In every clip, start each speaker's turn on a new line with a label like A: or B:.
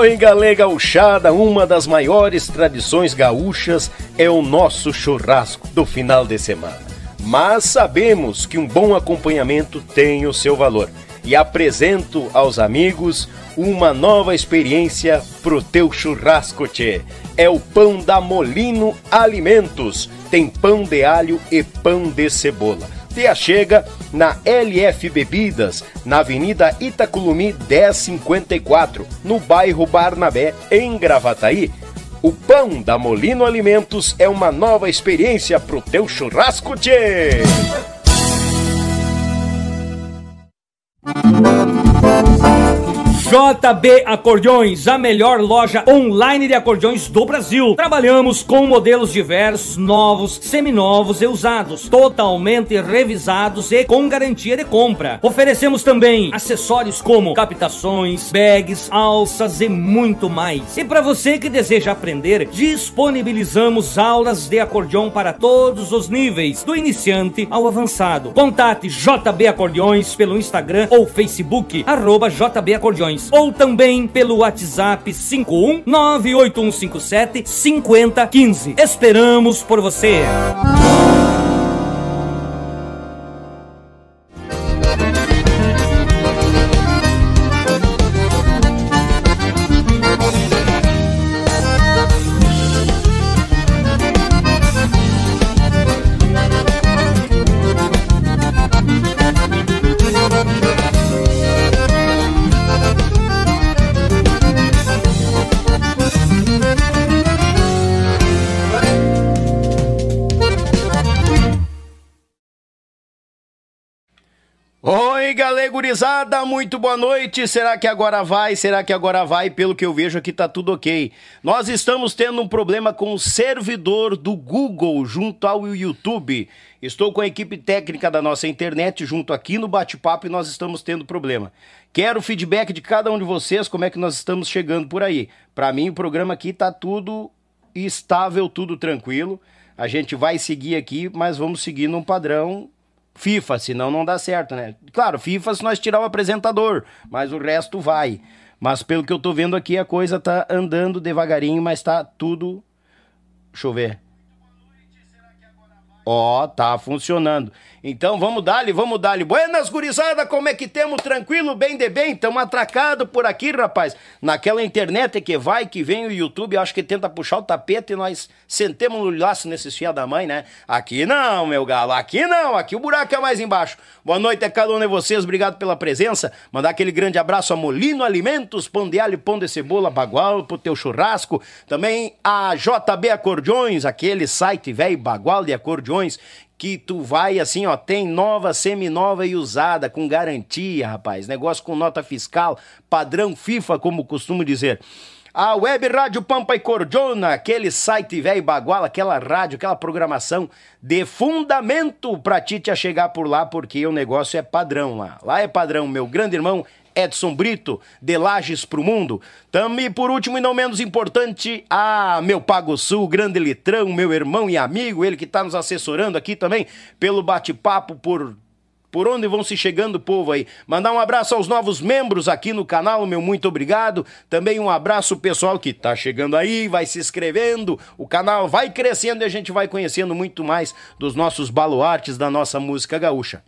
A: Oi, galera gauchada, uma das maiores tradições gaúchas é o nosso churrasco do final de semana. Mas sabemos que um bom acompanhamento tem o seu valor e apresento aos amigos uma nova experiência pro teu churrasco, tchê. É o pão da Molino Alimentos. Tem pão de alho e pão de cebola te achega na LF Bebidas, na Avenida Itaculumi 1054, no bairro Barnabé, em Gravataí. O pão da Molino Alimentos é uma nova experiência pro teu churrasco, tchê!
B: JB Acordeões, a melhor loja online de acordeões do Brasil. Trabalhamos com modelos diversos, novos, seminovos e usados, totalmente revisados e com garantia de compra. Oferecemos também acessórios como captações, bags, alças e muito mais. E para você que deseja aprender, disponibilizamos aulas de acordeão para todos os níveis, do iniciante ao avançado. Contate JB Acordeões pelo Instagram ou Facebook, arroba JB Acordeões ou também pelo WhatsApp 51 98157 5015. Esperamos por você.
A: Gurizada, muito boa noite. Será que agora vai? Será que agora vai? Pelo que eu vejo aqui tá tudo ok. Nós estamos tendo um problema com o servidor do Google junto ao YouTube. Estou com a equipe técnica da nossa internet junto aqui no bate-papo e nós estamos tendo problema. Quero feedback de cada um de vocês, como é que nós estamos chegando por aí. Para mim, o programa aqui tá tudo estável, tudo tranquilo. A gente vai seguir aqui, mas vamos seguir num padrão FIFA, senão não dá certo, né? Claro, FIFA se nós tirar o apresentador, mas o resto vai. Mas pelo que eu tô vendo aqui, a coisa tá andando devagarinho, mas tá tudo. Deixa eu ver. Ó, oh, tá funcionando. Então vamos dar-lhe, vamos dar-lhe. Buenas, gurizada, como é que temos? Tranquilo, bem de bem? Estamos atracados por aqui, rapaz. Naquela internet que vai, que vem o YouTube, acho que tenta puxar o tapete e nós sentemos no laço nesses fios da mãe, né? Aqui não, meu galo, aqui não, aqui o buraco é mais embaixo. Boa noite a cada um de vocês, obrigado pela presença. Mandar aquele grande abraço a Molino Alimentos, pão de alho, pão de cebola, bagual pro teu churrasco. Também a JB Acordeões, aquele site velho bagual de acordeões que tu vai assim, ó, tem nova, seminova e usada, com garantia, rapaz. Negócio com nota fiscal, padrão FIFA, como costumo dizer. A Web Rádio Pampa e Cordiona, aquele site velho baguala, aquela rádio, aquela programação de fundamento pra ti te chegar por lá, porque o negócio é padrão lá. Lá é padrão, meu grande irmão Edson Brito, de Lages pro Mundo. Também, por último e não menos importante, a meu Pago Sul, grande litrão, meu irmão e amigo, ele que está nos assessorando aqui também pelo bate-papo, por por onde vão se chegando o povo aí. Mandar um abraço aos novos membros aqui no canal, meu muito obrigado. Também um abraço pessoal que tá chegando aí, vai se inscrevendo. O canal vai crescendo e a gente vai conhecendo muito mais dos nossos baluartes da nossa música gaúcha.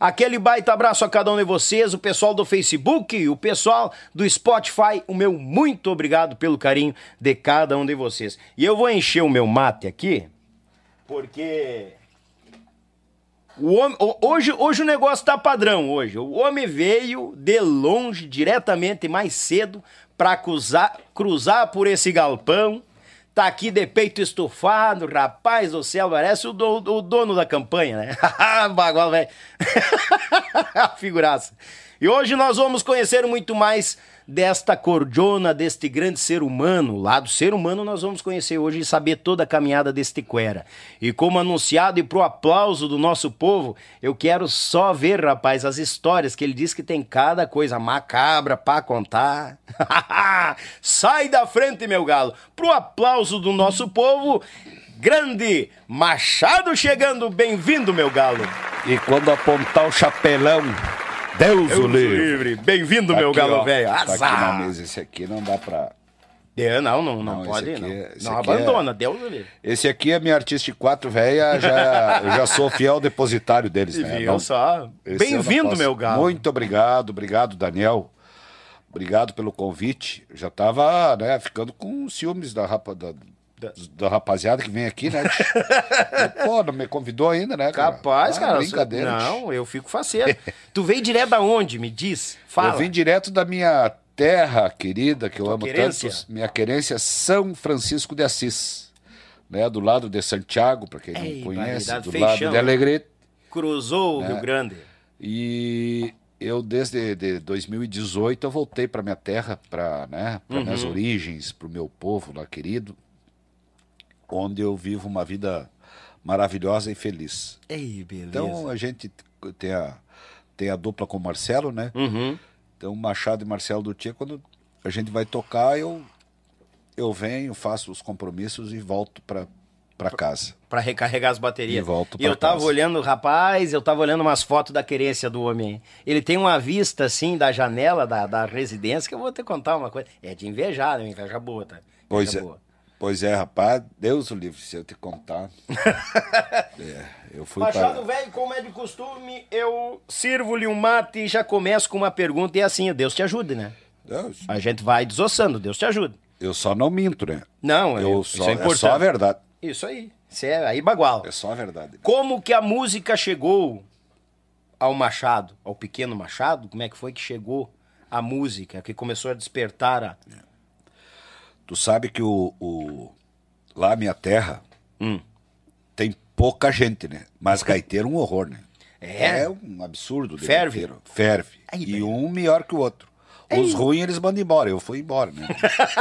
A: Aquele baita abraço a cada um de vocês, o pessoal do Facebook, o pessoal do Spotify, o meu muito obrigado pelo carinho de cada um de vocês. E eu vou encher o meu mate aqui, porque homem, hoje, hoje o negócio tá padrão hoje. O homem veio de longe, diretamente mais cedo, para cruzar, cruzar por esse galpão Tá aqui de peito estufado, rapaz do céu, parece o, do, o dono da campanha, né? Bagual, velho. Figuraça. E hoje nós vamos conhecer muito mais desta cordiona, deste grande ser humano. Lá do ser humano nós vamos conhecer hoje e saber toda a caminhada deste Quera. E como anunciado e pro aplauso do nosso povo, eu quero só ver, rapaz, as histórias que ele diz que tem cada coisa macabra para contar. Sai da frente, meu galo. Pro aplauso do nosso povo, grande Machado chegando. Bem-vindo, meu galo.
C: E quando apontar o chapelão Deus o livre.
A: Bem-vindo,
C: Tá
A: meu
C: aqui,
A: galo velho.
C: Tá aqui na
A: Azar.
C: mesa. Esse aqui não dá pra.
A: É, não, não, não,
C: Não,
A: pode,
C: aqui
A: não.
C: é-
A: não
C: é-
A: abandona, Deus o livre.
C: Esse aqui é minha artista 4 velha, já, eu já sou fiel depositário deles, né?
A: Viu
C: Não-
A: só? Bem-vindo, meu galo.
C: Muito obrigado, obrigado, Daniel. Obrigado pelo convite. Eu já tava, né, ficando com ciúmes da, rapa, da, da rapaziada que vem aqui, né? Pô, não me convidou ainda, né? cara?
A: Capaz,
C: Ah,
A: cara.
C: Brincadeira.
A: Não, eu fico faceiro. tu veio direto da onde? Me diz. Fala.
C: Eu vim direto da minha terra querida, que eu
A: Tua
C: amo
A: querência?
C: tanto. Minha querência, São Francisco de Assis. Né, do lado de Santiago, para quem
A: Ei,
C: não conhece, do lado
A: feixão,
C: de
A: né?
C: Alegrete.
A: Cruzou o
C: É.
A: Rio Grande.
C: E eu, desde de 2018, eu voltei para minha terra, para né, pra minhas
A: Uhum.
C: origens, para o meu povo lá querido, onde eu vivo uma vida maravilhosa e feliz.
A: Ei, beleza.
C: Então a gente tem a, tem a dupla com o Marcelo, né?
A: Uhum.
C: Então Machado e Marcelo do Tia, quando a gente vai tocar, eu, eu venho, faço os compromissos e volto para casa.
A: Pra recarregar as baterias.
C: E volto
A: E eu tava
C: casa.
A: olhando, rapaz, eu tava olhando umas fotos da querência do homem. Ele tem uma vista, assim, da janela da, da residência, que eu vou te contar uma coisa. É de invejar, né? Inveja boa, tá? Inveja
C: Pois é. Pois é, rapaz, Deus o livre, se eu te contar. É, eu fui
A: Machado
C: para
A: velho, como é de costume, eu sirvo-lhe um mate e já começo com uma pergunta e é assim, Deus te ajude, né?
C: Deus.
A: A gente vai desossando, Deus te ajude.
C: Eu só não minto, né?
A: Não,
C: Eu
A: isso
C: só,
A: é
C: é,
A: importante.
C: só a verdade.
A: Isso aí. Isso é aí bagual.
C: É só a verdade.
A: Como que a música chegou ao Machado, ao pequeno Machado? Como é que foi que chegou a música, que começou a despertar a...
C: Tu sabe que o, o- lá minha terra
A: Hum.
C: tem pouca gente, né? Mas gaiteiro é um horror, né?
A: É?
C: um absurdo.
A: Ferve?
C: gaiteiro. Ferve.
A: Ai,
C: e um melhor que o outro. Os ruins eles mandam embora. Eu fui embora, né?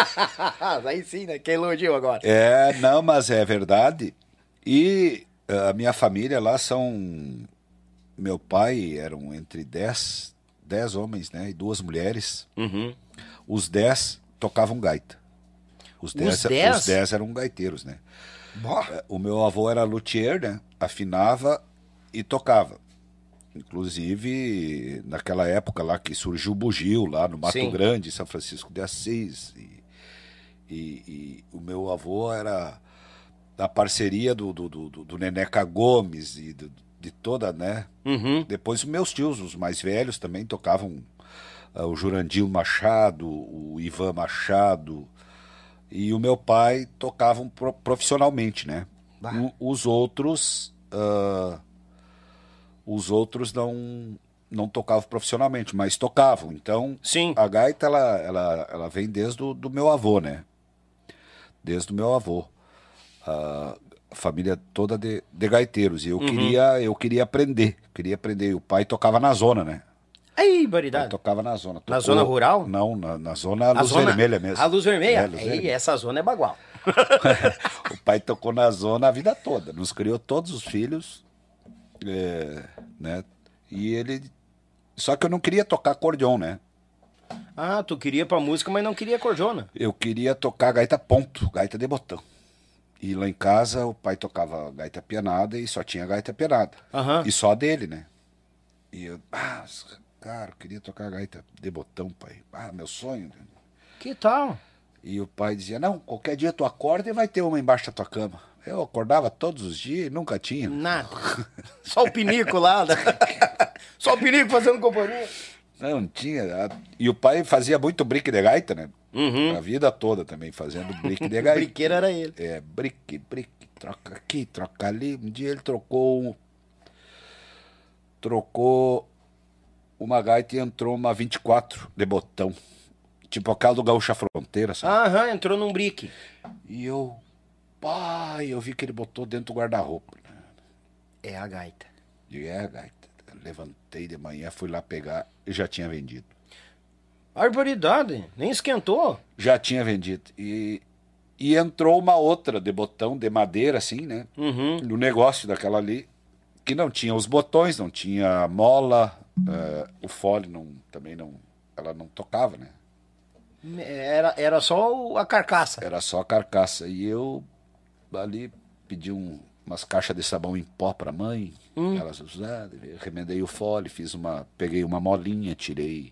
A: aí sim, né? Que elogio agora.
C: É, não, mas é verdade. E eh, a minha família lá são. Meu pai eram entre 10, 10 homens, né? E duas mulheres.
A: Uhum.
C: Os 10 tocavam gaita. Os 10,
A: dez?
C: os 10 eram gaiteiros, né?
A: Bom.
C: Eh, O meu avô era luthier, né? Afinava e tocava. Inclusive, naquela época lá que surgiu o bugio, lá no Mato
A: Sim.
C: Grande, São Francisco de Assis. E, e- e o meu avô era da parceria do, do, do, do Neneca Gomes e do- de toda, né?
A: Uhum.
C: Depois os meus tios, os mais velhos, também tocavam ah, o Jurandir Machado, o Ivan Machado. E o meu pai tocavam pro- profissionalmente, né? Os outros. ah, os outros não, não tocavam profissionalmente, mas tocavam. Então,
A: Sim.
C: a gaita, ela, ela, ela vem desde o do meu avô, né? Desde o meu avô. A família toda de, de gaiteiros. E eu, queria, eu queria aprender. Queria aprender. E o pai tocava na zona, né?
A: Aí, baridade.
C: tocava na zona.
A: Na
C: Tocou-
A: zona rural?
C: Não, na, na zona
A: A
C: luz
A: zona-
C: vermelha mesmo.
A: A luz vermelha?
C: É, luz
A: Aí,
C: vermelha.
A: essa zona é bagual.
C: o pai tocou na zona a vida toda. Nos criou todos os filhos. é, né? E ele. Só que eu não queria tocar acordeon, né?
A: Ah, tu queria pra música, mas não queria corjona.
C: Eu queria tocar gaita ponto, gaita de botão. E lá em casa o pai tocava gaita pianada e só tinha gaita pianada.
A: Aham.
C: E só dele, né? E eu, ah, cara, queria tocar gaita de botão, pai. Ah, meu sonho.
A: Que tal?
C: E o pai dizia, não, qualquer dia tu acorda e vai ter uma embaixo da tua cama. Eu acordava todos os dias e nunca tinha.
A: Nada. Só o pinico lá. né? Só o pinico fazendo companhia.
C: Não, tinha. E o pai fazia muito brique de gaita, né?
A: Uhum.
C: A vida toda também fazendo brique de gaita.
A: Briqueiro era ele.
C: É, brique, brique, troca aqui, troca ali. Um dia ele trocou. Trocou uma gaita e entrou uma 24 de botão. Tipo aquela do Gaúcha Fronteira, sabe?
A: Aham, entrou num brique.
C: E eu. Pai, eu vi que ele botou dentro do guarda-roupa.
A: É a gaita.
C: Digo, é, gaita. Levantei de manhã, fui lá pegar e já tinha vendido.
A: Arboridade, nem esquentou.
C: Já tinha vendido. E, e entrou uma outra de botão de madeira, assim, né?
A: Uhum.
C: no negócio daquela ali, que não tinha os botões, não tinha mola, eh, o fole não, também não, ela não tocava, né?
A: Era, era só a carcaça.
C: Era só a carcaça. E eu ali pedi um umas caixas de sabão em pó pra mãe, elas usaram, remendei o fole, fiz uma, peguei uma molinha, tirei,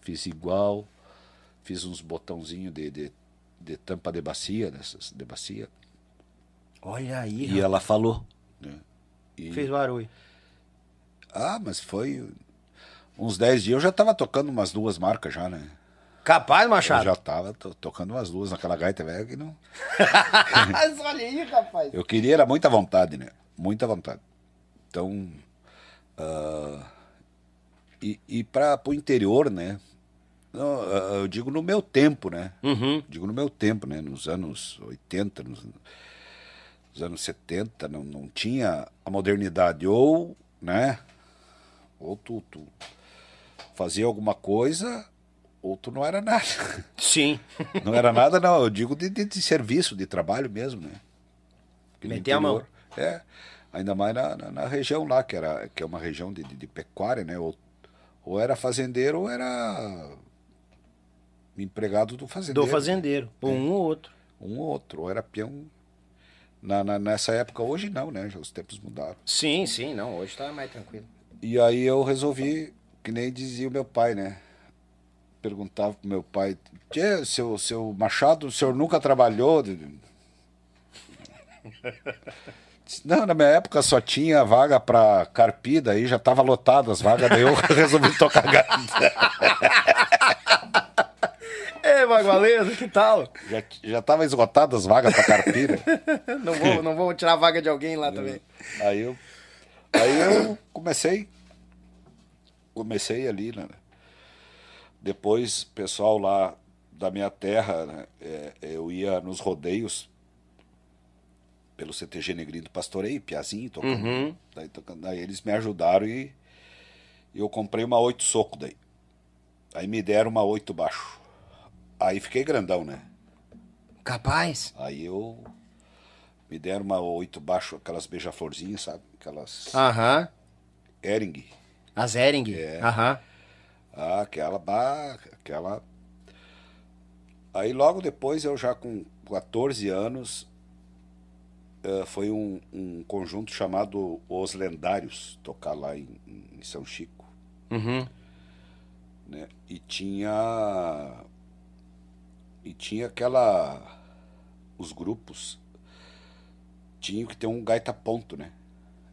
C: fiz igual, fiz uns botãozinhos de, de, de tampa de bacia, dessas de bacia,
A: Olha aí,
C: e
A: rapaz.
C: ela falou? E-
A: fez barulho.
C: Ah, mas foi uns 10 dias eu já tava tocando umas duas marcas já, né?
A: Capaz,
C: Eu
A: Machado?
C: já tava to- tocando umas duas naquela gaita velha que não.
A: Olha aí, rapaz.
C: Eu queria, era muita vontade, né? Muita vontade. Então. ah, e e para o interior, né? Não, ah, eu digo no meu tempo, né?
A: Uhum.
C: Digo no meu tempo, né? Nos anos 80, nos, nos anos 70, não, não tinha a modernidade. Ou, né? Ou tu, tu fazia alguma coisa, ou tu não era nada.
A: Sim.
C: Não era nada, não. Eu digo de, de, de serviço, de trabalho mesmo, né? Porque
A: Meter a mão.
C: É. Ainda mais na, na, na região lá, que, era, que é uma região de, de, de pecuária, né? Ou, ou era fazendeiro ou era empregado do fazendeiro.
A: Do fazendeiro. Ou um ou outro.
C: Um ou outro. Ou era peão. Na, na- nessa época, hoje não, né? Já os tempos mudaram.
A: Sim, sim, não. Hoje tá mais tranquilo.
C: E aí eu resolvi, que nem dizia o meu pai, né? Perguntava pro meu pai, seu, seu Machado, o senhor nunca trabalhou? Não, na minha época só tinha vaga pra carpida, aí já tava lotado as vagas, daí eu resolvi tocar gaita.
A: Bagualeza, que tal?
C: Já, já tava as vagas pra carpida.
A: Não vou, não vou tirar a vaga de alguém lá também.
C: Aí eu, aí eu comecei, comecei ali, né? Depois, pessoal lá da minha terra, né, é, eu ia nos rodeios pelo CTG Negrinho do Pastoreio, Piazinho, tocando, daí, tocando. Daí eles me ajudaram e eu comprei uma oito soco daí. Aí me deram uma oito baixo. Aí fiquei grandão, né?
A: Capaz.
C: Aí eu me deram uma oito baixo, aquelas beija-florzinhas, sabe? Aquelas
A: Aham.
C: Ering.
A: A Zering.
C: É.
A: Aham.
C: Ah, aquela, bah, aquela. Aí logo depois, eu já com 14 anos, eh, foi um, um conjunto chamado Os Lendários, tocar lá em, em São Chico.
A: Uhum.
C: né? E tinha e tinha aquela os grupos tinham que ter um gaita ponto, né?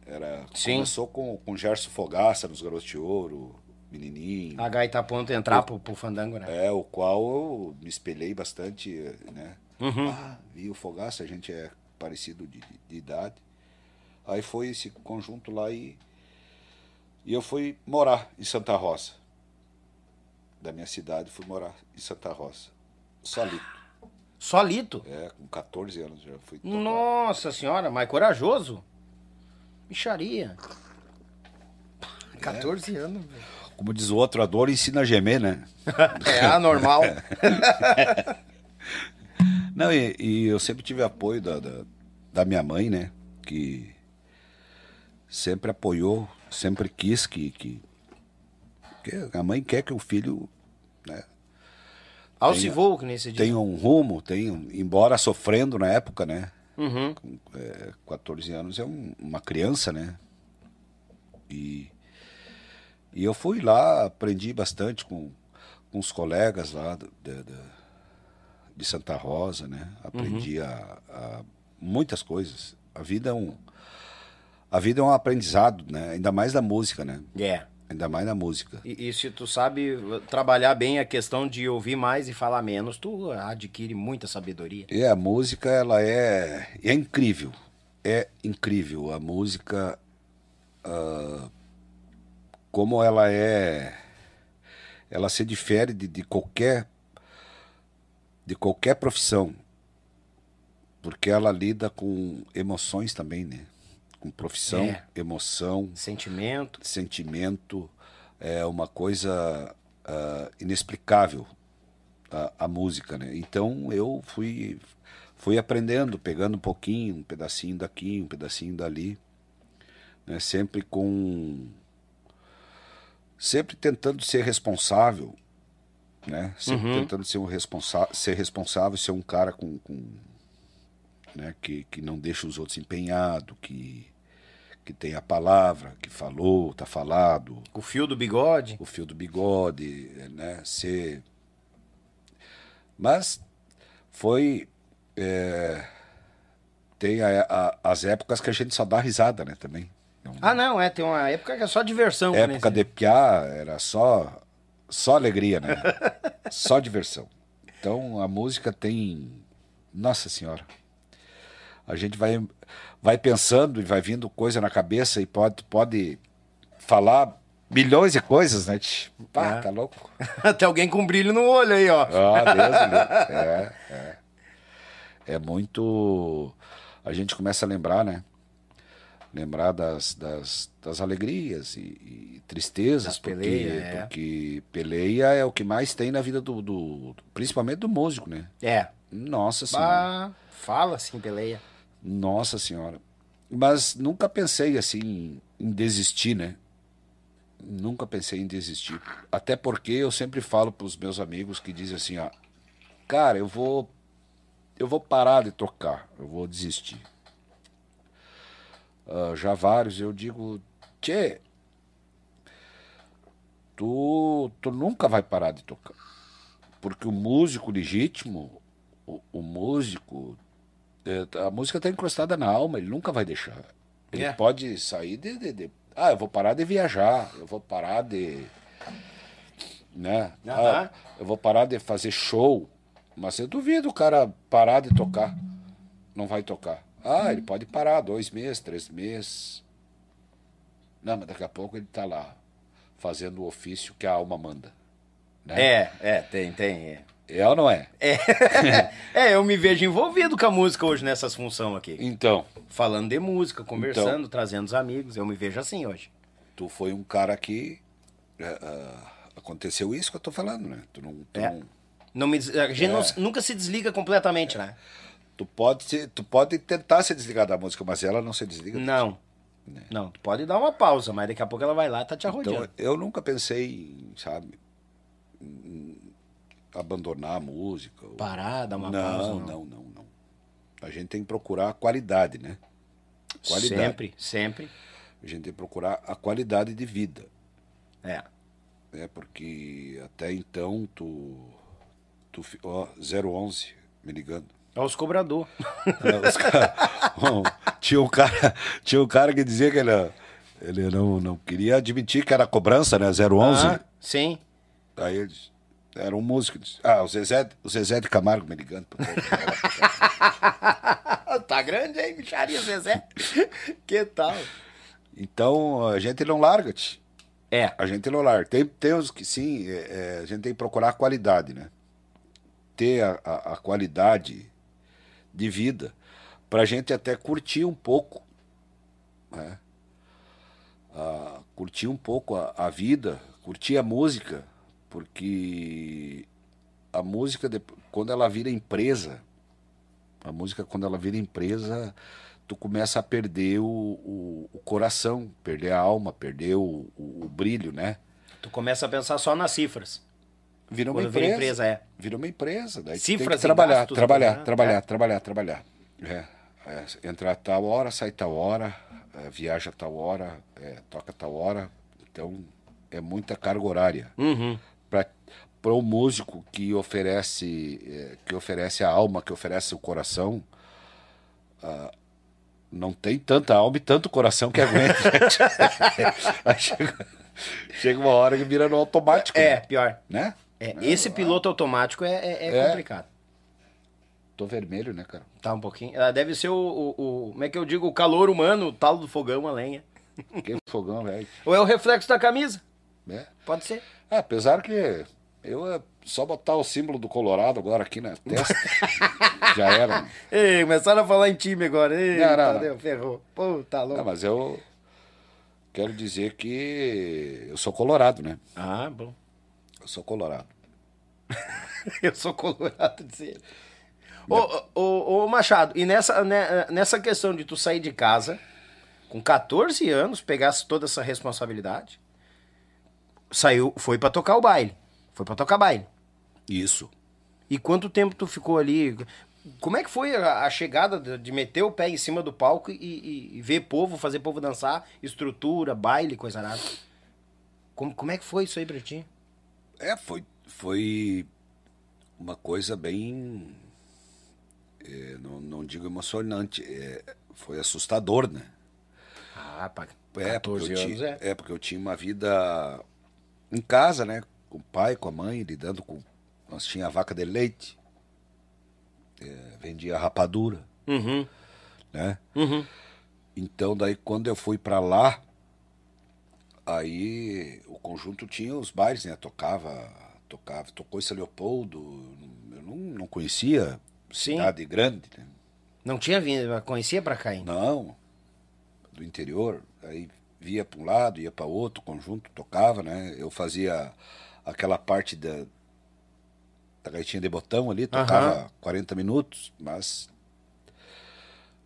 C: Era
A: Sim.
C: começou com com Gerson Fogaça nos Garotos de Ouro, menininho.
A: A gaita ponto entrar pro, pro fandango, né?
C: É, o qual eu me espelhei bastante, né?
A: Uhum.
C: Ah, vi o Fogaça, a gente é parecido de, de idade. Aí foi esse conjunto lá e, e eu fui morar em Santa Rosa. Da minha cidade, fui morar em Santa Rosa. Solito.
A: Solito.
C: É, com 14 anos já fui tocar.
A: Nossa senhora, mas corajoso. Micharia. 14 anos, velho.
C: Como diz o outro, a dor ensina a gemer, né?
A: É anormal.
C: Não, e, e eu sempre tive apoio da, da, da minha mãe, né? Que sempre apoiou, sempre quis que, que, que a mãe quer que o filho né,
A: Alce voo, que nem se diz.
C: tenha um rumo, um- embora sofrendo na época, né?
A: Uhum.
C: Com é, 14 anos é um- uma criança, né? E, e eu fui lá, aprendi bastante com, com os colegas lá da- da- de Santa Rosa, né? Aprendi a, a muitas coisas. A vida é um a vida é um aprendizado, né? Ainda mais da música, né?
A: É.
C: Ainda mais na música.
A: E, e se tu sabe trabalhar bem a questão de ouvir mais e falar menos, tu adquire muita sabedoria.
C: E a música, ela é, é incrível. É incrível. A música, ah, como ela é, ela se difere de, de qualquer, de qualquer profissão. Porque ela lida com emoções também, né? Com profissão,
A: É.
C: emoção,
A: Sentimento.
C: sentimento, é uma coisa ah, inexplicável a, a música, né? Então eu fui fui aprendendo, pegando um pouquinho, um pedacinho daqui, um pedacinho dali, né? Sempre com sempre tentando ser responsável, né? Sempre tentando ser um responsa ser responsável, ser um cara com, com né? Que, que não deixa os outros empenhados, que, que tem a palavra, que falou, tá falado,
A: O fio do bigode.
C: o fio do bigode, né? Ser. Mas foi. é, Tem a- a- as épocas que a gente só dá risada, né? Também. Não-
A: Ah, não, é. Tem uma época que é só diversão.
C: época de piá era só só alegria, né? só diversão. Então a música tem, nossa senhora, a gente vai vai pensando e vai vindo coisa na cabeça e pode pode falar milhões de coisas, né? Pá,
A: É.
C: tá louco?
A: Até alguém com brilho no olho aí, ó.
C: Ah, Deus é, é. É muito. A gente começa a lembrar, né? Lembrar das, das, das alegrias e, e tristezas.
A: Das
C: porque,
A: peleias, é.
C: porque peleia é o que mais tem na vida do, do- Principalmente do músico, né?
A: É.
C: Nossa Senhora.
A: Bah, fala assim, peleia.
C: Nossa Senhora. Mas nunca pensei assim em desistir, né? Nunca pensei em desistir. Até porque eu sempre falo para os meus amigos que dizem assim, ó, cara, eu vou eu vou parar de tocar, eu vou desistir. Ah, já vários eu digo, tchê, tu, tu nunca vai parar de tocar. Porque o músico legítimo, o, o músico a música está encrustada na alma, ele nunca vai deixar. Ele
A: É.
C: pode sair de, de- de- Ah, eu vou parar de viajar, eu vou parar de. Né? Ah, eu vou parar de fazer show. Mas eu duvido o cara parar de tocar. Não vai tocar. Ah, ele pode parar dois meses, três meses. Não, mas daqui a pouco ele está lá, fazendo o ofício que a alma manda. Né?
A: É, é, tem, tem. É.
C: É ou não é?
A: é, eu me vejo envolvido com a música hoje nessas funções aqui.
C: Então,
A: Falando de música, conversando,
C: Então.
A: trazendo os amigos. Eu me vejo assim hoje.
C: tu foi um cara que é, ah, aconteceu isso que eu tô falando, né? Tu não, tu,
A: É.
C: não-
A: Não me, a gente
C: É.
A: não- nunca se desliga completamente, né?
C: tu pode se, tu pode tentar se desligar da música, mas ela não se desliga.
A: Não. Não, tu pode dar uma pausa, mas daqui a pouco ela vai lá e tá te arrodeando.
C: Então, eu nunca pensei, sabe, abandonar a música. ou-
A: Parar, dar uma
C: não,
A: pausa.
C: Não, não, não, não. A gente tem que procurar a qualidade, né? Qualidade.
A: Sempre, sempre.
C: A gente tem que procurar a qualidade de vida,
A: É.
C: né? Porque até então tu tu ó, 011 me ligando.
A: Olha os cobrador.
C: É, os cara- Bom, tinha um cara, tinha um cara que dizia que ele, ele não, não queria admitir que era cobrança, né? 011.
A: Ah, sim.
C: Aí eles era um músico. Ah, o Zezé, o Zezé de Camargo me ligando.
A: tá grande, hein, bicharia Zezé? que tal?
C: Então a gente não larga, tch.
A: É.
C: a gente não larga. Tem, tem uns que sim, é, é, a gente tem que procurar a qualidade, né? Ter a, a, a qualidade de vida pra gente até curtir um pouco, né? Ah, curtir um pouco a, a vida, curtir a música, porque a música, quando ela vira empresa, a música, quando ela vira empresa, tu começa a perder o, o, o coração, perder a alma, perder o, o, brilho, né?
A: Tu começa a pensar só nas cifras.
C: Vira uma
A: Quando
C: empresa.
A: vira empresa, é.
C: Vira uma empresa. Daí
A: Cifras
C: tem que trabalhar,
A: gastos,
C: trabalhar,
A: né?
C: trabalhar,
A: É.
C: trabalhar, trabalhar. É, é, entrar tal hora, sai tal hora, é, viaja tal hora, é, toca tal hora. Então, é muita carga horária.
A: Uhum.
C: Para o músico que oferece, é, que oferece a alma, que oferece o coração, ah, não tem tanta alma e tanto coração que aguenta. Chega, chega uma hora que vira no automático.
A: É,
C: né?
A: pior.
C: né?
A: É, esse piloto automático é, é- é
C: É.
A: complicado.
C: Tô vermelho, né, cara?
A: Tá um pouquinho. Ah, Deve ser o, o, o- Como é que eu digo? O calor humano, o talo do fogão, a lenha.
C: Que fogão, velho.
A: Ou é o reflexo da camisa?
C: né?
A: Pode ser.
C: É, apesar que eu é só botar o símbolo do Colorado agora aqui na testa. já era.
A: Ei, começaram a falar em time agora. Ei,
C: Não, não,
A: Tadeu,
C: não.
A: ferrou. Pô, tá louco.
C: Não, mas eu quero dizer que eu sou colorado, né?
A: Ah, bom.
C: Eu sou colorado.
A: Eu sou colorado de ser. Ô, ô, ô, Machado, e nessa, né, nessa questão de tu sair de casa, com 14 anos, pegasse toda essa responsabilidade, saiu, foi pra tocar o baile. Foi pra tocar baile.
C: Isso.
A: E quanto tempo tu ficou ali? Como é que foi a, a chegada de, meter o pé em cima do palco e, e- e ver povo, fazer povo dançar, estrutura, baile, coisa nada? Como, como é que foi isso aí pra ti?
C: É, foi, foi uma coisa bem. é, não, não digo emocionante, é, foi assustador, né?
A: Ah, pá,
C: É,
A: 14
C: porque eu
A: anos
C: tinha,
A: é.
C: é, porque eu tinha uma vida em casa, né? Com o pai, com a mãe, lidando com. Nós tinha a vaca de leite, é, vendia rapadura,
A: Uhum,
C: né?
A: uhum.
C: Então daí quando eu fui pra lá, aí o conjunto tinha os bailes, né? Tocava, tocava, tocou esse Leopoldo, eu não, não conhecia
A: Sim.
C: cidade grande, né?
A: Não tinha vindo, conhecia pra cá ainda?
C: Não, do interior, aí via para um lado, ia para outro, conjunto tocava, né? Eu fazia aquela parte da, da gaitinha de botão ali, tocava
A: Aham.
C: 40 minutos, mas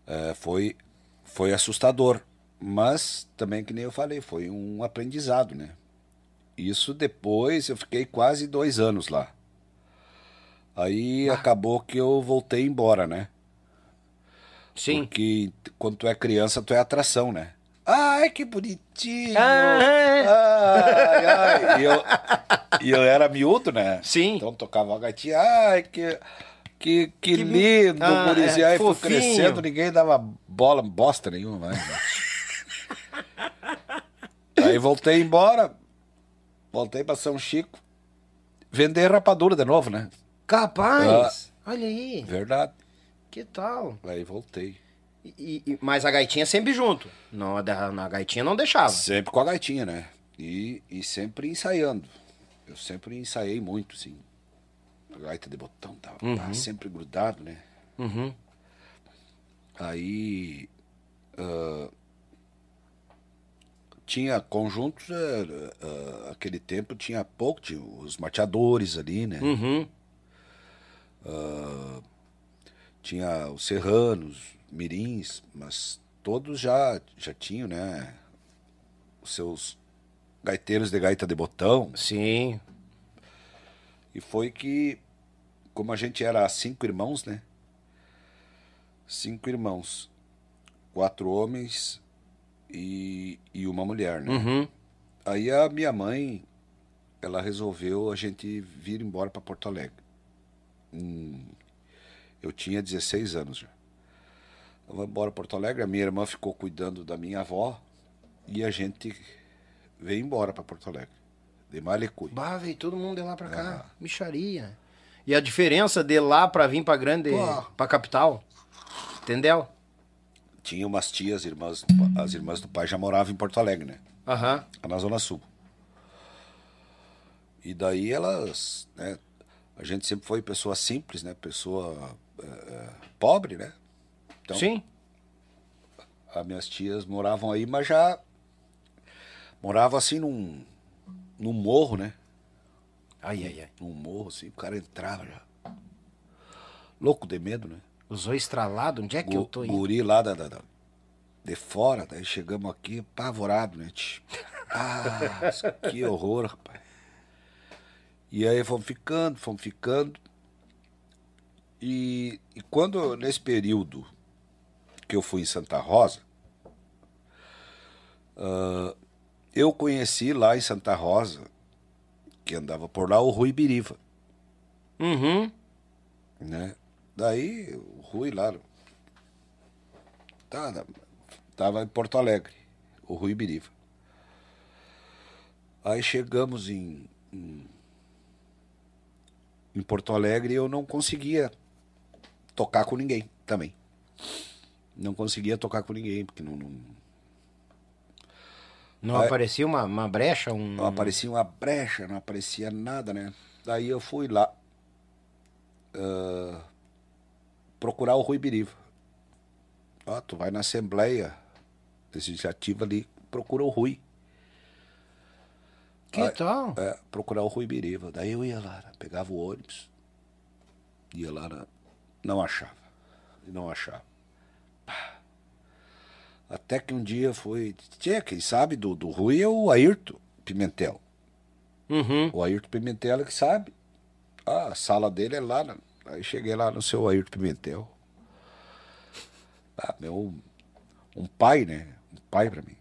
C: é, foi, foi assustador. Mas também, que nem eu falei, foi um aprendizado, né? Isso depois, eu fiquei quase dois anos lá. Aí acabou que eu voltei embora, né?
A: Sim.
C: Porque quando tu é criança, tu é atração, né? Ai, que bonitinho!
A: Ah, é.
C: Ai, ai. E eu, e eu era miúdo, né?
A: Sim.
C: Então tocava a gatinha. Ai, que, que, que lindo,
A: Ah,
C: gurizinho.
A: é,
C: Aí
A: fofinho.
C: crescendo, ninguém dava bola, bosta nenhuma mais. Aí voltei embora. Voltei pra São Chico. Vender rapadura de novo, né?
A: Capaz! Olha aí,
C: Verdade.
A: que tal?
C: Aí voltei.
A: E, e- mas a gaitinha sempre junto. Não, a, a gaitinha não deixava.
C: Sempre com a gaitinha, né? E, e sempre ensaiando. Eu sempre ensaiei muito, assim. A gaita de botão tava pá, sempre grudado, né?
A: Uhum.
C: Aí. ah, tinha conjuntos, eh, ah, aquele tempo tinha pouco, tinha os mateadores ali, né?
A: Uhum.
C: Tinha os serranos, mirins, mas todos já, já tinham, né? Os seus gaiteiros de gaita de botão.
A: Sim.
C: E foi que, como a gente era cinco irmãos, né? Cinco irmãos. Quatro homens e, e uma mulher, né?
A: Uhum.
C: Aí a minha mãe, ela resolveu a gente vir embora para Porto Alegre. Hum, eu tinha 16 anos já. Eu vou embora para Porto Alegre, a minha irmã ficou cuidando da minha avó e a gente veio embora para Porto Alegre. De Malicuí.
A: Bah, veio todo mundo de lá
C: Ah.
A: cá. Micharia. E a diferença de lá pra vir pra grande,
C: Pô.
A: pra capital. Entendeu?
C: Tinha umas tias, irmãs, as irmãs do pai já moravam em Porto Alegre, né?
A: Aham.
C: Lá na Zona Sul. E daí elas, né? A gente sempre foi pessoa simples, né? Pessoa é, pobre, né? Então,
A: Sim.
C: as minhas tias moravam aí, mas já moravam assim num, num morro, né?
A: Ai, ai, ai.
C: Num morro, assim, o cara entrava já. Louco de medo, né?
A: Os olhos estralados, onde é que eu tô aí?
C: Guri lá da, da- da- de fora, daí chegamos aqui apavorado, né? Ah, que horror, rapaz. E aí fomos ficando, fomos ficando. E, e quando, nesse período que eu fui em Santa Rosa, ah, eu conheci lá em Santa Rosa, que andava por lá, o Rui Biriva
A: Uhum.
C: né? Daí o Rui lá tá, tava em Porto Alegre, o Rui Biriva. Aí chegamos em, em, em Porto Alegre e eu não conseguia tocar com ninguém também. Não conseguia tocar com ninguém, porque não, não,
A: Não
C: Aí-
A: aparecia uma, uma brecha, um.
C: não aparecia uma brecha, não aparecia nada, né? Daí eu fui lá ah, procurar o Rui Biriva. Ó, tu vai na Assembleia Legislativa ali, procura o Rui.
A: Que
C: Aí-
A: tal?
C: É, procurar o Rui Biriva. Daí eu ia lá, pegava o ônibus, ia lá, na- não achava. Não achava. Até que um dia foi. Tchê, quem sabe do, do Rui é o Ayrton Pimentel.
A: Uhum.
C: O Ayrton Pimentel é que sabe. Ah, a sala dele é lá na, Aí cheguei lá no seu Ayrton Pimentel. Ah, meu, um pai, né? Um pai pra mim.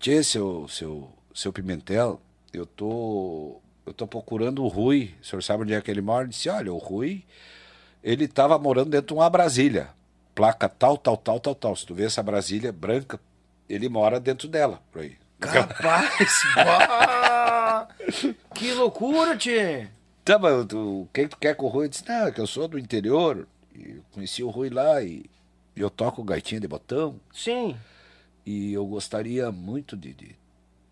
C: Tchê, seu, seu, seu Pimentel, eu tô, eu tô procurando o Rui. O senhor sabe onde é que ele mora? Ele disse, olha, o Rui, ele tava morando dentro de uma Brasília. Placa tal, tal, tal, tal, tal. Se tu vê essa Brasília branca, ele mora dentro dela, por aí.
A: Capaz! bah! que loucura, tchê!
C: Tá, mas tu, o que tu quer com o Rui? Eu disse, não, é que eu sou do interior. E eu conheci o Rui lá e eu toco gaitinha de botão.
A: Sim.
C: E eu gostaria muito de, de,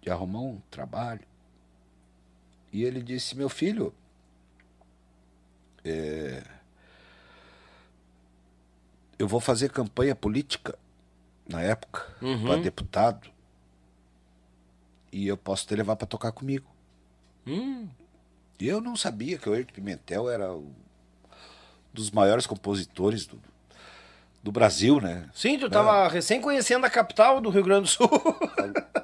C: de arrumar um trabalho. E ele disse, meu filho, é, eu vou fazer campanha política na época
A: Uhum.
C: para deputado e eu posso te levar para tocar comigo.
A: Hum,
C: E eu não sabia que o Ayrton Pimentel era um dos maiores compositores do, do Brasil, né?
A: Sim, tu tava recém conhecendo a capital do Rio Grande do Sul.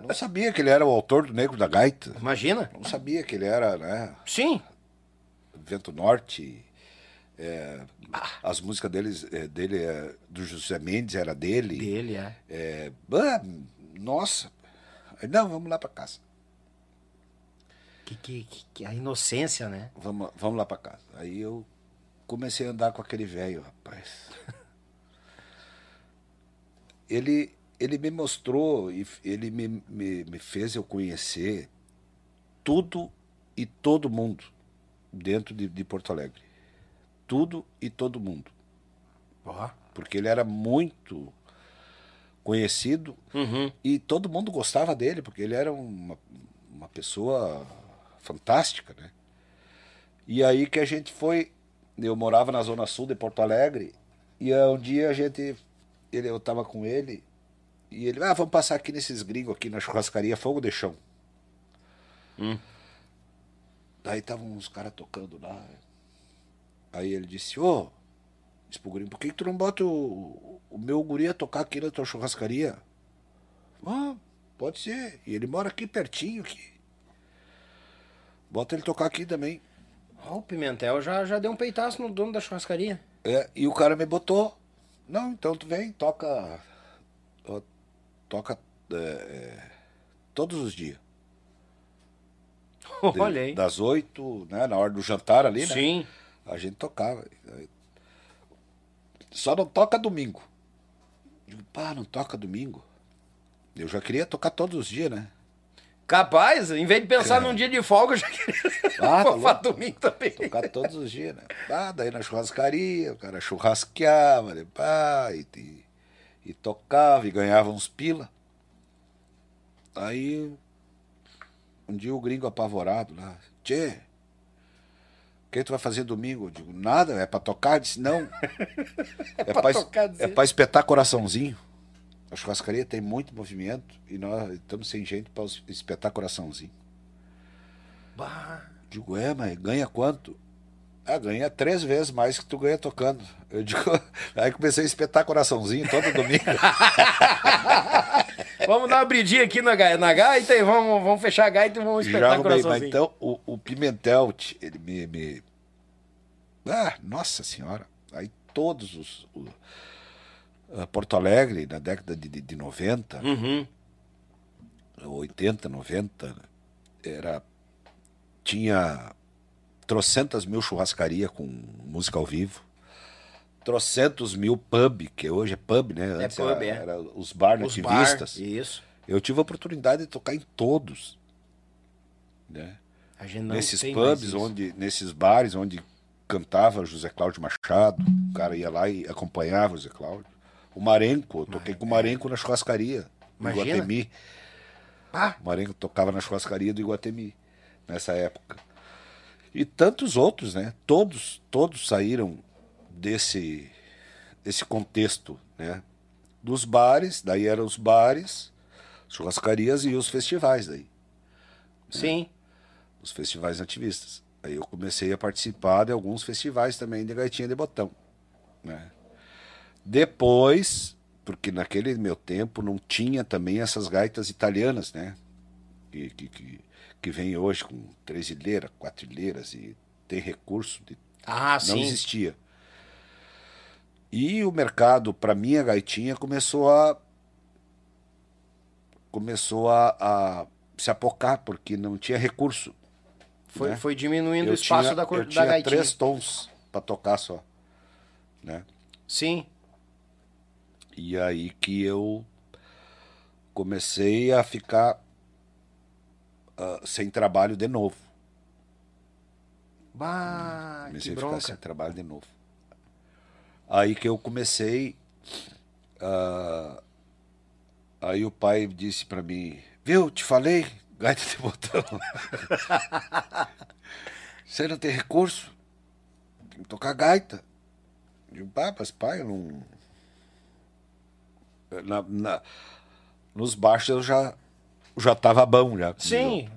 C: Eu não sabia que ele era o autor do Negro da Gaita.
A: Imagina.
C: Não sabia que ele era, né?
A: Sim.
C: Vento Norte. É, as músicas deles, é, dele, é, do José Mendes, era dele.
A: Dele, é.
C: É, ah, nossa. Não, vamos lá para casa.
A: Que, que, que, a inocência, né?
C: Vamos, vamos lá para casa. Aí eu comecei a andar com aquele velho, rapaz. ele, ele me mostrou e ele me, me, me fez eu conhecer tudo e todo mundo dentro de, de Porto Alegre. Tudo e todo mundo. Porque ele era muito conhecido
A: Uhum.
C: e todo mundo gostava dele, porque ele era uma, uma pessoa fantástica, né? E aí que a gente foi. Eu morava na Zona Sul de Porto Alegre, e um dia a gente. Ele, eu tava com ele, e ele, ah, vamos passar aqui nesses gringos aqui na churrascaria Fogo de Chão.
A: Hum.
C: Daí estavam uns caras tocando lá. Aí ele disse, ô, pro guri, por que, que tu não bota o, o meu guri a tocar aqui na tua churrascaria? Ah, pode ser. E ele mora aqui pertinho aqui. Bota ele tocar aqui também.
A: Ó, o Pimentel já, já deu um peitaço no dono da churrascaria.
C: É, e o cara me botou. Não, então tu vem, toca. ó, Toca é, todos os dias.
A: Olha aí.
C: Das oito, né? Na hora do jantar ali, né?
A: Sim.
C: A gente tocava. Só não toca domingo. Digo, pá, não toca domingo. Eu já queria tocar todos os dias, né?
A: Capaz, em vez de pensar num dia de folga, eu já queria
C: Ah, tá
A: domingo também.
C: Tocar todos os dias, né? Ah, daí na churrascaria, o cara churrasqueava, né? pá, e, e, e tocava e ganhava uns pila. Aí, um dia o gringo apavorado lá, Tchê, o que tu vai fazer domingo? Eu digo, nada, é pra tocar? Eu disse, não. é,
A: pra
C: pra, es-
A: tocar,
C: é
A: dizer.
C: pra espetar coraçãozinho. A churrascaria tem muito movimento e nós estamos sem gente pra es- espetar coraçãozinho.
A: Bah.
C: Digo, é, mas ganha quanto? Ah, ganha três vezes mais que tu ganha tocando. Eu digo, aí comecei a espetar coraçãozinho todo domingo.
A: Vamos dar uma bridinha aqui na, na gaita e vamos, vamos fechar a gaita e vamos espetar
C: mas então o, o Pimentel, ele me, me- Ah, nossa senhora. Aí todos os. o- ah, Porto Alegre, na década de, de, de 90,
A: Uhum.
C: 80, 90, era. Tinha trocentas mil churrascaria com música ao vivo. Trocentos mil pub, que hoje é pub, né? Antes
A: pub,
C: era,
A: é.
C: era os bar
A: Os
C: nativistas.
A: bar, isso.
C: Eu tive a oportunidade de tocar em todos. Né? Nesses pubs, onde, nesses bares onde cantava José Cláudio Machado, o cara ia lá e acompanhava o José Cláudio. O Marenco, eu toquei com o Marenco na churrascaria,
A: Imagina.
C: Iguatemi.
A: Ah,
C: O Marenco tocava na churrascaria do Iguatemi, nessa época. E tantos outros, né? Todos, todos saíram desse, desse contexto, né? Dos bares, daí eram os bares, churrascarias e os festivais daí
A: sim.
C: os festivais ativistas. Aí eu comecei a participar de alguns festivais também de gaitinha de botão. Né? Depois, porque naquele meu tempo não tinha também essas gaitas italianas, né? Que, que, que, que vem hoje com três ilheiras, quatro ilheiras e tem recurso. De...
A: Ah,
C: Não
A: sim.
C: existia. E o mercado, para minha gaitinha, começou a. começou a, a se apocar, porque não tinha recurso.
A: Foi,
C: né?
A: foi diminuindo o
C: Eu
A: espaço
C: tinha,
A: da, cor,
C: eu
A: da
C: tinha
A: gaitinha.
C: três tons para tocar só. Né?
A: Sim.
C: E aí que eu comecei a ficar ah, sem trabalho de novo.
A: Bah,
C: comecei a ficar sem trabalho de novo. Aí que eu comecei. ah, aí o pai disse pra mim: Viu, te falei, gaita de botão. Você não tem recurso? Tem que tocar gaita. Eu pá, mas pai, eu não. Na, na- nos baixos eu já, já tava bom já.
A: Sim.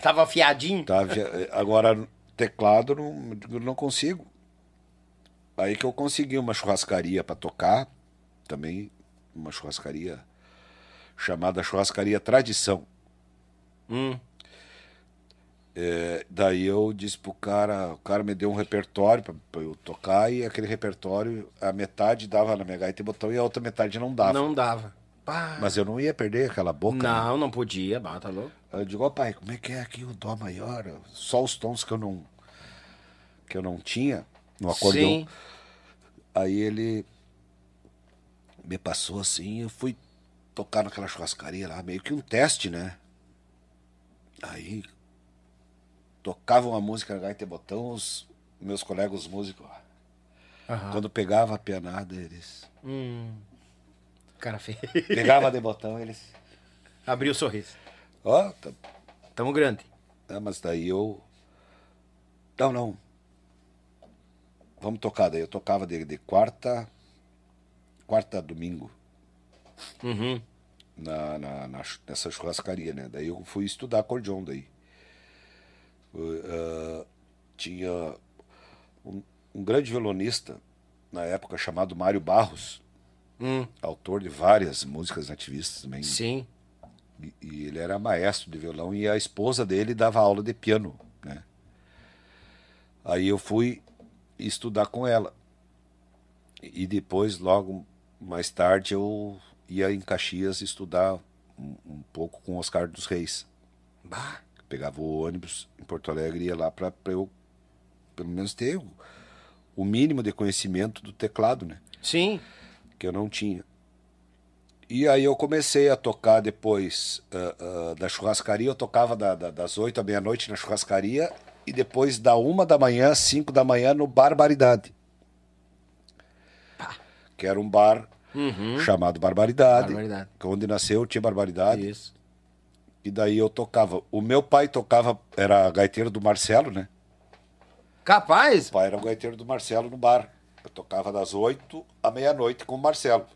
A: Tava afiadinho.
C: Via- agora, teclado, não, eu não consigo. Aí que eu consegui uma churrascaria para tocar, também uma churrascaria chamada Churrascaria Tradição.
A: Hum.
C: É, daí eu disse pro cara, o cara me deu um repertório para eu tocar e aquele repertório, a metade dava na minha gaita e botão e a outra metade não dava.
A: Não dava. Bah.
C: Mas eu não ia perder aquela boca. né?
A: Não, não podia. Bah, tá louco.
C: Eu digo, ó pai, como é que é aqui o dó maior? Só os tons que eu não que eu não tinha no acordeão.
A: Sim.
C: Aí ele me passou assim, eu fui tocar naquela churrascaria lá, meio que um teste, né? Aí tocava uma música na gaita e botão, os meus colegas músicos,
A: Aham.
C: quando pegava a pianada, eles
A: Hum. Cara feio.
C: pegava de botão, eles,
A: Abriu o sorriso.
C: ó, tá
A: Tamo grande.
C: É, mas daí eu. Não, não. Vamos tocar. Daí eu tocava de, de quarta. Quarta a domingo.
A: Uhum.
C: Na, na, na nessa churrascaria, né? Daí eu fui estudar acordeon daí. Eu, ah, tinha um, um grande violonista na época chamado Mário Barros,
A: Hum.
C: autor de várias músicas nativistas também.
A: Sim.
C: E, e ele era maestro de violão e a esposa dele dava aula de piano, né? Aí eu fui estudar com ela. E depois, logo mais tarde, eu ia em Caxias estudar um, um pouco com Oscar dos Reis.
A: Bah.
C: Pegava o ônibus em Porto Alegre e ia lá para eu, pelo menos, ter o, o mínimo de conhecimento do teclado, né?
A: Sim.
C: que eu não tinha. E aí eu comecei a tocar depois ah, ah, da churrascaria, eu tocava da- da- das 8 à meia-noite na churrascaria e depois da uma da manhã às 5 da manhã no Barbaridade. Que era um bar chamado Barbaridade,
A: Barbaridade.
C: que onde nasceu o Tia Barbaridade.
A: Isso.
C: E daí eu tocava. O meu pai tocava, era gaiteiro do Marcelo, né?
A: Capaz?
C: O pai era o gaiteiro do Marcelo no bar. Eu tocava das 8 à meia-noite com o Marcelo.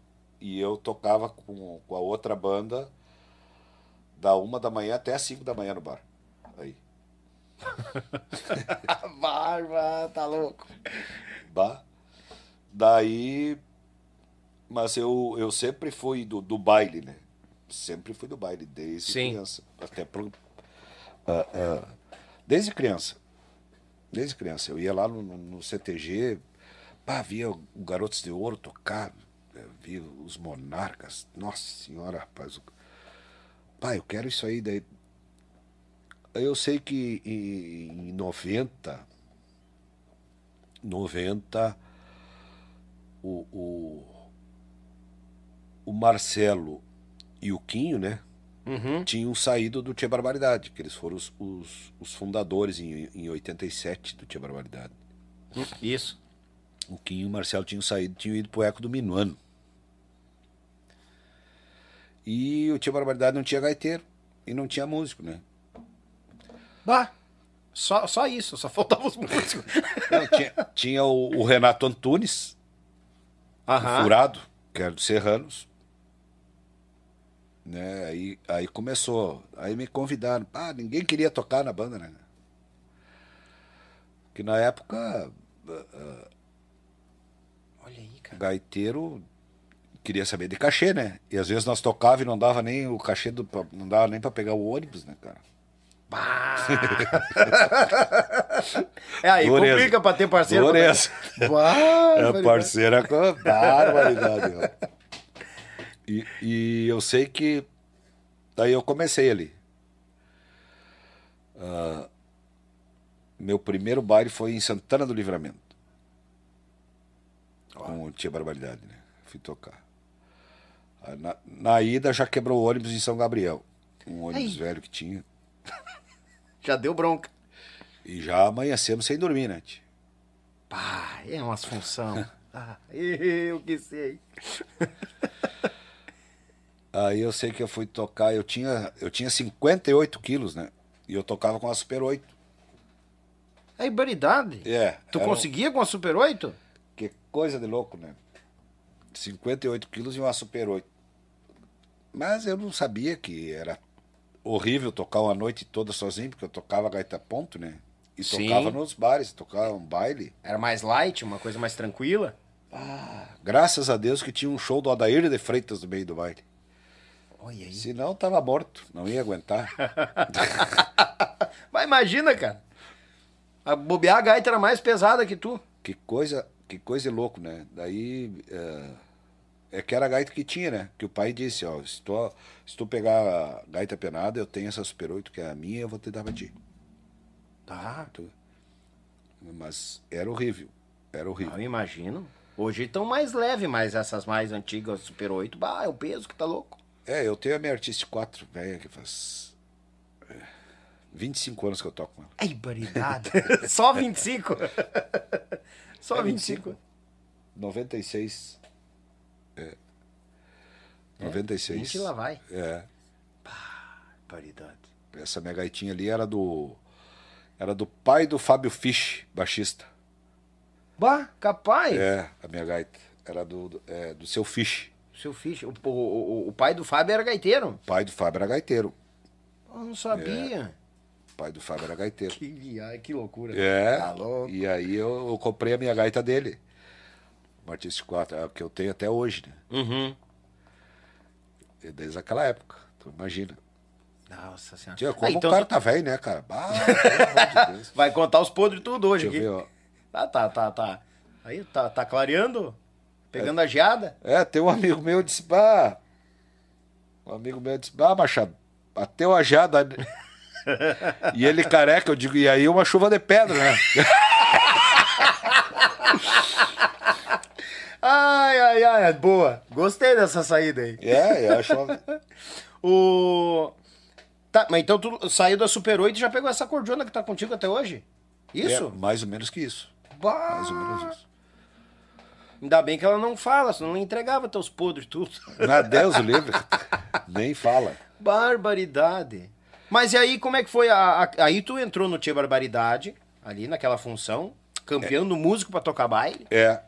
C: E eu tocava com, com a outra banda da uma da manhã até as 5 da manhã no bar.
A: Barba, tá louco.
C: Bah. Daí. Mas eu, eu sempre fui do, do baile, né? Sempre fui do baile, desde
A: Sim.
C: criança. Até pro. ah, ah, desde criança. Desde criança. Eu ia lá no, no- CTG, pá, via o Garotos de Ouro tocar, via os Monarcas. Nossa senhora, rapaz. Pá, eu quero isso aí. Daí... Eu sei que em, em 90, 90, o, o, o Marcelo e o Quinho, né?
A: Uhum.
C: Tinham saído do Tia Barbaridade, que eles foram os, os, os fundadores em, em 87 do Tia Barbaridade.
A: Isso.
C: O Quinho e o Marcelo tinham saído, tinham ido pro Eco do Minuano. E o Tia Barbaridade não tinha gaiteiro e não tinha músico, né?
A: Bah. Só, só isso, só faltava os músicos.
C: Não, tinha, tinha o, o Renato Antunes, o
A: Aham.
C: Furado, que era dos Serranos. Né? Aí, aí começou. Aí me convidaram. Ah, ninguém queria tocar na banda, né? Que na época,
A: Olha aí, cara.
C: gaiteiro queria saber de cachê, né? E às vezes nós tocava e não dava nem o cachê, do, não dava nem pra pegar o ônibus, né, cara?
A: Bah. É, aí
C: Dureza.
A: complica pra ter parceiro. pra-
C: Dureza. É parceira com barbaridade. E, e eu sei que. Daí eu comecei ali. Ah, meu primeiro baile foi em Santana do Livramento. Com o Tia Barbaridade, né? Fui tocar. Na, na ida já quebrou o ônibus em São Gabriel. Um ônibus
A: Ai.
C: velho que tinha.
A: Já deu bronca.
C: E já amanhecemos sem dormir, né? tia?
A: Pá, é umas função. Ah, eu que sei.
C: Aí eu sei que eu fui tocar, eu tinha, eu tinha 58 quilos, né? E eu tocava com a Super 8.
A: É ibaridade.
C: É.
A: Tu
C: era um-
A: conseguia com a Super 8?
C: Que coisa de louco, né? 58 quilos e uma Super 8. Mas eu não sabia que era horrível tocar uma noite toda sozinho, porque eu tocava gaita ponto, né? E
A: Sim.
C: tocava nos bares, tocava um baile.
A: Era mais light, uma coisa mais tranquila?
C: Graças a Deus que tinha um show do Adair de Freitas no meio do baile.
A: Olha aí.
C: Senão tava morto, não ia aguentar.
A: Mas imagina, cara. A bobear a gaita era mais pesada que tu.
C: Que coisa, que coisa louco, né? Daí é, é que era a gaita que tinha, né? Que o pai disse, ó, se tu, se tu pegar a gaita penada, eu tenho essa Super 8 que é a minha, eu vou te dar pra ti.
A: Tá.
C: Tu- Mas era horrível, era horrível.
A: Eu imagino. Hoje estão mais leve, mas essas mais antigas, Super 8, bah, é o peso que tá louco.
C: É, eu tenho a minha Artist 4, velha, que faz é, 25 anos que eu toco com ela.
A: É ibaridade. Só 25? Só
C: É
A: 25.
C: 96. É. 96.
A: 20 lá vai.
C: É.
A: Ibaridade.
C: Essa minha gaitinha ali era do. Era do pai do Fábio Fisch, baixista.
A: Bah, capaz.
C: É, a minha gaita. Era do, do, é, do seu Fisch.
A: Seu ficha. O, o, o, o pai do Fábio era gaiteiro.
C: O pai do Fábio era gaiteiro.
A: Eu não sabia.
C: O pai do Fábio era gaiteiro.
A: Que viagem, que loucura.
C: É.
A: Tá louco.
C: E aí eu, eu comprei a minha gaita dele. 4, é a que eu tenho até hoje, né?
A: Uhum.
C: E Desde aquela época. Tu imagina.
A: Nossa senhora.
C: Tia,
A: Ah,
C: como
A: então
C: o cara tá velho, né, cara? Bah, pelo amor de Deus.
A: Vai contar os podres tudo hoje
C: Deixa
A: aqui.
C: ver, ó.
A: Tá, tá, tá, tá. Aí, tá, tá clareando? Pegando a geada?
C: É, tem um amigo meu que disse, bah. Um amigo meu disse, bah, Machado, bateu a né?" e ele careca, eu digo, e aí uma chuva de pedra, né?
A: Ai, ai, ai, boa. Gostei dessa saída aí.
C: É, eu acho.
A: O. Tá, mas então tu saiu da Super 8 e já pegou essa cordiona que tá contigo até hoje? Isso?
C: É, mais ou menos que isso.
A: Bah!
C: Mais ou menos isso.
A: Ainda bem que ela não fala, senão ela entregava teus podres tudo.
C: Na Deus o livre. Nem fala.
A: Barbaridade. Mas e aí, como é que foi? A, a- aí tu entrou no Tia Barbaridade, ali naquela função, campeão do músico pra tocar baile,
C: É,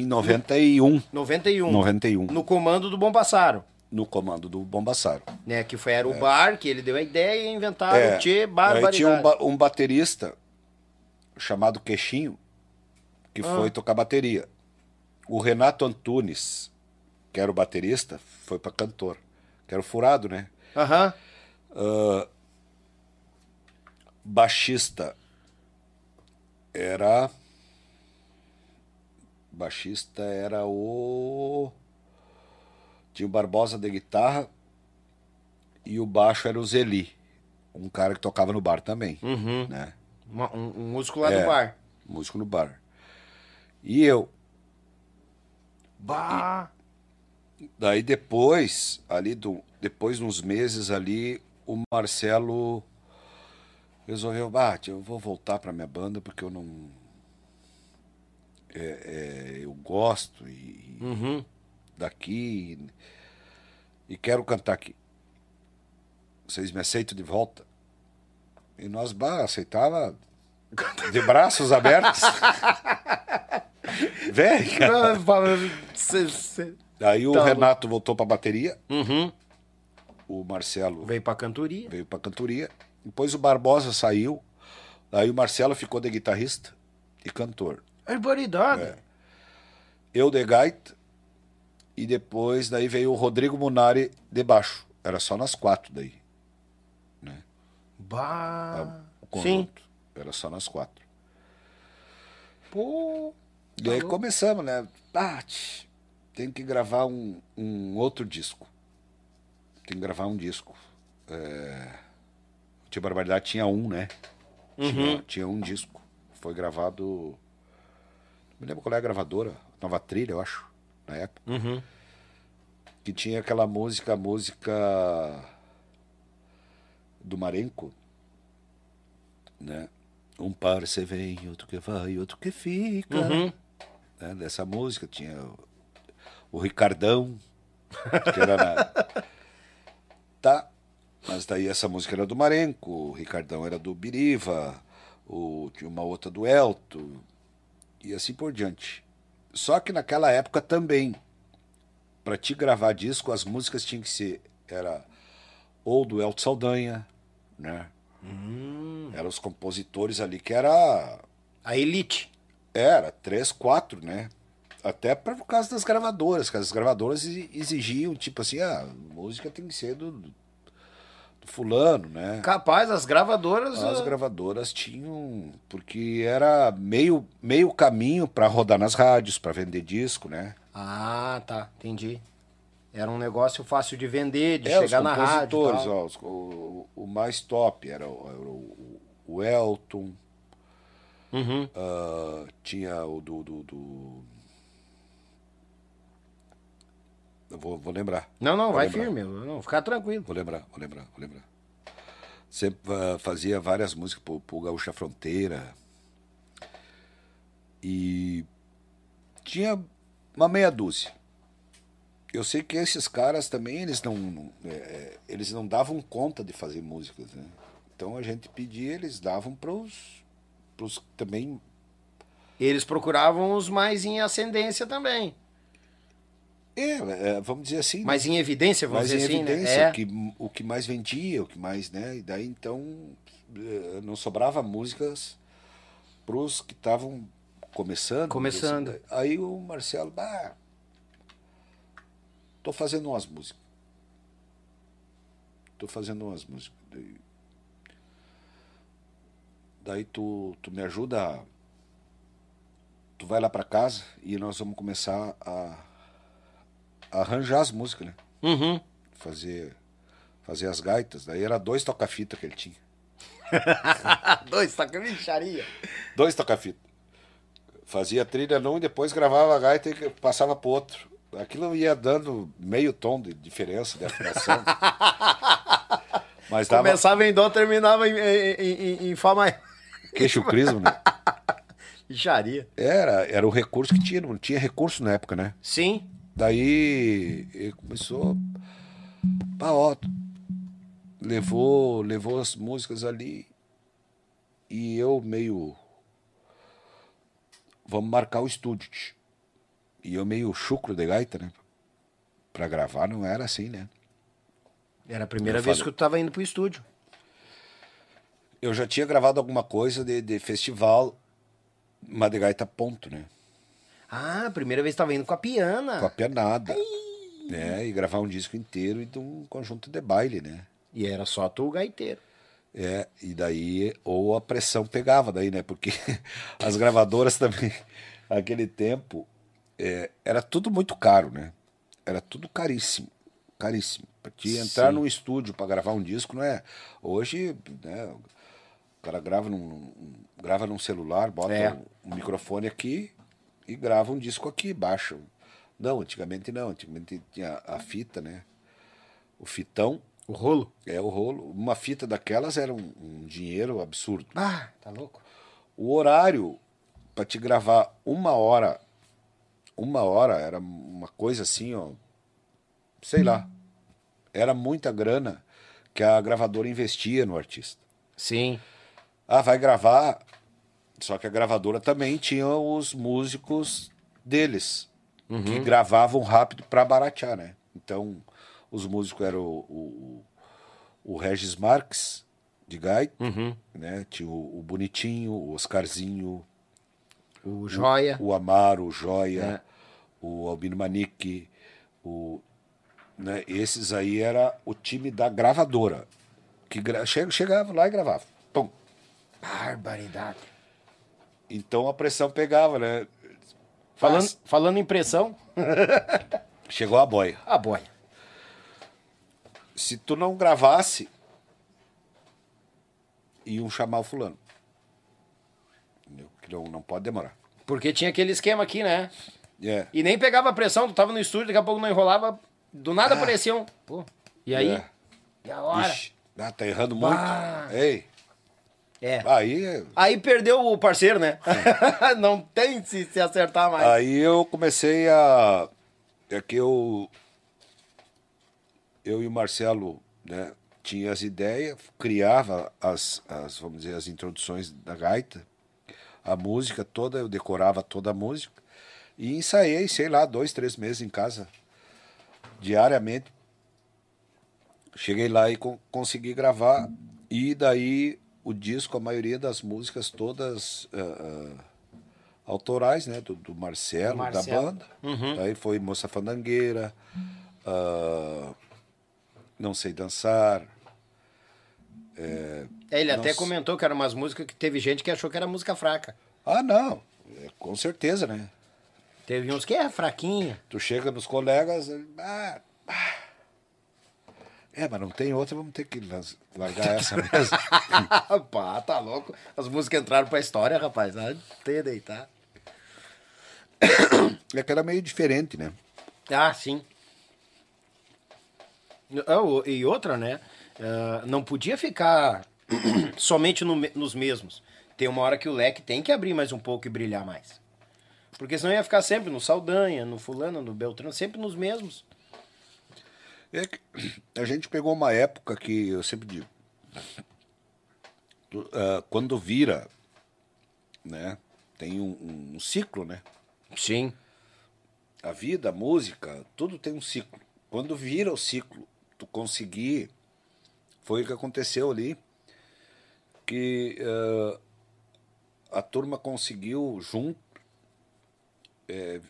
C: em 91.
A: 91.
C: 91.
A: No comando do Bombassaro,
C: No comando do Bombassaro.
A: né? Que foi, era o bar, que ele deu a ideia e inventaram o Tia
C: É. Aí
A: Barbaridade.
C: tinha um, ba- um baterista chamado Queixinho, que
A: Ah.
C: foi tocar bateria. O Renato Antunes, que era o baterista, foi pra cantor. Que era o furado, né?
A: Aham.
C: Ah, baixista era. Baixista era o. Tinha o Barbosa de guitarra e o baixo era o Zeli, um cara que tocava no bar também,
A: Uhum.
C: né?
A: Um, um músico lá
C: É.
A: do bar.
C: Músico no bar. E eu.
A: Bah!
C: Daí depois, ali do, depois de uns meses ali, o Marcelo resolveu, ah, tia, eu vou voltar pra minha banda porque eu não é, é, eu gosto e,
A: Uhum.
C: daqui e, e quero cantar aqui. Vocês me aceitam de volta? E nós bah, aceitava de braços abertos. Vem, cara. Aí o
A: Tá
C: Renato voltou pra bateria,
A: Uhum.
C: o Marcelo
A: Veio pra cantoria.
C: veio pra cantoria. Depois o Barbosa saiu. Aí o Marcelo ficou de guitarrista e cantor.
A: Barbaridade.
C: É. Eu de gaita. E depois daí veio o Rodrigo Munari de baixo. Era só nas quatro daí.
A: Bah!
C: o
A: Sim.
C: conjunto. Era só nas quatro.
A: Pô.
C: E aí começamos, né? Ah, tem que gravar um, um outro disco. Tem que gravar um disco. É... O Tia Barbaridade tinha um, né? Tinha, tinha um disco. Foi gravado. Me lembro qual é a gravadora. Nova Trilha, eu acho, na época.
A: Uhum.
C: Que tinha aquela música, a música do Marenco, né? Um par você vem, outro que vai, outro que fica.
A: Uhum.
C: Né? Dessa música tinha o, o Ricardão, que era na... Tá, mas daí essa música era do Marenco, o Ricardão era do Biriva, o, tinha uma outra do Elto, e assim por diante. Só que naquela época também, para te gravar disco, as músicas tinham que ser, era ou do Elto Saldanha, né? Eram os compositores ali que era
A: A Elite.
C: era, três, quatro, né? Até por causa das gravadoras, que as gravadoras exi- exigiam, tipo assim, ah, a música tem que ser do fulano, né?
A: Capaz, as gravadoras.
C: As
A: ah,
C: gravadoras tinham, porque era meio, meio caminho para rodar nas rádios, para vender disco, né?
A: Ah, tá, entendi. Era um negócio fácil de vender, de
C: É,
A: chegar na rádio.
C: compositores, ó, os- o, o mais top era, o, era o, o Elton,
A: Uhum.
C: ah, tinha o do. do, do- Eu vou, vou lembrar.
A: Não, não,
C: Vou
A: vai
C: lembrar.
A: firme. Não, ficar tranquilo.
C: Vou lembrar, vou lembrar, vou lembrar. Sempre ah, fazia várias músicas pro, pro Gaúcha Fronteira. E tinha uma meia dúzia. Eu sei que esses caras também, eles não, não- é, é, eles não davam conta de fazer músicas, né? Então a gente pedia, eles davam pros, pros também
A: Eles procuravam os mais em ascendência também.
C: É, é, vamos dizer assim.
A: Mais em evidência, vamos
C: mais em
A: dizer assim,
C: evidência,
A: né? É.
C: o, que, o que mais vendia, o que mais, né? E daí então eh, não sobrava músicas pros que estavam começando.
A: Começando.
C: assim. Aí o Marcelo, bah, tô fazendo umas músicas. Tô fazendo umas músicas. Daí, daí tu, tu me ajuda, tu vai lá pra casa e nós vamos começar a arranjar as músicas, né?
A: Uhum.
C: fazer fazer as gaitas. Daí era dois toca-fita que ele tinha.
A: Dois, com lixaria.
C: Dois toca-fita. Fazia trilha num e depois gravava a gaita e passava pro outro. Aquilo ia dando meio tom de diferença de afinação. Mas dava
A: Começava em dó, terminava em, em, em, em fá maior.
C: queixo crismo, né? Era, era o recurso que tinha, não tinha recurso na época, né?
A: Sim.
C: Daí ele começou. Pá, ó, levou, levou as músicas ali e eu meio. Vamos marcar o estúdio. E eu meio chucro de gaita, né? Pra gravar não era assim, né?
A: Era a primeira
C: Eu
A: vez
C: falei-
A: que eu tava indo pro estúdio.
C: Eu já tinha gravado alguma coisa de, de festival, mas de gaita ponto, né?
A: Ah, a primeira vez que tava indo com a piana.
C: Com a pianada. Né? E gravar um disco inteiro e de um conjunto de baile, né?
A: E era só tu o gaiteiro.
C: É, e daí, ou a pressão pegava daí, né? Porque as gravadoras também, naquele tempo, é, era tudo muito caro, né? Era tudo caríssimo, caríssimo. Pra te entrar
A: Sim.
C: num estúdio para gravar um disco, não é? Hoje, né? O cara grava num, grava num celular, bota
A: É.
C: um, um microfone aqui e grava um disco aqui, baixa. Não, antigamente não. Antigamente tinha a fita, né? O fitão,
A: O rolo?
C: é o rolo. Uma fita daquelas era um, um dinheiro absurdo.
A: Ah, tá louco.
C: O horário para te gravar uma hora, uma hora era uma coisa assim, ó, sei lá. Era muita grana que a gravadora investia no artista.
A: Sim.
C: Ah, vai gravar. Só que a gravadora também tinha os músicos deles, que gravavam rápido para baratear, né? Então, os músicos eram o, o, o Regis Marques, de gaita,
A: Uhum.
C: né? Tinha o, o Bonitinho, o Oscarzinho,
A: O joia.
C: o Amaro, o Joia,
A: É.
C: o Albino Manique, o, né? esses aí era o time da gravadora. Que gra... che- chegava lá e gravava. Pum.
A: Barbaridade.
C: Então a pressão pegava, né?
A: Falando,
C: Mas
A: falando em pressão,
C: chegou a boia.
A: a boia.
C: Se tu não gravasse, iam chamar o fulano. Entendeu? Que não, não pode demorar.
A: Porque tinha aquele esquema aqui, né?
C: É.
A: E nem pegava pressão, tu tava no estúdio, daqui a pouco não enrolava, do nada aparecia um. Pô, e aí?
C: É.
A: E a hora?
C: Ixi, ah, tá errando muito.
A: Bah.
C: Ei,
A: É.
C: aí,
A: Aí perdeu o parceiro, né? não tem se, se acertar mais.
C: aí eu comecei a. É que eu. Eu e o Marcelo, né? Tinha as ideias, criava as, as, vamos dizer, as introduções da gaita, a música toda, eu decorava toda a música e ensaiei, sei lá, dois, três meses em casa, diariamente. Cheguei lá e con- consegui gravar e daí o disco, a maioria das músicas todas ah, ah, autorais, né, do, do Marcelo,
A: Marcelo.
C: da banda. Aí foi Moça Fandangueira, ah, Não Sei Dançar,
A: É, ele até comentou que eram umas músicas que teve gente que achou que era música fraca.
C: Ah, não. É, com certeza, né?
A: Teve uns que é fraquinha.
C: Tu chega nos colegas, ah, ah. É, mas não tem outra, vamos ter que largar essa mesmo.
A: Pá, tá louco. As músicas entraram pra história, rapaz. Ah, Até deitar.
C: é que era meio diferente, né?
A: Ah, sim. O- E outra, né? Ah, não podia ficar somente no me- nos mesmos. Tem uma hora que o leque tem que abrir mais um pouco e brilhar mais. Porque senão ia ficar sempre no Saldanha, no Fulano, no Beltrano, sempre nos mesmos.
C: É que a gente pegou uma época que eu sempre digo, ah, quando vira, né? Tem um, um- ciclo, né?
A: Sim.
C: A vida, a música, tudo tem um ciclo. Quando vira o ciclo, tu conseguir, foi o que aconteceu ali, que eh, a turma conseguiu junto, eh,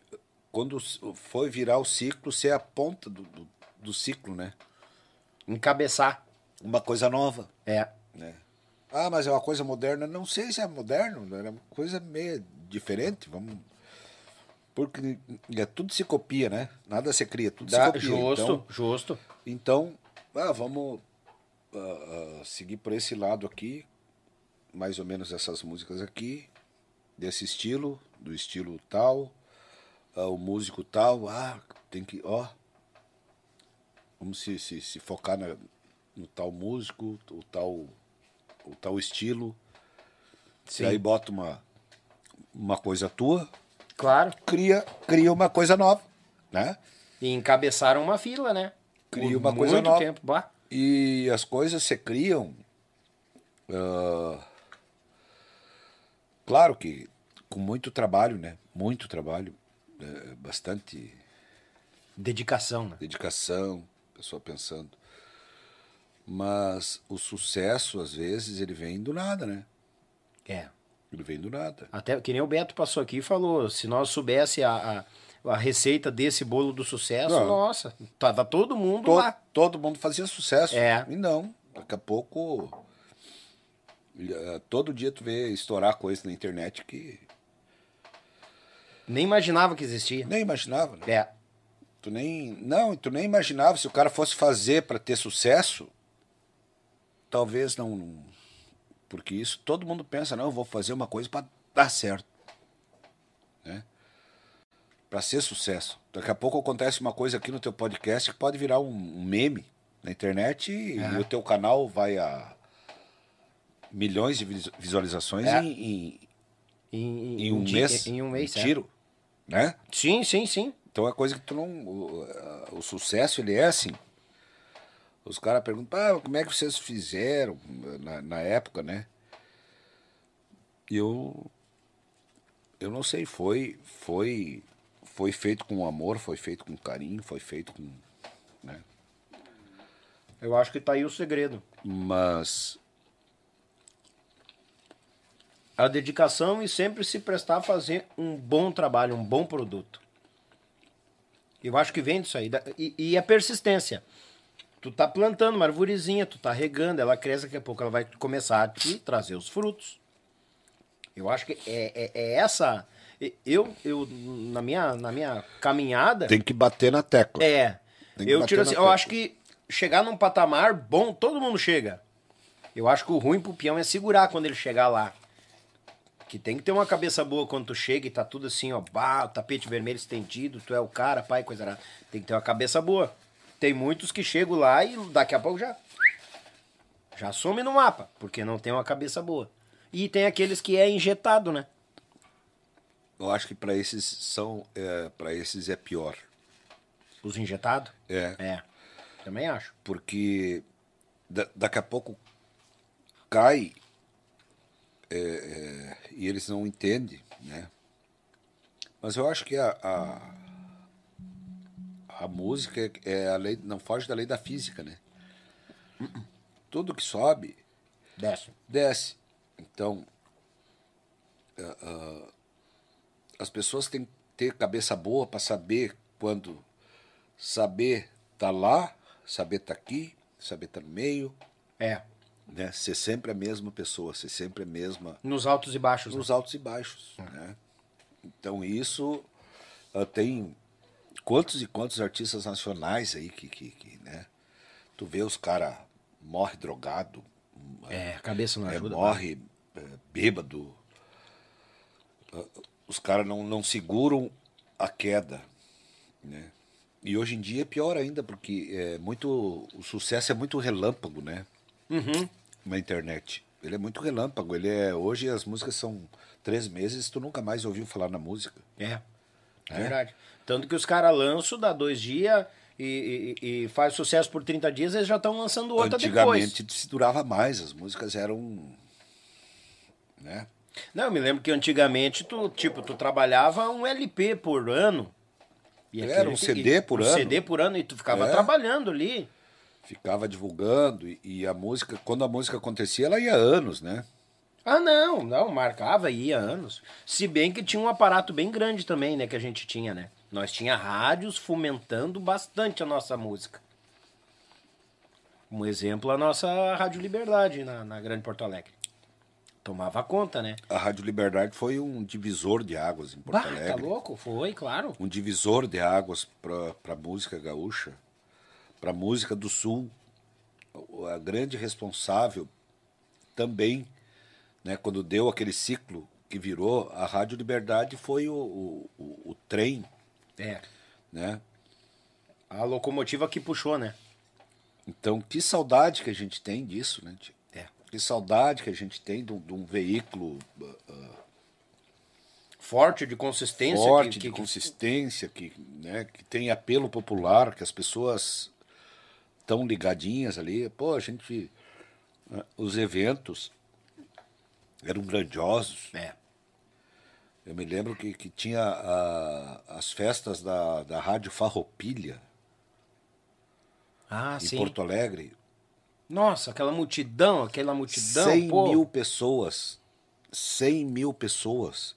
C: quando foi virar o ciclo, ser a ponta do, do, do ciclo, né?
A: Encabeçar.
C: Uma coisa nova,
A: É.
C: né? Ah, mas é uma coisa moderna. Não sei se é moderno, é uma coisa meio diferente, vamos... Porque é, tudo se copia, né? Nada se cria, tudo
A: Dá-
C: se copia.
A: justo,
C: Então,
A: justo.
C: então ah, vamos ah, ah, seguir por esse lado aqui, mais ou menos essas músicas aqui, desse estilo, do estilo tal, ah, o músico tal, ah, tem que, ó, vamos se, se, se focar na- no tal músico, o tal, o tal estilo,
A: Sim.
C: e aí bota uma, uma coisa tua,
A: Claro.
C: cria, cria uma coisa nova, né?
A: E encabeçaram uma fila, né?
C: Cria
A: Por
C: uma coisa nova.
A: tempo. Bah.
C: E as coisas se criam. ah, claro que com muito trabalho, né? Muito trabalho. é, bastante
A: Dedicação, né?
C: dedicação, pessoa pensando. Mas o sucesso, às vezes, ele vem do nada, né?
A: É.
C: Ele vem do nada.
A: Até que nem o Beto passou aqui e falou, se nós soubesse a, a, a receita desse bolo do sucesso,
C: Não.
A: nossa, tava todo mundo
C: To-
A: lá.
C: todo mundo fazia sucesso.
A: É.
C: E não. Daqui a pouco. eh, Todo dia tu vê estourar coisa na internet que
A: Nem imaginava que existia.
C: nem imaginava, né?
A: É.
C: Tu nem. Não, tu nem imaginava se o cara fosse fazer para ter sucesso. Talvez não. Porque isso todo mundo pensa, não, eu vou fazer uma coisa para dar certo. Né? Para ser sucesso. Daqui a pouco acontece uma coisa aqui no teu podcast que pode virar um, um meme na internet e,
A: É.
C: e o teu canal vai a milhões de vis- visualizações
A: É.
C: em, em,
A: Em,
C: em um mês.
A: Em um mês,
C: um
A: é.
C: tiro. Né?
A: Sim, sim, sim.
C: Então é coisa que tu não. O, o sucesso ele é assim. Os caras perguntam, ah, como é que vocês fizeram na, na época, né? E eu. Eu não sei, foi. Foi. Foi feito com amor, foi feito com carinho, foi feito com. Né?
A: Eu acho que tá aí o segredo.
C: Mas.
A: A dedicação e sempre se prestar a fazer um bom trabalho, um bom produto. Eu acho que vem disso aí. E, e a persistência. Tu tá plantando uma arvorezinha, tu tá regando, ela cresce, daqui a pouco ela vai começar a te trazer os frutos. Eu acho que é, é, é essa. Eu, eu na, minha, na minha caminhada.
C: Tem que bater na tecla.
A: É. Eu tiro assim, eu acho que chegar num patamar bom, todo mundo chega. Eu acho que o ruim pro peão é segurar quando ele chegar lá. Que tem que ter uma cabeça boa quando tu chega e tá tudo assim, ó, bah, tapete vermelho estendido, tu é o cara, pai, coisa nada. Tem que ter uma cabeça boa. Tem muitos que chegam lá e daqui a pouco já já some no mapa, porque não tem uma cabeça boa. E tem aqueles que é injetado, né?
C: Eu acho que para esses são, é, para esses é pior.
A: Os injetados?
C: É.
A: É. Também acho.
C: Porque da, daqui a pouco cai é, é, e eles não entendem, né? Mas eu acho que a, a, a música é, é a lei, não foge da lei da física, né? Tudo que sobe
A: desce.
C: Desce. Então, uh, uh, as pessoas têm que ter cabeça boa para saber quando saber tá lá, saber tá aqui, saber tá no meio.
A: É.
C: Né? Ser sempre a mesma pessoa, ser sempre a mesma.
A: Nos altos e baixos.
C: Nos
A: né?
C: altos e baixos. Uhum. Né? Então isso uh, tem quantos e quantos artistas nacionais aí que, que, que né? Tu vê os caras morre drogado.
A: É, a cabeça não
C: é,
A: ajuda.
C: Morre é, bêbado. Os caras não, não seguram a queda. Né? E hoje em dia é pior ainda, porque é muito, o sucesso é muito relâmpago, né?
A: Uhum.
C: Na internet. Ele é muito relâmpago. Ele é, hoje as músicas são três meses, tu nunca mais ouviu falar na música.
A: É. É, verdade. Tanto que os caras lançam, dá dois dias e, e, e, faz sucesso por 30 dias, eles já estão lançando outra
C: Antigamente
A: depois.
C: se durava mais, as músicas eram. Né?
A: Não, eu me lembro que antigamente tu, tipo, tu trabalhava um LP por ano.
C: E Era um CD por
A: um
C: ano.
A: CD por ano e tu ficava é. trabalhando ali.
C: Ficava divulgando e, e, a música, quando a música acontecia, ela ia anos, né?
A: Ah, não, não, marcava e ia anos. Se bem que tinha um aparato bem grande também, né, que a gente tinha, né? Nós tinha rádios fomentando bastante a nossa música. Um exemplo, a nossa Rádio Liberdade na, na Grande Porto Alegre. Tomava conta, né?
C: A Rádio Liberdade foi um divisor de águas em Porto bah, Alegre.
A: Tá louco? Foi, claro.
C: Um divisor de águas para a música gaúcha, para a música do Sul. A grande responsável também, né, quando deu aquele ciclo que virou, a Rádio Liberdade foi o, o, o, o trem
A: é.
C: Né?
A: A locomotiva que puxou, né?
C: Então, que saudade que a gente tem disso, né?
A: É.
C: Que saudade que a gente tem de um, de um veículo uh,
A: forte de consistência,
C: forte
A: que,
C: de consistência, que, né, que tem apelo popular, que as pessoas estão ligadinhas ali. Pô, a gente, uh, os eventos eram grandiosos.
A: É.
C: Eu me lembro que, que tinha a, as festas da, da Rádio Farroupilha.
A: Ah,
C: em
A: sim.
C: Porto Alegre.
A: Nossa, aquela multidão, aquela multidão.
C: 100
A: pô.
C: mil pessoas. 100 mil pessoas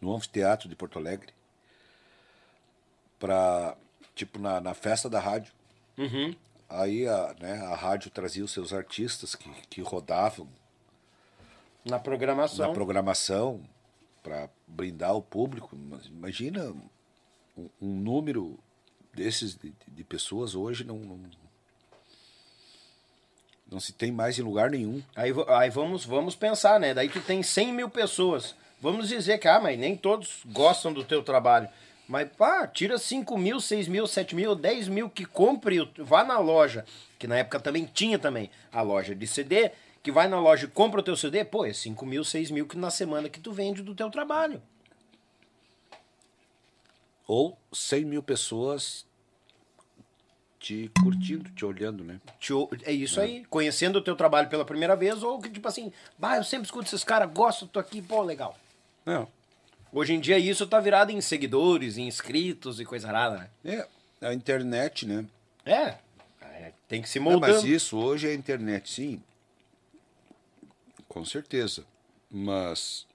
C: no anfiteatro de Porto Alegre. Pra, tipo, na, na festa da rádio.
A: Uhum.
C: Aí a, né, a rádio trazia os seus artistas que, que rodavam
A: na programação.
C: na programação para brindar o público. Mas imagina um, um número desses de, de, pessoas hoje não, não, não se tem mais em lugar nenhum.
A: Aí, aí vamos, vamos pensar, né? Daí tu tem 100 mil pessoas. Vamos dizer que, ah, mas nem todos gostam do teu trabalho. Mas, pá, tira 5 mil, 6 mil, 7 mil, 10 mil que compre, vá na loja, que na época também tinha também a loja de CD, que vai na loja e compra o teu CD, pô, é 5 mil, 6 mil que na semana que tu vende do teu trabalho.
C: Ou 100 mil pessoas te curtindo, te olhando, né?
A: É isso é. aí, conhecendo o teu trabalho pela primeira vez, ou que tipo assim, bah, eu sempre escuto esses caras, gosto, tô aqui, pô, legal.
C: É.
A: Hoje em dia isso tá virado em seguidores, em inscritos e coisa rara, né?
C: É, a internet, né?
A: É, é tem que se.
C: Não, mas isso hoje é a internet, sim. Com certeza. Mas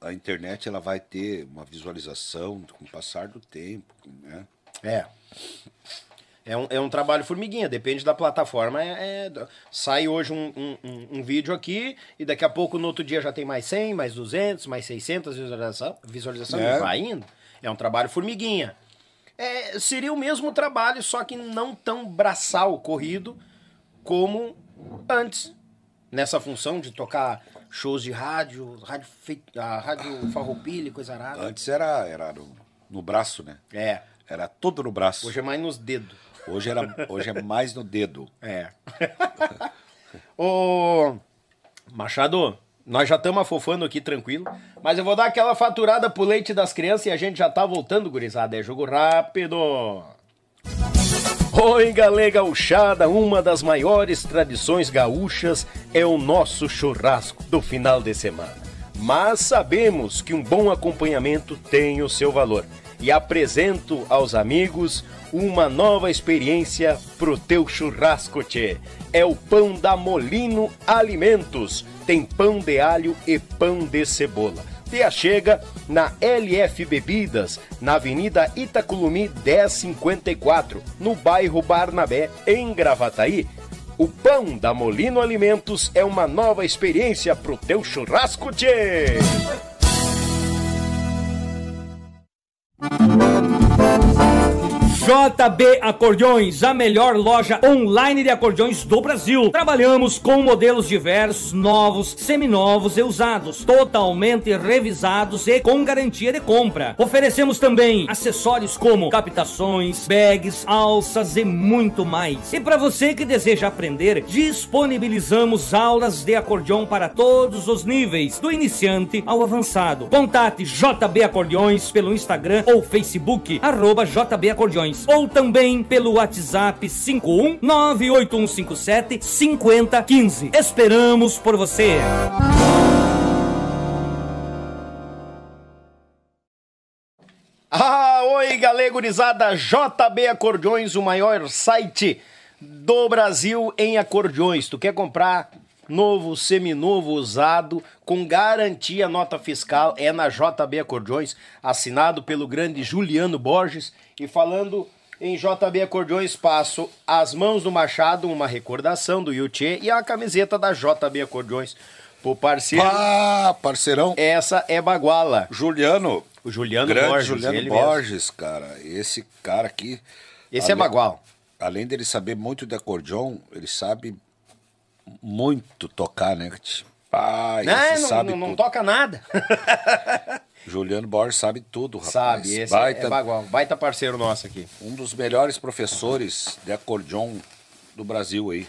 C: a internet ela vai ter uma visualização com o passar do tempo, né?
A: É. É um, é um trabalho formiguinha, depende da plataforma. É, é- sai hoje um, um- um- vídeo aqui e daqui a pouco no outro dia já tem mais 100, mais 200, mais 600 visualização, visualização
C: É.
A: e vai indo. É um trabalho formiguinha. É, seria o mesmo trabalho, só que não tão braçal corrido como antes. Nessa função de tocar shows de rádio, rádio, fei- a rádio farroupilha, coisa arada.
C: Antes era, era no, no braço, né?
A: É,
C: Era tudo no braço.
A: hoje é mais nos dedos.
C: Hoje, era, hoje é mais no dedo.
A: É. Ô, Machado, nós já estamos afofando aqui tranquilo, mas eu vou dar aquela faturada pro leite das crianças e a gente já tá voltando, gurizada. É jogo rápido. Oi, galera gauchada, uma das maiores tradições gaúchas é o nosso churrasco do final de semana. Mas sabemos que um bom acompanhamento tem o seu valor. E apresento aos amigos uma nova experiência pro teu churrasco, tchê. É o pão da Molino Alimentos. Tem pão de alho e pão de cebola. Te achega na LF Bebidas, na Avenida Itaculumi 1054, no bairro Barnabé, em Gravataí. O pão da Molino Alimentos é uma nova experiência pro teu churrasco, tchê!
B: JB Acordeões, a melhor loja online de acordeões do Brasil. Trabalhamos com modelos diversos, novos, seminovos e usados, totalmente revisados e com garantia de compra. Oferecemos também acessórios como captações, bags, alças e muito mais. E para você que deseja aprender, disponibilizamos aulas de acordeão para todos os níveis, do iniciante ao avançado. Contate JB Acordeões pelo Instagram ou Facebook, arroba JB Acordeões, ou também pelo WhatsApp 51 98157 5015. Esperamos por você!
A: Ah, oi, galera gurizada, JB Acordeões, o maior site do Brasil em acordeões. Tu quer comprar novo, seminovo, usado, com garantia nota fiscal, é na JB Acordeões, assinado pelo grande Juliano Borges. E falando em JB Acordeões, passo as mãos do Machado, uma recordação do Yuchê e a camiseta da JB Acordeões. Pro parceiro,
C: Ah, parceirão.
A: essa é Baguala.
C: Juliano.
A: O Juliano
C: grande
A: Borges,
C: Juliano
A: ele mesmo.
C: Borges, cara. Esse cara aqui.
A: Esse é Bagual.
C: Além dele saber muito de acordeon, ele sabe muito tocar, né? Ah,
A: Não, não,
C: sabe
A: não, não toca nada.
C: Juliano Borges sabe tudo, rapaz.
A: Sabe, esse
C: Baita,
A: é bagual. Baita parceiro nosso aqui.
C: um dos melhores professores de acordeon do Brasil aí.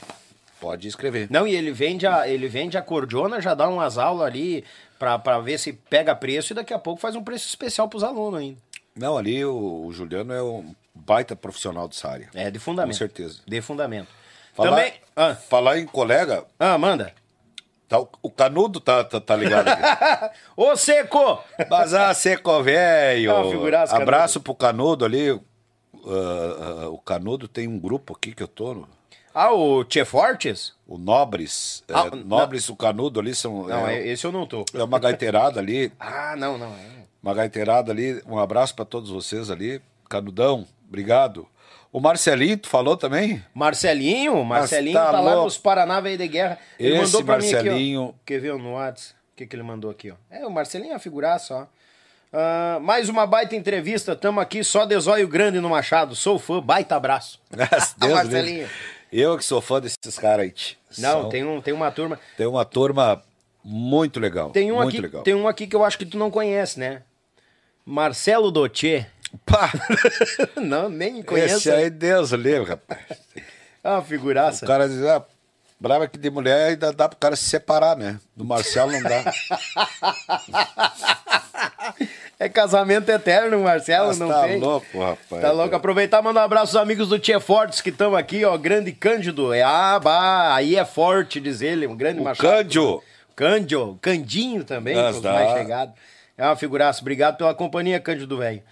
C: Pode escrever.
A: Não, e ele vende a, ele vende a cordiona, já dá umas aulas ali pra, pra ver se pega preço e daqui a pouco faz um preço especial pros alunos ainda.
C: Não, ali o, o Juliano é um baita profissional dessa área.
A: É, de fundamento.
C: Com certeza.
A: De fundamento.
C: Falar,
A: Também... Ah,
C: falar em colega,
A: ah, manda.
C: tá, o- Canudo tá, tá, tá ligado aqui.
A: Ô, Seco!
C: Ah, seco velho.
A: Figuraça,
C: Abraço pro Canudo ali. Ah, ah, o Canudo tem um grupo aqui que eu tô. no-
A: Ah, o Tchê Fortes?
C: O Nobres. é,
A: Ah,
C: Nobres e o Canudo ali são.
A: Não,
C: é,
A: esse eu não tô.
C: é uma gaiteirada ali.
A: Ah, não, não. é.
C: Uma gaiteirada ali. Um abraço pra todos vocês ali. Canudão, obrigado. O Marcelinho, tu falou também?
A: Marcelinho, Marcelinho
C: tá
A: tá, lá
C: louco.
A: nos Paraná veio de guerra. Ele
C: Esse
A: mandou pra mim
C: Marcelinho-
A: aqui, ó. Quer ver no WhatsApp? O que, que ele mandou aqui, ó? É, o Marcelinho é uma figuraça, ó. Ah, mais uma baita entrevista, tamo aqui só de zóio grande no Machado. Sou fã, baita abraço.
C: Deus
A: Marcelinho.
C: Eu que sou fã desses caras aí.
A: Não,
C: São-
A: tem, um, tem uma turma.
C: tem uma turma muito legal.
A: Tem um,
C: muito
A: aqui,
C: legal.
A: tem um aqui que eu acho que tu não conhece, né? Marcelo Dotê.
C: Pá,
A: não, nem conheço.
C: esse aí, Deus livre, rapaz.
A: É uma figuraça.
C: O cara diz, ah, brava que de mulher ainda dá pro cara se separar, né? Do Marcelo não dá.
A: É casamento eterno, Marcelo,
C: Mas
A: não
C: tá
A: tem.
C: louco, rapaz.
A: Tá louco. Aproveitar e mandar um abraço aos amigos do Tia Fortes que estão aqui, ó. Grande Cândido. É, ah, bah, aí é forte, diz ele. Um grande
C: O
A: machado.
C: Cândio.
A: Cândio. Candinho também,
C: Mas
A: mais chegados. É uma figuraça. Obrigado pela companhia, Cândido velho.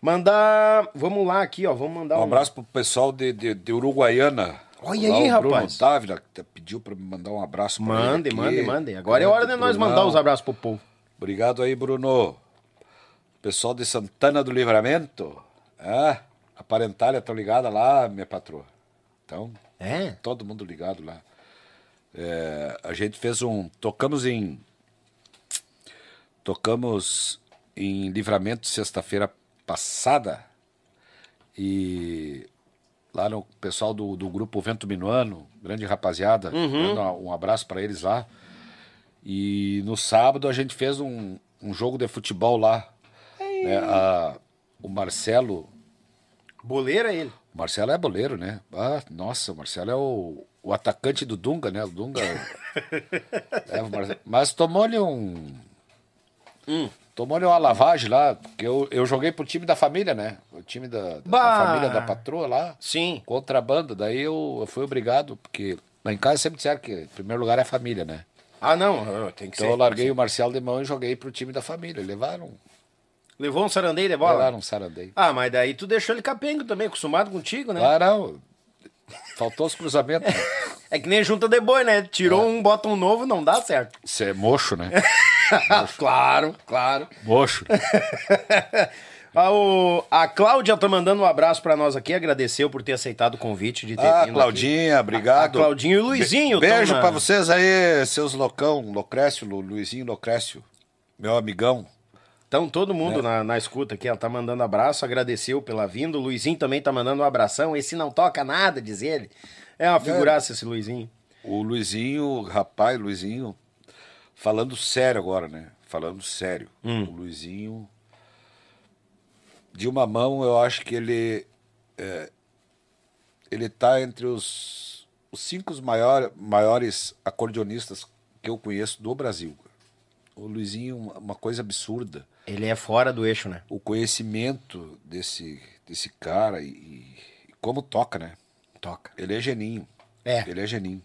A: Mandar. Vamos lá aqui, ó. Vamos mandar
C: Um abraço pro pessoal de, de, de Uruguaiana.
A: Olha aí,
C: o Bruno
A: rapaz.
C: Dávila que pediu pra me mandar um abraço pra ele
A: Mande,
C: aqui.
A: mande, mande. Agora é hora de nós
C: Brunão.
A: mandar os abraços pro povo.
C: Obrigado aí, Bruno. Pessoal de Santana do Livramento. Ah, a parentalha tá ligada lá, minha patroa. Então,
A: É?
C: todo mundo ligado lá. É, a gente fez um. Tocamos em. Tocamos em livramento sexta-feira passada. E lá no pessoal do, do grupo Vento Minuano, grande rapaziada, dando um abraço para eles lá. E no sábado a gente fez um, um jogo de futebol lá. né? A- o Marcelo,
A: Boleira ele.
C: o Marcelo é boleiro, né? Ah, nossa, o Marcelo é o, o atacante do Dunga, né? O Dunga. é, o Marcelo- mas tomou-lhe um. Tomou-lhe uma lavagem lá, porque eu, eu joguei pro time da família, né? O time da, da família da patroa lá.
A: Sim.
C: Contrabando. Daí eu, eu fui obrigado, porque lá em casa sempre disseram que em primeiro lugar é a família, né?
A: Ah, não, tem que
C: Então
A: ser.
C: eu larguei o Marcelo de mão e joguei pro time da família. Levaram,
A: Levou um sarandeio de bola?
C: levaram um sarandeio.
A: Ah, mas daí tu deixou ele capengo também, acostumado contigo, né?
C: Ah, não. Faltou os cruzamentos.
A: É que nem junta de boi, né? Tirou um, bota um novo, não dá certo.
C: Isso é mocho, né?
A: claro, claro.
C: Mocho.
A: Ah, o- a Cláudia tá mandando um abraço pra nós aqui, agradeceu por ter aceitado o convite de ter
C: Ah,
A: vindo
C: Claudinha, obrigado.
A: A Claudinha e o Luizinho
C: Be- Beijo pra vocês aí, seus loucão, Locrécio, Lu- Luizinho Locrécio, meu amigão.
A: Então, todo
C: É.
A: mundo na, na escuta aqui, ela tá mandando abraço, agradeceu pela vinda. O Luizinho também tá mandando um abração. Esse não toca nada, diz ele. É uma figuraça esse Luizinho.
C: O Luizinho, rapaz, Luizinho, falando sério agora, né? Falando sério.
A: Hum.
C: O Luizinho, de uma mão, eu acho que ele é, ele tá entre os, os cinco maior, maiores acordeonistas que eu conheço do Brasil. O Luizinho, uma- uma coisa absurda.
A: Ele é fora do eixo, né?
C: o conhecimento desse, desse cara e, e como toca, né?
A: Toca.
C: Ele é geninho.
A: É.
C: Ele é geninho.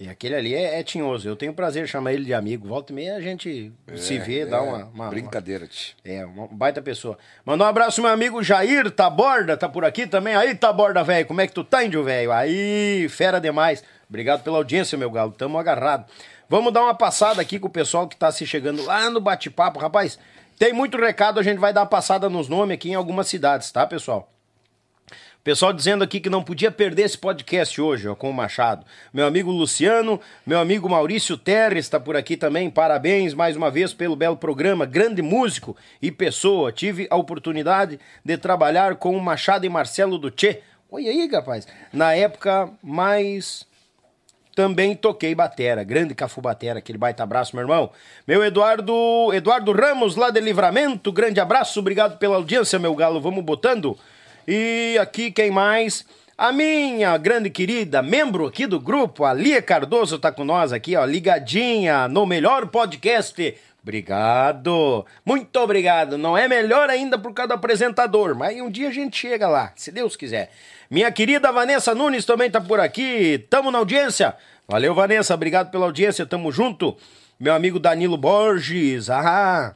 A: E aquele ali é, é tinhoso. Eu tenho prazer de chamar ele de amigo. Volta e meia a gente se vê,
C: É,
A: dá
C: é,
A: uma, uma-
C: Brincadeira, tio.
A: É, uma baita pessoa. Mandar um abraço meu amigo Jair Taborda, tá por aqui também. Aí, Taborda, velho, como é que tu tá, índio, velho? Aí, fera demais. Obrigado pela audiência, meu galo. Tamo agarrado. Vamos dar uma passada aqui com o pessoal que tá se chegando lá no bate-papo. Rapaz, tem muito recado, a gente vai dar uma passada nos nomes aqui em algumas cidades, tá, pessoal? Pessoal dizendo aqui que não podia perder esse podcast hoje, ó, com o Machado. Meu amigo Luciano, meu amigo Maurício Terres está por aqui também. Parabéns mais uma vez pelo belo programa. Grande músico e pessoa. Tive a oportunidade de trabalhar com o Machado e Marcelo do. Olha aí, rapaz. Na época mais também toquei batera, grande Cafu Batera, aquele baita abraço, meu irmão. Meu Eduardo, Eduardo Ramos, lá de Livramento, grande abraço, obrigado pela audiência, meu galo, vamos botando. E aqui quem mais? A minha grande querida, membro aqui do grupo, a Lia Cardoso tá com nós aqui, ó, ligadinha no melhor podcast. Obrigado, muito obrigado. Não é melhor ainda por causa do apresentador, mas um dia a gente chega lá, se Deus quiser. Minha querida Vanessa Nunes também tá por aqui. Tamo na audiência. Valeu, Vanessa. Obrigado pela audiência. Tamo junto. Meu amigo Danilo Borges. Ah,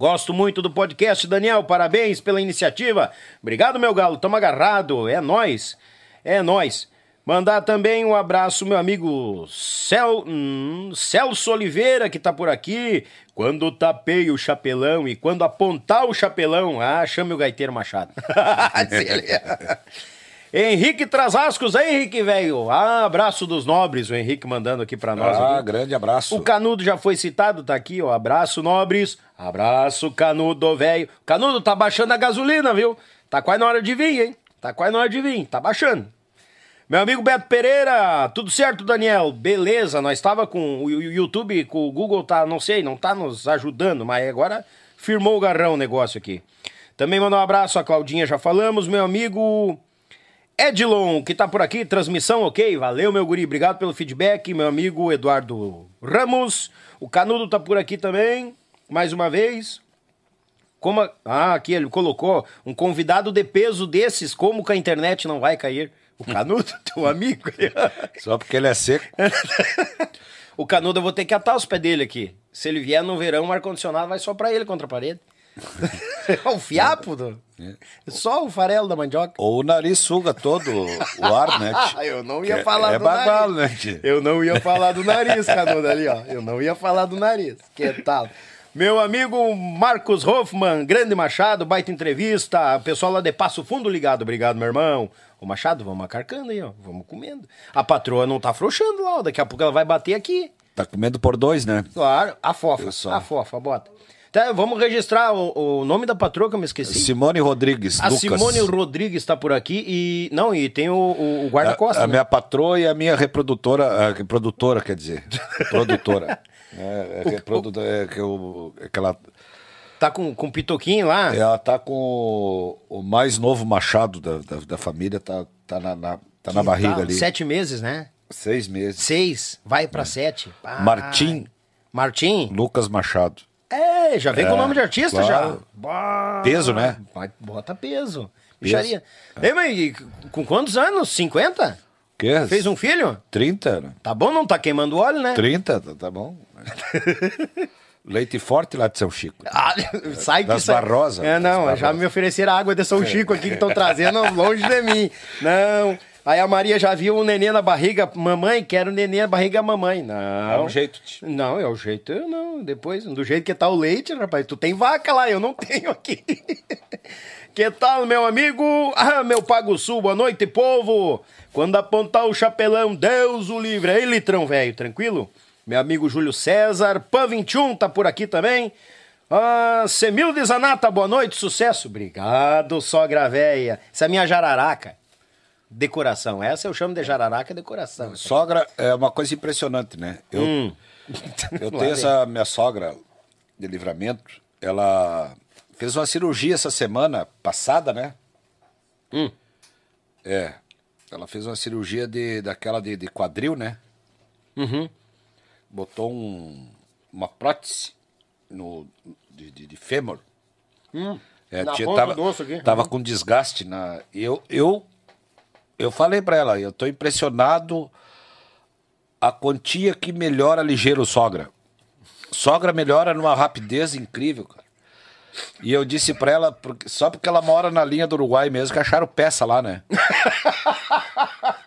A: gosto muito do podcast, Daniel. Parabéns pela iniciativa. Obrigado, meu galo. Tamo agarrado. É nós. É nós. Mandar também um abraço, meu amigo Cel... hum, Celso Oliveira, que tá por aqui. Quando tapei o chapelão e quando apontar o chapelão, ah, chame o gaiteiro Machado. Henrique Trasascos, aí, Henrique, velho. Ah, abraço dos nobres, o Henrique mandando aqui pra nós.
C: Ah,
A: aqui.
C: grande abraço.
A: O Canudo já foi citado, tá aqui, ó. Abraço, nobres. Abraço, Canudo, velho. Canudo tá baixando a gasolina, viu? Tá quase na hora de vir, hein? Tá quase na hora de vir, tá baixando. Meu amigo Beto Pereira, tudo certo, Daniel? Beleza, nós estava com o YouTube, com o Google tá, não sei, não tá nos ajudando, mas agora firmou o garrão o negócio aqui. Também mandar um abraço a Claudinha, já falamos, meu amigo Edilon, que tá por aqui, transmissão ok, valeu meu guri, obrigado pelo feedback, meu amigo Eduardo Ramos, o Canudo tá por aqui também, mais uma vez. Como a- Ah, aqui ele colocou um convidado de peso desses, como que a internet não vai cair? O Canudo, teu amigo.
C: Só porque ele é seco.
A: o Canudo eu vou ter que atar os pés dele aqui. Se ele vier no verão, o ar-condicionado vai só pra ele contra a parede. O fiapo, do... só o farelo da mandioca.
C: Ou o nariz suga todo o ar, né?
A: Ah, eu não ia
C: Que é-
A: falar
C: é
A: do
C: bagualo,
A: nariz.
C: né?
A: Eu não ia falar do nariz, Canudo, ali, ó. Eu não ia falar do nariz. Que tal? Meu amigo Marcos Hoffman, grande Machado, baita entrevista. O pessoal lá de Passo Fundo ligado, obrigado, meu irmão. Ô Machado, vamos acarcando aí, ó. Vamos comendo. A patroa não tá afrouxando lá, ó. Daqui a pouco ela vai bater aqui.
C: Tá comendo por dois, né?
A: Claro, a fofa.
C: Só.
A: A fofa, bota. Tá, vamos registrar o, o nome da patroa que eu me esqueci.
C: Simone Rodrigues,
A: a
C: Lucas.
A: Simone Rodrigues está por aqui e. Não, e tem o, o, o guarda-costas.
C: A, a
A: né?
C: minha patroa e a minha reprodutora, a produtora, quer dizer, produtora. É, é, que é, é que eu, é que ela,
A: Tá com, com pitoquinho lá.
C: ela tá com o, o mais novo machado da, da, da família, tá, tá na, na- tá na barriga
A: Tá,
C: ali.
A: Sete meses, né?
C: Seis meses.
A: Seis, vai pra sete. Ai.
C: Martim.
A: Martim?
C: Lucas Machado.
A: É, já vem com o nome de artista
C: claro.
A: já. Bah.
C: Peso, né?
A: Bota peso. Bicharia. Ei, mas e com quantos anos? 50?
C: Que?
A: Fez um filho?
C: 30, né?
A: Tá bom, não tá queimando óleo, né?
C: 30, tá, tá bom. Leite forte lá de São Chico.
A: Ah, sai que
C: Das
A: sai.
C: Barrosa.
A: É, não, já me ofereceram água de São Chico aqui que estão trazendo longe de mim. Não. Aí a Maria já viu o neném na barriga, mamãe, quero o neném na barriga, mamãe. Não.
C: É um jeito, tio.
A: Não, é o jeito, eu não. Depois, do jeito que tá o leite, rapaz, tu tem vaca lá, eu não tenho aqui. que tal, meu amigo? Ah, meu Pago Sul, boa noite, povo. Quando apontar o chapelão, Deus o livre. Aí, litrão velho, tranquilo? Meu amigo Júlio César, Pan 21 tá por aqui também. Ah, Semil de Zanata, boa noite, sucesso. Obrigado, sogra véia. Essa é a minha jararaca. Decoração. Essa eu chamo de jararaca decoração.
C: Sogra é uma coisa impressionante, né? Eu,
A: Hum.
C: eu tenho essa minha sogra de livramento, ela fez uma cirurgia essa semana passada, né?
A: Hum.
C: É. Ela fez uma cirurgia de, daquela de, de quadril, né?
A: Uhum.
C: Botou um, uma prótese no, de, de, de fêmur. É,
A: Hum. Na
C: tinha-
A: ponta
C: tava, tava
A: Uhum.
C: com desgaste na. Eu, eu, eu falei pra ela, eu tô impressionado a quantia que melhora ligeiro sogra. Sogra melhora numa rapidez incrível, cara. E eu disse pra ela, porque, só porque ela mora na linha do Uruguai mesmo, que acharam peça lá, né?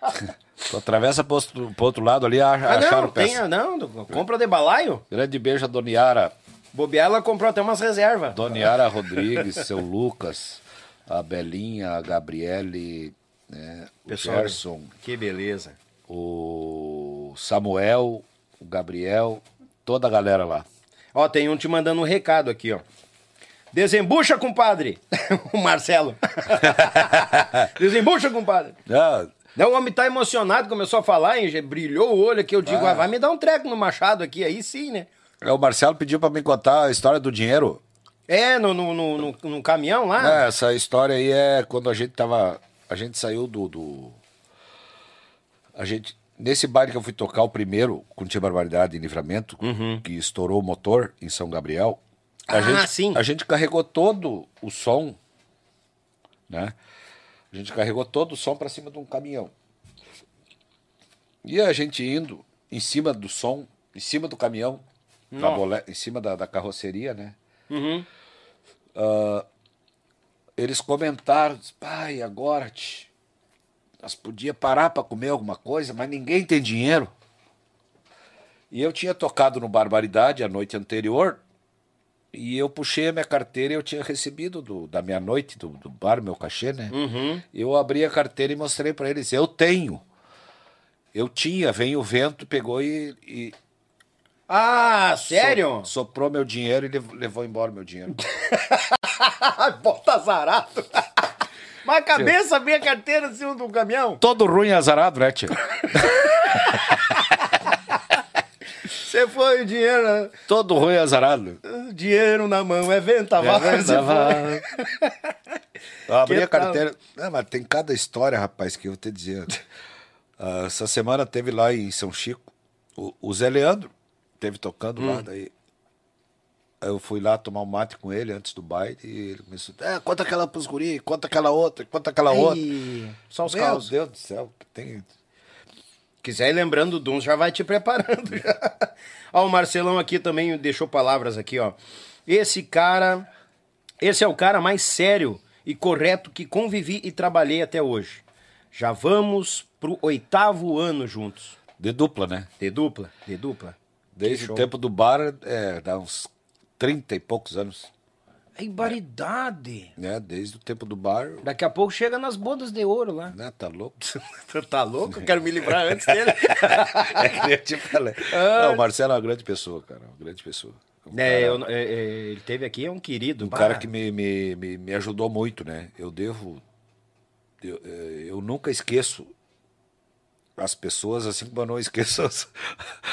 C: tu atravessa pro outro, pro outro lado ali, ach-
A: Ah,
C: acharam
A: não, tem,
C: peça.
A: não, compra de balaio.
C: Grande beijo a Doniara.
A: Bobear, ela comprou até umas reservas.
C: Doniara Rodrigues, seu Lucas, a Belinha, a Gabriele, né, o
A: Pessoal,
C: Gerson,
A: Que beleza.
C: o Samuel, o Gabriel, toda a galera lá.
A: Ó, tem um te mandando um recado aqui, ó. Desembucha, compadre. o Marcelo. Desembucha, compadre.
C: Ah,
A: Não, o homem tá emocionado, começou a falar, hein? Brilhou o olho aqui. Eu digo,
C: Ah.
A: ah, vai me dar um treco no machado aqui, aí sim, né?
C: é, o Marcelo pediu pra me contar a história do dinheiro.
A: É, no, no, no, no- no caminhão lá.
C: É, essa história aí é quando a gente tava. A gente saiu do. do- a gente. Nesse baile que eu fui tocar o primeiro, com Tia Barbaridade em Livramento, que estourou o motor em São Gabriel. A
A: Ah,
C: gente,
A: sim.
C: A gente carregou todo o som, né? A gente carregou todo o som pra cima de um caminhão. E a gente indo em cima do som, em cima do caminhão, bole- em cima da, da carroceria, né?
A: Uhum.
C: Eles comentaram, pai, agora, tch, nós podia parar para comer alguma coisa, mas ninguém tem dinheiro. E eu tinha tocado no Barbaridade a noite anterior, e eu puxei a minha carteira e eu tinha recebido do- da minha noite do, do bar, meu cachê, né? Eu abri a carteira e mostrei para eles, eu tenho. Eu tinha, vem o vento, pegou e, e
A: Ah, sério?
C: so- soprou meu dinheiro e lev- levou embora meu dinheiro.
A: Bota azarado. Mas a cabeça abrir a carteira em cima do caminhão.
C: Todo ruim e azarado, né, tia?
A: Você foi o dinheiro, né?
C: Todo ruim e azarado.
A: dinheiro na mão, é ventaval.
C: É ventaval. Eu abri
A: Que
C: a carteira. Não, mas tem cada história, rapaz, que eu vou te dizer. Ah, essa semana teve lá em São Chico. O, o Zé Leandro teve tocando
A: Hum.
C: lá, daí. Eu fui lá tomar um mate com ele antes do baile e ele começou. É, conta aquela pros guri, conta aquela outra, conta aquela outra.
A: Ih, Só os
C: Meu
A: caos.
C: Deus do céu, tem.
A: Quiser ir lembrando do Dum, já vai te preparando. Já. ó, o Marcelão aqui também deixou palavras aqui, ó. Esse cara, esse é o cara mais sério e correto que convivi e trabalhei até hoje. Já vamos pro oitavo ano juntos.
C: De dupla, né?
A: De dupla, de dupla.
C: Desde o tempo do bar, é, dá uns 30 e poucos anos.
A: É barbaridade.
C: Né? Desde o tempo do bar.
A: Daqui a pouco chega nas bodas de ouro lá.
C: Né? Tá louco?
A: tá louco? Eu quero me livrar antes dele.
C: é que eu te falei. Não, o Marcelo é uma grande pessoa, cara. Uma grande pessoa. Um
A: É,
C: cara-
A: eu- é, é, ele teve aqui, é um querido.
C: Um
A: bah.
C: cara que me, me, me, me ajudou muito, né? Eu devo. Eu, eh, eu nunca esqueço as pessoas, assim como eu não esqueço as,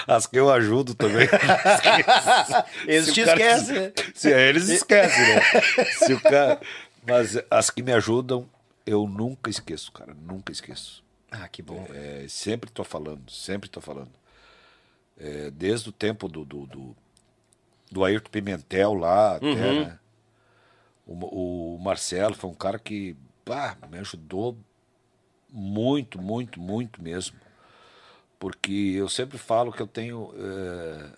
C: as que eu ajudo também.
A: Eles te esquecem, né?
C: Se eles esquecem, né? Se o cara, mas as que me ajudam, eu nunca esqueço, cara. Nunca esqueço.
A: Ah, que bom.
C: É, sempre tô falando, sempre tô falando. É, desde o tempo do, do, do, do Ayrton Pimentel lá até,
A: Uhum.
C: né? O, o Marcelo foi um cara que pá, me ajudou muito, muito, muito mesmo. Porque eu sempre falo que eu tenho. é,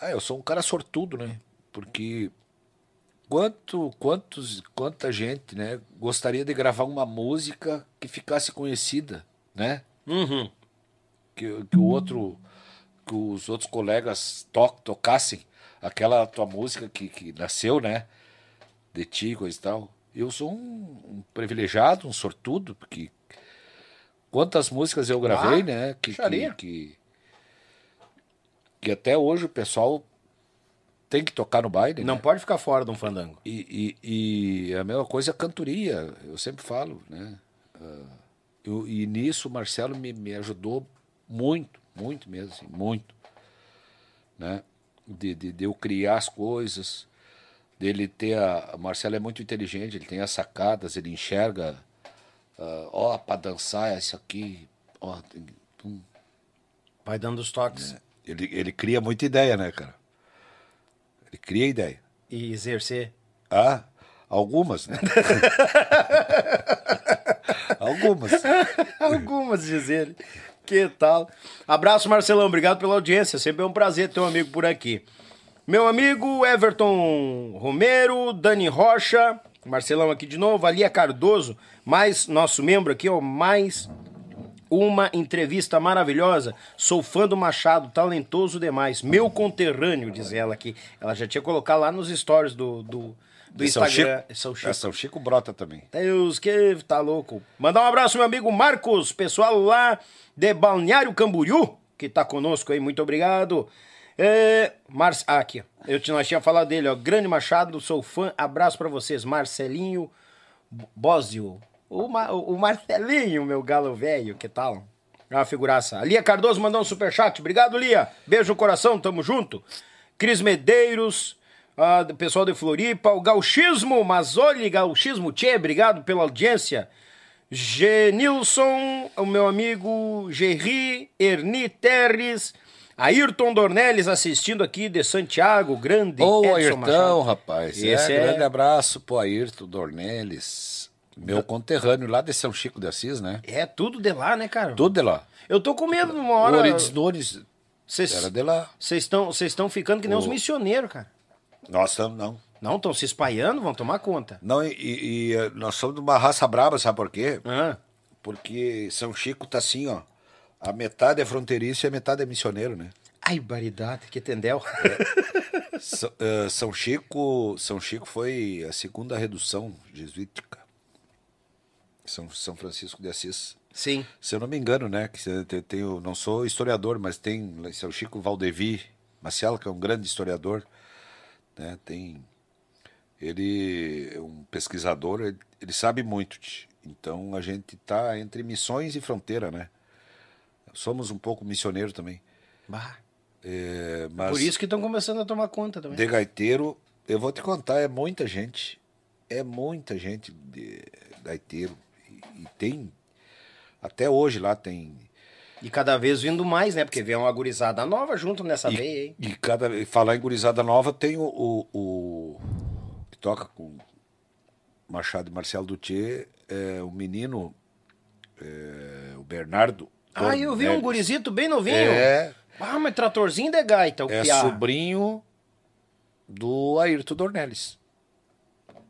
C: Ah, eu sou um cara sortudo, né? Porque quanto, quantos, quanta gente, né, gostaria de gravar uma música que ficasse conhecida, né?
A: Uhum.
C: Que, que o outro, que os outros colegas to, tocassem aquela tua música que, que nasceu, né? De ti, coisa e tal. Eu sou um, um privilegiado, um sortudo, porque quantas músicas eu gravei,
A: Ah,
C: né? Que, que, que, que até hoje o pessoal tem que tocar no baile,
A: Não
C: né?
A: pode ficar fora de um fandango.
C: E, e, e a mesma coisa é cantoria, eu sempre falo, né? Ah, eu- e nisso o Marcelo me, me ajudou muito, muito mesmo, assim, muito. Né? De, de, de eu criar as coisas, dele ter a. O Marcelo é muito inteligente, ele tem as sacadas, ele enxerga, ah, ó, para dançar é isso aqui, ó.
A: Vai dando os toques.
C: ele, ele cria muita ideia, né, cara? Ele cria ideia.
A: E exercer.
C: Ah, algumas, né? algumas.
A: Algumas, diz ele. Que tal? Abraço, Marcelão. Obrigado pela audiência. Sempre é um prazer ter um amigo por aqui. Meu amigo Everton Romero, Dani Rocha, Marcelão aqui de novo, Alia Cardoso, mais nosso membro aqui, ó, mais uma entrevista maravilhosa. Sou fã do Machado, talentoso demais. Meu conterrâneo, diz ela aqui. Ela já tinha colocado lá nos stories do, do, do
C: E São
A: Instagram.
C: Chico,
A: São Chico.
C: É, São Chico brota também.
A: Deus que tá louco. Mandar um abraço, meu amigo Marcos, pessoal lá de Balneário Camboriú, que tá conosco aí, muito obrigado. É, Mar... ah, eu tinha, nós tinha falado dele, ó. Grande Machado, sou fã, abraço pra vocês. Marcelinho Bósio. O, Ma- o Marcelinho, meu galo velho, que tal? É uma figuraça. Lia Cardoso mandou um superchat. Obrigado, Lia. Beijo no coração, tamo junto. Cris Medeiros, do pessoal de Floripa, o Gauchismo, Mazoli, Gauchismo, Tchê, obrigado pela audiência. Genilson, o meu amigo Gerri, Erni Terres, Ayrton Dornelles assistindo aqui de Santiago, grande
C: Ô,
A: Edson
C: Ayrton,
A: Machado.
C: rapaz.
A: Esse
C: é,
A: é-
C: Grande abraço pro Ayrton Dornelles, meu conterrâneo lá de São Chico de Assis, né?
A: É tudo de lá, né, cara?
C: Tudo de lá.
A: Eu tô com medo numa
C: O
A: hora.
C: Orides Nunes
A: Vocês
C: era de lá.
A: vocês estão ficando que nem uns
C: O-
A: missioneiros, cara.
C: Nós estamos, não.
A: Não, estão se espalhando, vão tomar conta.
C: Não, e, e, eh, nós somos de uma raça braba, sabe por quê?
A: Ah,
C: Porque São Chico tá assim, ó. A metade é fronteiriço e a metade é missioneiro, né?
A: ai, baridade, que tendel.
C: São, eh, São Chico, São Chico foi a segunda redução jesuítica. São, São Francisco de Assis.
A: Sim.
C: Se eu não me engano, né? Que tem, tem não sou historiador, mas tem São Chico Valdevi Marcelo, que é um grande historiador. Né? Tem, ele é um pesquisador, ele, ele sabe muito. Então a gente está entre missões e fronteira, né? Somos um pouco missioneiro também.
A: Bah.
C: É, mas
A: Por isso que estão começando a tomar conta também.
C: de gaiteiro, eu vou te contar, é muita gente. É muita gente de gaiteiro. E, e tem. Até hoje lá tem.
A: E cada vez vindo mais, né? Porque vem uma gurizada nova junto nessa
C: E,
A: veia, hein?
C: e cada e falar em gurizada nova tem o, o, o- que toca com Machado e Marcelo Dutier, é o menino, é, o Bernardo.
A: Ah, eu vi um
C: Dornelles.
A: gurizito bem novinho.
C: É,
A: Ah, mas tratorzinho de gaita, o
C: é
A: piá.
C: sobrinho do Ayrton Dornelles.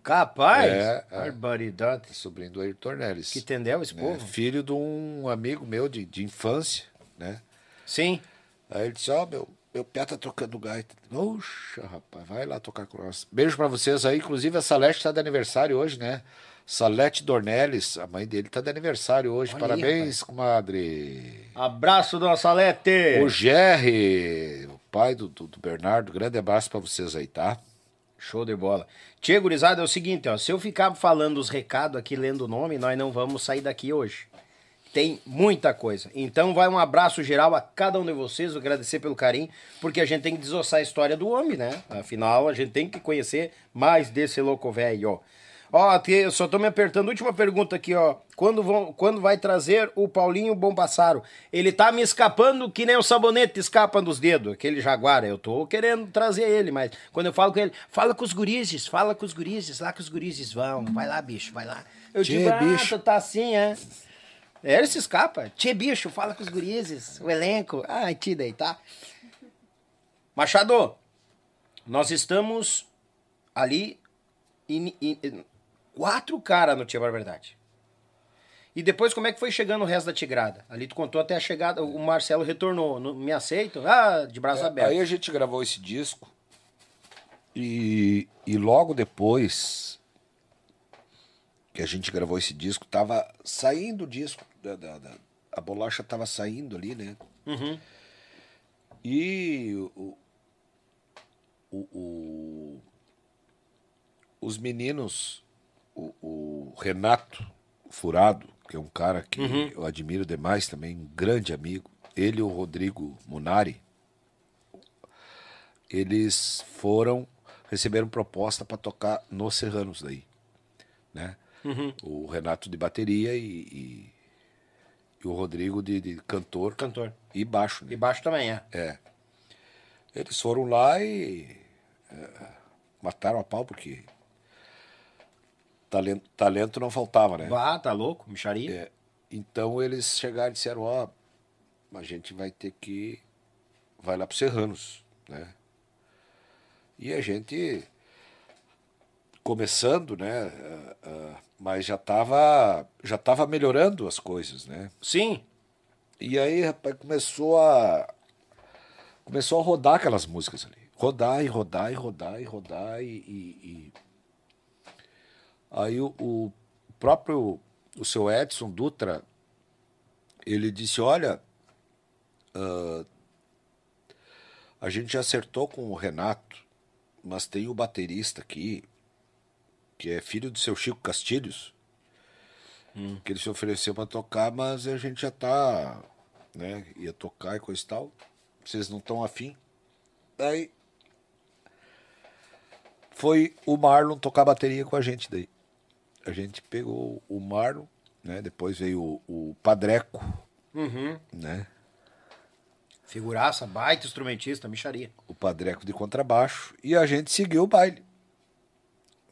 A: Capaz?
C: É, é.
A: Barbaridade.
C: É sobrinho do Ayrton Dornelles.
A: Que tendel esse
C: né?
A: povo.
C: Filho de um amigo meu de, de infância, né?
A: Sim.
C: Aí ele disse, ó, meu, Meu pé tá tocando gaita. Oxa, rapaz, vai lá tocar com nós. Beijo pra vocês aí. Inclusive, a Salete tá de aniversário hoje, né? Salete Dornelles, a mãe dele, tá de aniversário hoje.
A: Olha aí,
C: Parabéns, comadre.
A: Abraço, dona Salete.
C: O Jerry, o pai do, do, do Bernardo, grande abraço pra vocês aí, tá?
A: Show de bola. Tia Gurizada, é o seguinte, ó, se eu ficar falando os recados aqui, lendo o nome, nós não vamos sair daqui hoje. Tem muita coisa. Então vai um abraço geral a cada um de vocês, agradecer pelo carinho, porque a gente tem que desossar a história do homem, né? Afinal, a gente tem que conhecer mais desse louco velho, ó. Ó, eu só tô me apertando. Última pergunta aqui, ó. Quando, vão, quando vai trazer o Paulinho Bompassaro? Ele tá me escapando que nem o sabonete escapa dos dedos, aquele jaguar. Eu tô querendo trazer ele, mas quando eu falo com ele, fala com os gurizes, fala com os gurizes, lá que os gurizes vão. Vai lá, bicho, vai lá. Eu
C: Tchê,
A: digo, ah,
C: bicho.
A: tu tá assim, é? É, ele se escapa. Tchê, bicho, fala com os gurizes, o elenco. Ai, tira aí, tá? Machado, nós estamos ali em, em- em- quatro caras no Tia Barberdade. E depois como é que foi chegando o resto da Tigrada? Ali tu contou até a chegada, o Marcelo retornou, não- me aceitam? Ah, de braços abertos.
C: É, Aí a gente gravou esse disco e, e logo depois que a gente gravou esse disco, tava saindo o disco, da, da- da- a bolacha tava saindo ali, né?
A: Uhum.
C: E o, o, o- os meninos, o, o Renato Furado, que é um cara que eu admiro demais também, um grande amigo, ele e o Rodrigo Munari, eles foram, receberam proposta para tocar nos Serranos daí, né? O Renato de bateria e, e- e o Rodrigo de, de cantor
A: Cantor.
C: e baixo, né?
A: E baixo também é.
C: É. Eles foram lá e é, mataram a pau porque talento, talento não faltava, né?
A: Vá, tá louco? Micharia?
C: É, então eles chegaram e disseram, ó, a gente vai ter que vai lá pro Serranos, né? E a gente começando, né? ah, ah, mas já tava já tava melhorando as coisas, né?
A: Sim.
C: E aí, rapaz, começou a. Começou a rodar aquelas músicas ali. Rodar e rodar e rodar e rodar e. e- e- Aí o, o próprio. O seu Edson Dutra, ele disse: Olha, ah, a gente já acertou com o Renato, mas tem o baterista aqui, que é filho do seu Chico Castilhos que ele se ofereceu para tocar, mas a gente já tá, né, ia tocar e coisa e tal. Vocês não estão afim. Daí foi o Marlon tocar bateria com a gente daí. A gente pegou o Marlon, né, depois veio o, o Padreco,
A: Uhum.
C: né,
A: Figuraça, baita instrumentista, micharia.
C: o Padreco de contrabaixo e a gente seguiu o baile.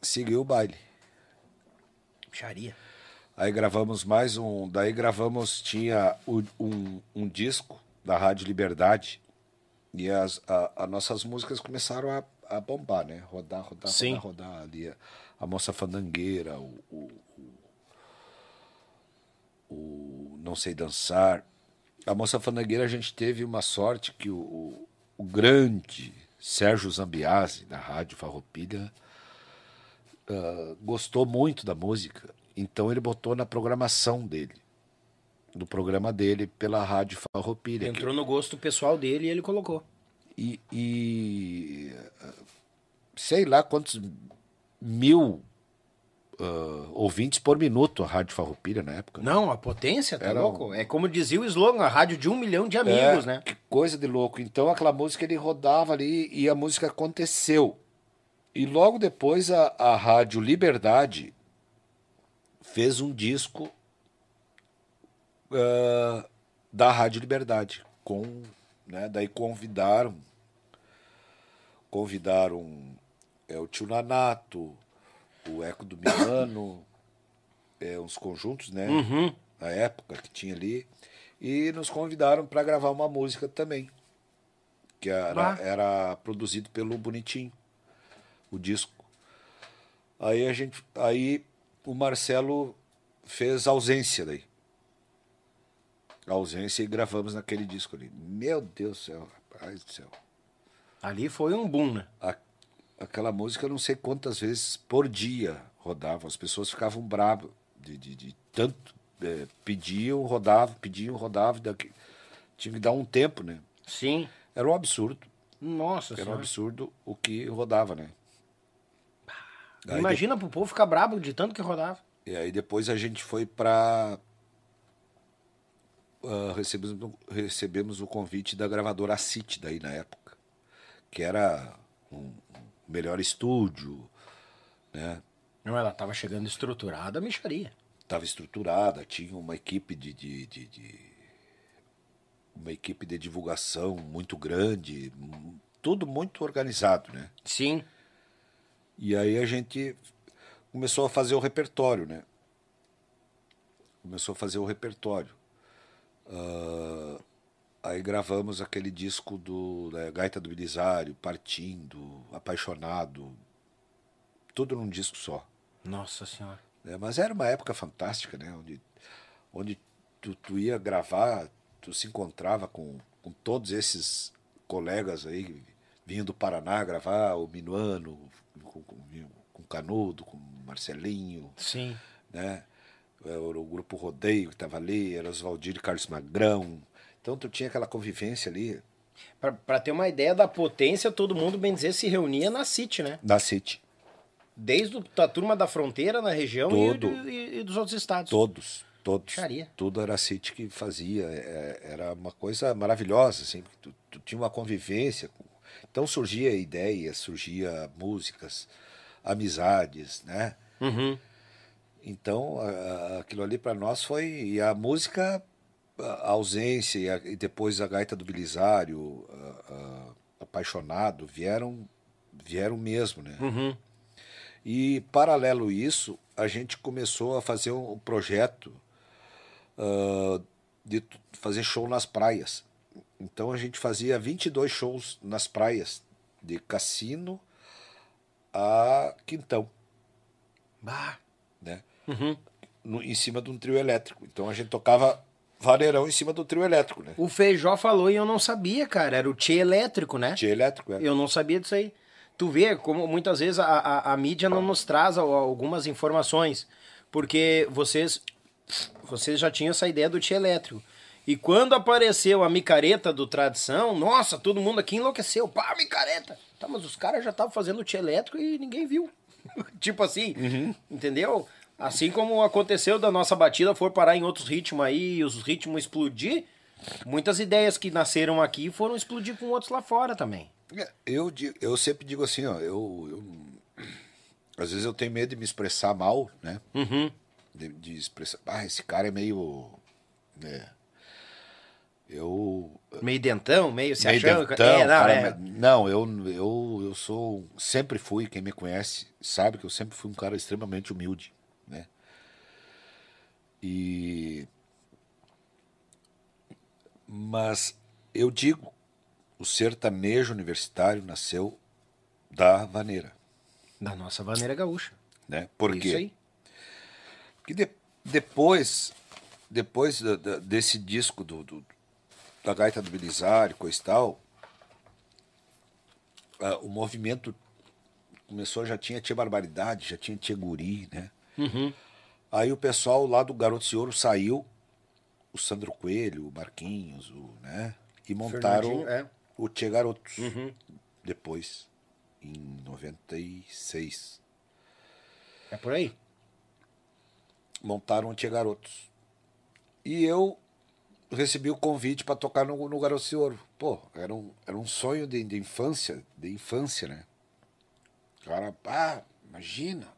C: Seguiu o baile.
A: Micharia.
C: Aí gravamos mais um. Daí gravamos, tinha um, um disco da Rádio Liberdade. E as a, a nossas músicas começaram a, a bombar, né? Rodar, rodar,
A: Sim.
C: rodar, rodar ali. A, Moça Fandangueira, o, o, o- o Não Sei Dançar. A Moça Fandangueira a gente teve uma sorte que o, o, grande Sérgio Zambiase, da Rádio Farroupilha, ah, gostou muito da música, então ele botou na programação dele, do programa dele pela Rádio Farroupilha.
A: Entrou no gosto pessoal dele e ele colocou.
C: E, e, sei lá quantos mil ah, ouvintes por minuto a Rádio Farroupilha na época.
A: Não, a potência, tá
C: Era
A: louco? É como dizia o slogan, a rádio de um milhão de amigos,
C: É,
A: né?
C: Que coisa de louco. Então aquela música ele rodava ali e a música aconteceu. E logo depois a, a Rádio Liberdade fez um disco ah, da Rádio Liberdade. Com, né, daí convidaram convidaram é, o Tio Nanato, o Eco do Milano, é, uns conjuntos, né?
A: Uhum.
C: Na época que tinha ali. E nos convidaram para gravar uma música também. Que era,
A: Ah.
C: era produzido pelo Bonitinho, o disco. Aí a gente. Aí o Marcelo fez ausência daí. Ausência e gravamos naquele disco ali. Meu Deus do céu, rapaz do céu.
A: Ali foi um boom, né?
C: A- aquela música, não sei quantas vezes por dia rodava. As pessoas ficavam bravas de, de, de tanto. é, pediam, rodavam, pediam, rodavam. Daqui, tinha que dar um tempo, né?
A: Sim.
C: Era um absurdo.
A: Nossa
C: Era um
A: senhora.
C: absurdo o que rodava, né?
A: Imagina pro povo ficar brabo de tanto que rodava.
C: E aí depois a gente foi para recebemos, recebemos o convite da gravadora City daí na época, que era um melhor estúdio, né?
A: Não, ela tava chegando estruturada, a micharia.
C: Estava estruturada, tinha uma equipe de, de, de- de- uma equipe de divulgação muito grande, tudo muito organizado, né?
A: Sim.
C: E aí a gente começou a fazer o repertório, né? Começou a fazer o repertório. Ah, aí gravamos aquele disco do né, Gaita do Belisário, Partindo, Apaixonado, tudo num disco só.
A: Nossa senhora.
C: né? Mas era uma época fantástica, né? Onde, onde tu, tu ia gravar, tu se encontrava com, com todos esses colegas aí, vinham do Paraná gravar, o Minuano, com, com, com o Canudo, com o Marcelinho,
A: Sim.
C: né? Era o grupo Rodeio que estava ali, era Oswaldir e Carlos Magrão. Então tu tinha aquela convivência ali
A: pra ter uma ideia da potência, todo mundo, bem dizer, se reunia na City, né?
C: na City.
A: Desde a turma da fronteira na região e,
C: Todo.
A: e- e dos outros estados.
C: Todos, todos. Tudo era a City que fazia. é, Era uma coisa maravilhosa, assim, tu, tu tinha uma convivência. Então surgia ideias, surgia músicas, amizades, né?
A: Uhum.
C: Então aquilo ali para nós foi e a música, a ausência e, a- e depois a gaita do Belisário, a- a- apaixonado vieram vieram mesmo, né?
A: Uhum.
C: E, paralelo a isso, a gente começou a fazer um projeto ah, de fazer show nas praias. Então, a gente fazia 22 shows nas praias, de Cassino a Quintão,
A: Bah.
C: né?
A: Uhum.
C: No- em cima de um trio elétrico. Então, a gente tocava vaneirão em cima do trio elétrico, né?
A: O Feijó falou e eu não sabia, cara. Era o Tchê elétrico, né?
C: Trio elétrico, é.
A: Eu não sabia disso aí. Tu vê como muitas vezes a, a, a mídia não nos traz al- algumas informações. Porque vocês, vocês já tinham essa ideia do Tchê elétrico. E quando apareceu a micareta do Tradição, nossa, todo mundo aqui enlouqueceu. Pá, micareta! Tá, mas os caras já estavam fazendo o Tchê elétrico e ninguém viu. tipo assim, entendeu? Assim como aconteceu da nossa batida for parar em outros ritmos aí os ritmos explodir, muitas ideias que nasceram aqui foram explodir com outros lá fora também.
C: É, Eu, eu sempre digo assim, ó, eu, eu- às vezes eu tenho medo de me expressar mal, né?
A: Uhum.
C: De, de expressar, ah, esse cara é meio, né? Eu
A: Meio dentão, meio se
C: meio
A: achando.
C: dentão,
A: é, não,
C: cara,
A: é.
C: não, eu, eu, eu sou, sempre fui, quem me conhece sabe que eu sempre fui um cara extremamente humilde? E mas eu digo, o sertanejo universitário nasceu da vaneira,
A: Da nossa vaneira gaúcha.
C: né? Por
A: Isso aí.
C: Porque de- depois, depois da- da- desse disco do, do- da Gaita do Belisário, coisa e tal, ah, o movimento começou, já tinha Tia Barbaridade, já tinha Tia Guri, né?
A: Uhum.
C: Aí o pessoal lá do Garotos de Ouro saiu, o Sandro Coelho, o Marquinhos, o, né? E montaram
A: é.
C: o Tia Garotos.
A: Uhum.
C: Depois, em 96.
A: É por aí.
C: montaram o Tia Garotos. E eu recebi o convite para tocar no, no Garotos de Ouro. Pô, era um, era um sonho de, de infância, de infância, né? Cara, ah, imagina.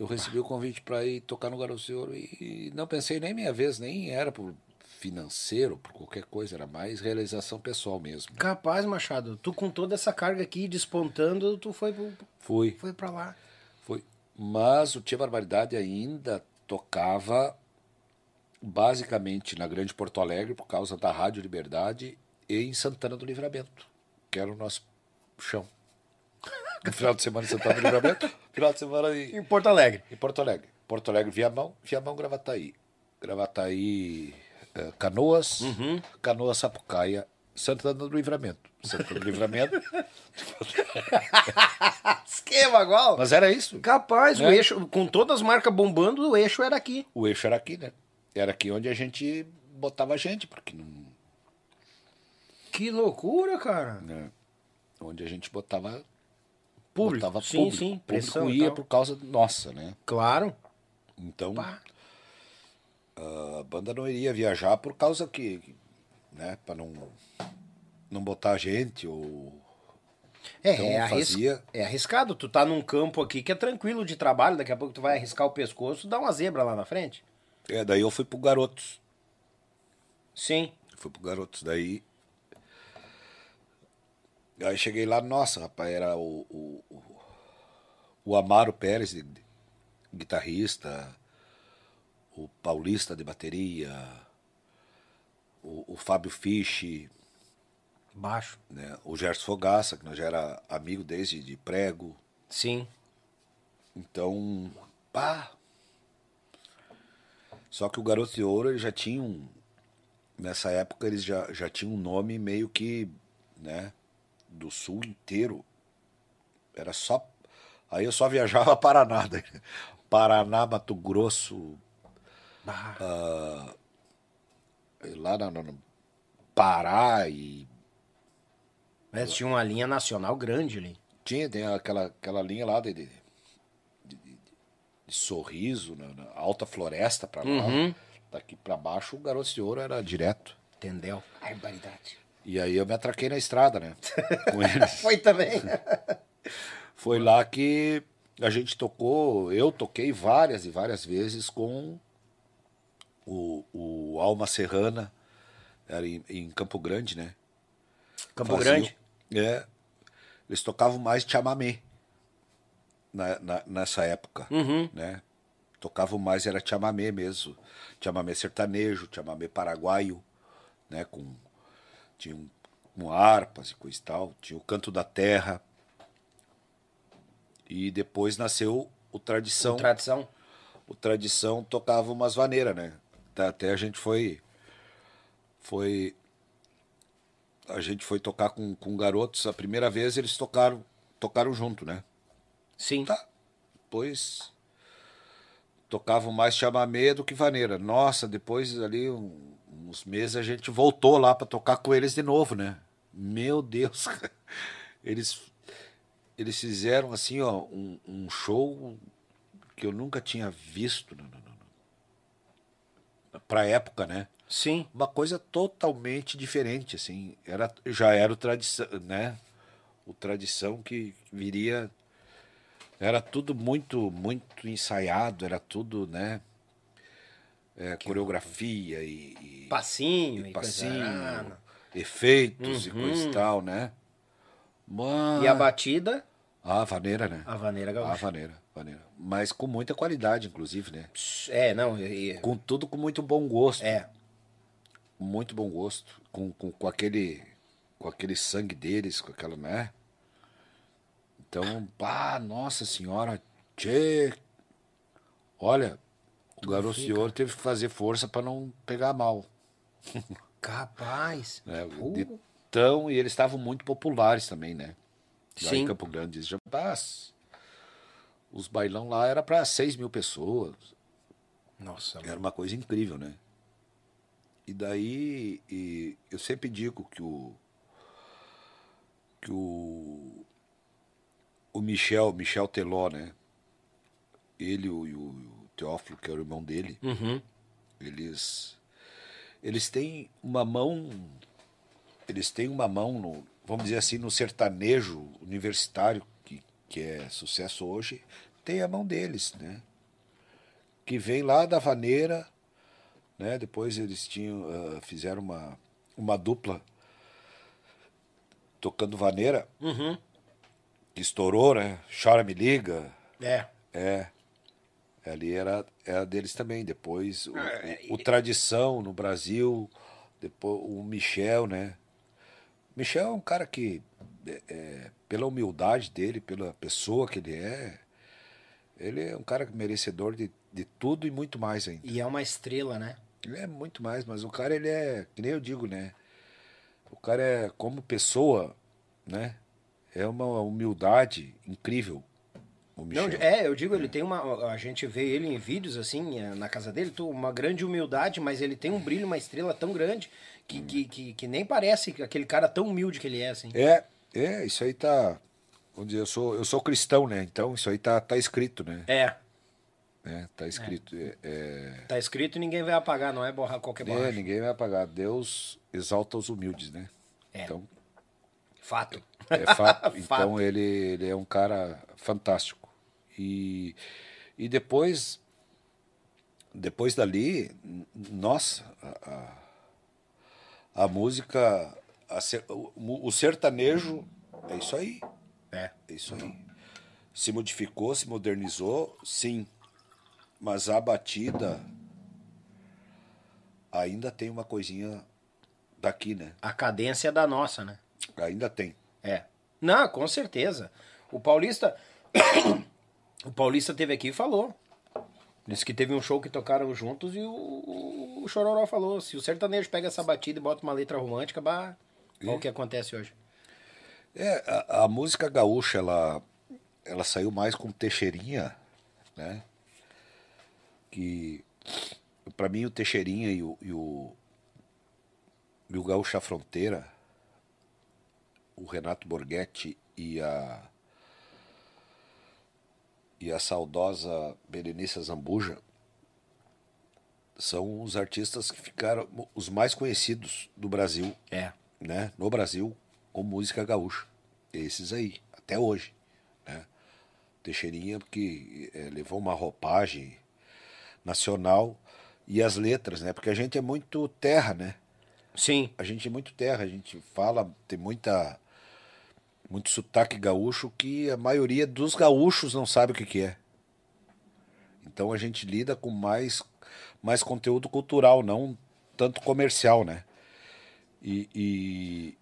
C: Eu recebi o convite para ir tocar no Garotos de Ouro e não pensei nem minha vez, nem era por financeiro, por qualquer coisa, era mais realização pessoal mesmo.
A: Capaz, Machado. Tu com toda essa carga aqui despontando, tu foi, pro-
C: Fui.
A: foi pra lá.
C: Foi. Mas o Tia Barbaridade ainda tocava basicamente na Grande Porto Alegre por causa da Rádio Liberdade e em Santana do Livramento, que era o nosso chão. No final de semana em Santana do Livramento, final de semana em,
A: Em Porto Alegre.
C: em Porto Alegre. Porto Alegre, Viamão, Viamão, Gravataí. Gravataí, eh, Canoas, Canoas, Sapucaia Santana do Livramento. Santana do Livramento.
A: Esquema igual.
C: Mas era isso.
A: Capaz, o
C: Né?
A: eixo, com todas as marcas bombando, o eixo era aqui.
C: O eixo era aqui, né? Era aqui onde a gente botava gente, porque não.
A: Que loucura, cara.
C: né? Onde a gente botava.
A: Público.
C: botava
A: sim,
C: público.
A: sim, pressão.
C: público ia por causa nossa, né?
A: Claro.
C: Então
A: Pá.
C: a banda não iria viajar por causa que. Né? Pra não. Não botar gente ou.
A: É,
C: Então,
A: é, arris-
C: fazia-
A: é arriscado. Tu tá num campo aqui que é tranquilo de trabalho, daqui a pouco tu vai arriscar o pescoço, dá uma zebra lá na frente.
C: É, daí eu fui pro Garotos.
A: Sim.
C: Fui pro Garotos. Daí. Aí cheguei lá, nossa, rapaz, era o. O, o, Amaro Pérez, guitarrista, o Paulista de bateria, o, o Fábio Fisch,
A: Baixo.
C: né, o Gerson Fogaça, que nós já era amigo desde de prego.
A: Sim.
C: Então, pá. Só que o Garoto de Ouro ele já tinha um. Nessa época eles já, já tinham um nome meio que, né? Do sul inteiro. Era só. Aí eu só viajava Paraná. daí. Paraná, Mato Grosso,
A: Bah.
C: lá na, na- no Pará e.
A: Mas tinha uma linha nacional grande ali.
C: Tinha, tem aquela, aquela linha lá de, de, de- de- de sorriso, na, na alta floresta pra lá.
A: Uhum.
C: Daqui pra baixo, o Garoto de Ouro era direto.
A: Entendeu? Barbaridade.
C: E aí eu me atraquei na estrada, né? Com eles.
A: Foi também.
C: Foi lá que a gente tocou, eu toquei várias e várias vezes com o, o Alma Serrana, era em, em Campo Grande, né?
A: Campo
C: Faziam-
A: Grande.
C: É. Eles tocavam mais chamamé na, na- nessa época,
A: Uhum.
C: né? Tocavam mais, era chamamé mesmo. Chamamé sertanejo, chamamé paraguaio, né? Com, tinha um, com harpas e coisa e tal. Tinha o Canto da Terra. E depois nasceu o Tradição.
A: Tradição.
C: O Tradição tocava umas vaneiras, né? Tá- Até a gente foi. Foi. A gente foi tocar com, com garotos. A primeira vez eles tocaram, tocaram junto, né?
A: Sim.
C: Tá. Depois. Tocavam mais chamamé do que vaneira. Nossa, depois ali, um- uns meses, a gente voltou lá pra tocar com eles de novo, né? Meu Deus. Eles, eles fizeram assim, ó, um, um show que eu nunca tinha visto no- pra época, né?
A: Sim.
C: Uma coisa totalmente diferente, assim. Era, já era o tradição, né? O tradição que viria. Era tudo muito, muito ensaiado, era tudo, né? É, coreografia e, e
A: Passinho e,
C: passinho,
A: coisa
C: efeitos e coisa e tal, né? Mano,
A: E a batida,
C: a vaneira, né?
A: a vaneira
C: A
A: gaúcha.
C: vaneira, vaneira. Mas com muita qualidade, inclusive, né?
A: É, não, e-
C: Com tudo com muito bom gosto.
A: é.
C: muito bom gosto com, com, com aquele com aquele sangue deles com aquela né então pá nossa senhora tchê olha o garoto senhor teve que fazer força para não pegar mal
A: Capaz. Uh,
C: De tão e eles estavam muito populares também né lá em
A: Sim.
C: Campo Grande já paz os bailão lá era para 6 mil pessoas
A: Nossa,
C: Era uma coisa incrível, né? E daí e eu sempre digo que o que o o Michel, Michel Teló, né? Ele o, o Teófilo, que é o irmão dele,
A: Uhum.
C: eles eles têm uma mão eles têm uma mão no, vamos dizer assim, no sertanejo universitário que, que é sucesso hoje, tem a mão deles, né? Que vem lá da vaneira, né? Depois eles tinham ah, fizeram uma uma dupla tocando vaneira,
A: Uhum.
C: que estourou, né? Chora me liga,
A: É.
C: é. Ali era, era deles também. Depois o,
A: É,
C: o- o Tradição no Brasil, depois o Michel, né? Michel é um cara que, é, é, pela humildade dele, pela pessoa que ele é, ele é um cara merecedor de, de tudo e muito mais ainda.
A: E é uma estrela, né?
C: Ele é muito mais, mas o cara, ele é, que nem eu digo, né? O cara é, como pessoa, né? É uma humildade incrível. O
A: Não,
C: Michel.
A: é, eu digo, ele tem uma. A gente vê ele em vídeos, assim, é, na casa dele, uma grande humildade, mas ele tem um brilho, uma estrela tão grande que, que, que, que nem parece aquele cara tão humilde que ele é, assim.
C: É, é, isso aí tá. Vamos dizer, eu sou, eu sou cristão, né? Então isso aí tá, tá escrito, né?
A: É,
C: É, tá escrito. É, é,
A: tá escrito e ninguém vai apagar, não é borrar qualquer
C: é,
A: borracha.
C: ninguém vai apagar. Deus exalta os humildes, né?
A: É.
C: Então,
A: Fato.
C: é fato.
A: Fato.
C: então ele, ele é um cara fantástico. E, e depois, depois dali, nossa, a, a, música, a o sertanejo, é isso aí.
A: É.
C: É isso aí. Se modificou, se modernizou, sim. Mas a batida ainda tem uma coisinha daqui, né?
A: A cadência é da nossa, né?
C: Ainda tem.
A: É. Não, com certeza. O Paulista. O Paulista teve aqui e falou. Disse que teve um show que tocaram juntos e o, o Chororó falou: se o sertanejo pega essa batida e bota uma letra romântica, bah, olha o que acontece hoje.
C: É, a, a música gaúcha, ela, ela saiu mais com Teixeirinha, né? Que, pra mim, o Teixeirinha e o, e o, e o Gaúcha Fronteira, o Renato Borghetti e a, e a saudosa Berenice Zambuja, são os artistas que ficaram os mais conhecidos do Brasil
A: É.
C: né, no Brasil com música gaúcha. Esses aí, até hoje. Né? Teixeirinha, porque eh, levou uma roupagem nacional e as letras, né? Porque a gente é muito terra, né?
A: Sim.
C: A gente é muito terra, a gente fala, tem muita muito sotaque gaúcho que a maioria dos gaúchos não sabe o que, que é. Então a gente lida com mais, mais conteúdo cultural, não tanto comercial, né? E, e,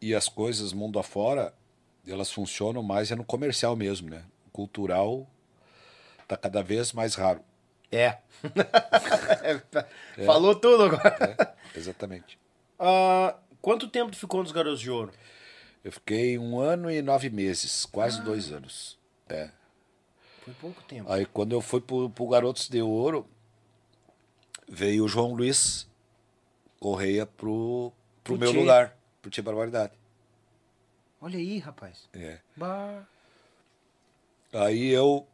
C: e as coisas mundo afora, elas funcionam mais é no comercial mesmo, né? Cultural tá cada vez mais raro.
A: É. Falou tudo agora.
C: É, exatamente.
A: Ah, quanto tempo ficou nos Garotos de Ouro?
C: Eu fiquei um ano e nove meses, quase dois anos. É.
A: Foi pouco tempo.
C: Aí quando eu fui pro, pro Garotos de Ouro, veio o João Luiz Correia pro, pro
A: Pro
C: meu
A: Tchê.
C: lugar, pro Tia Barbaridade.
A: Olha aí, rapaz.
C: É.
A: Bah.
C: Aí eu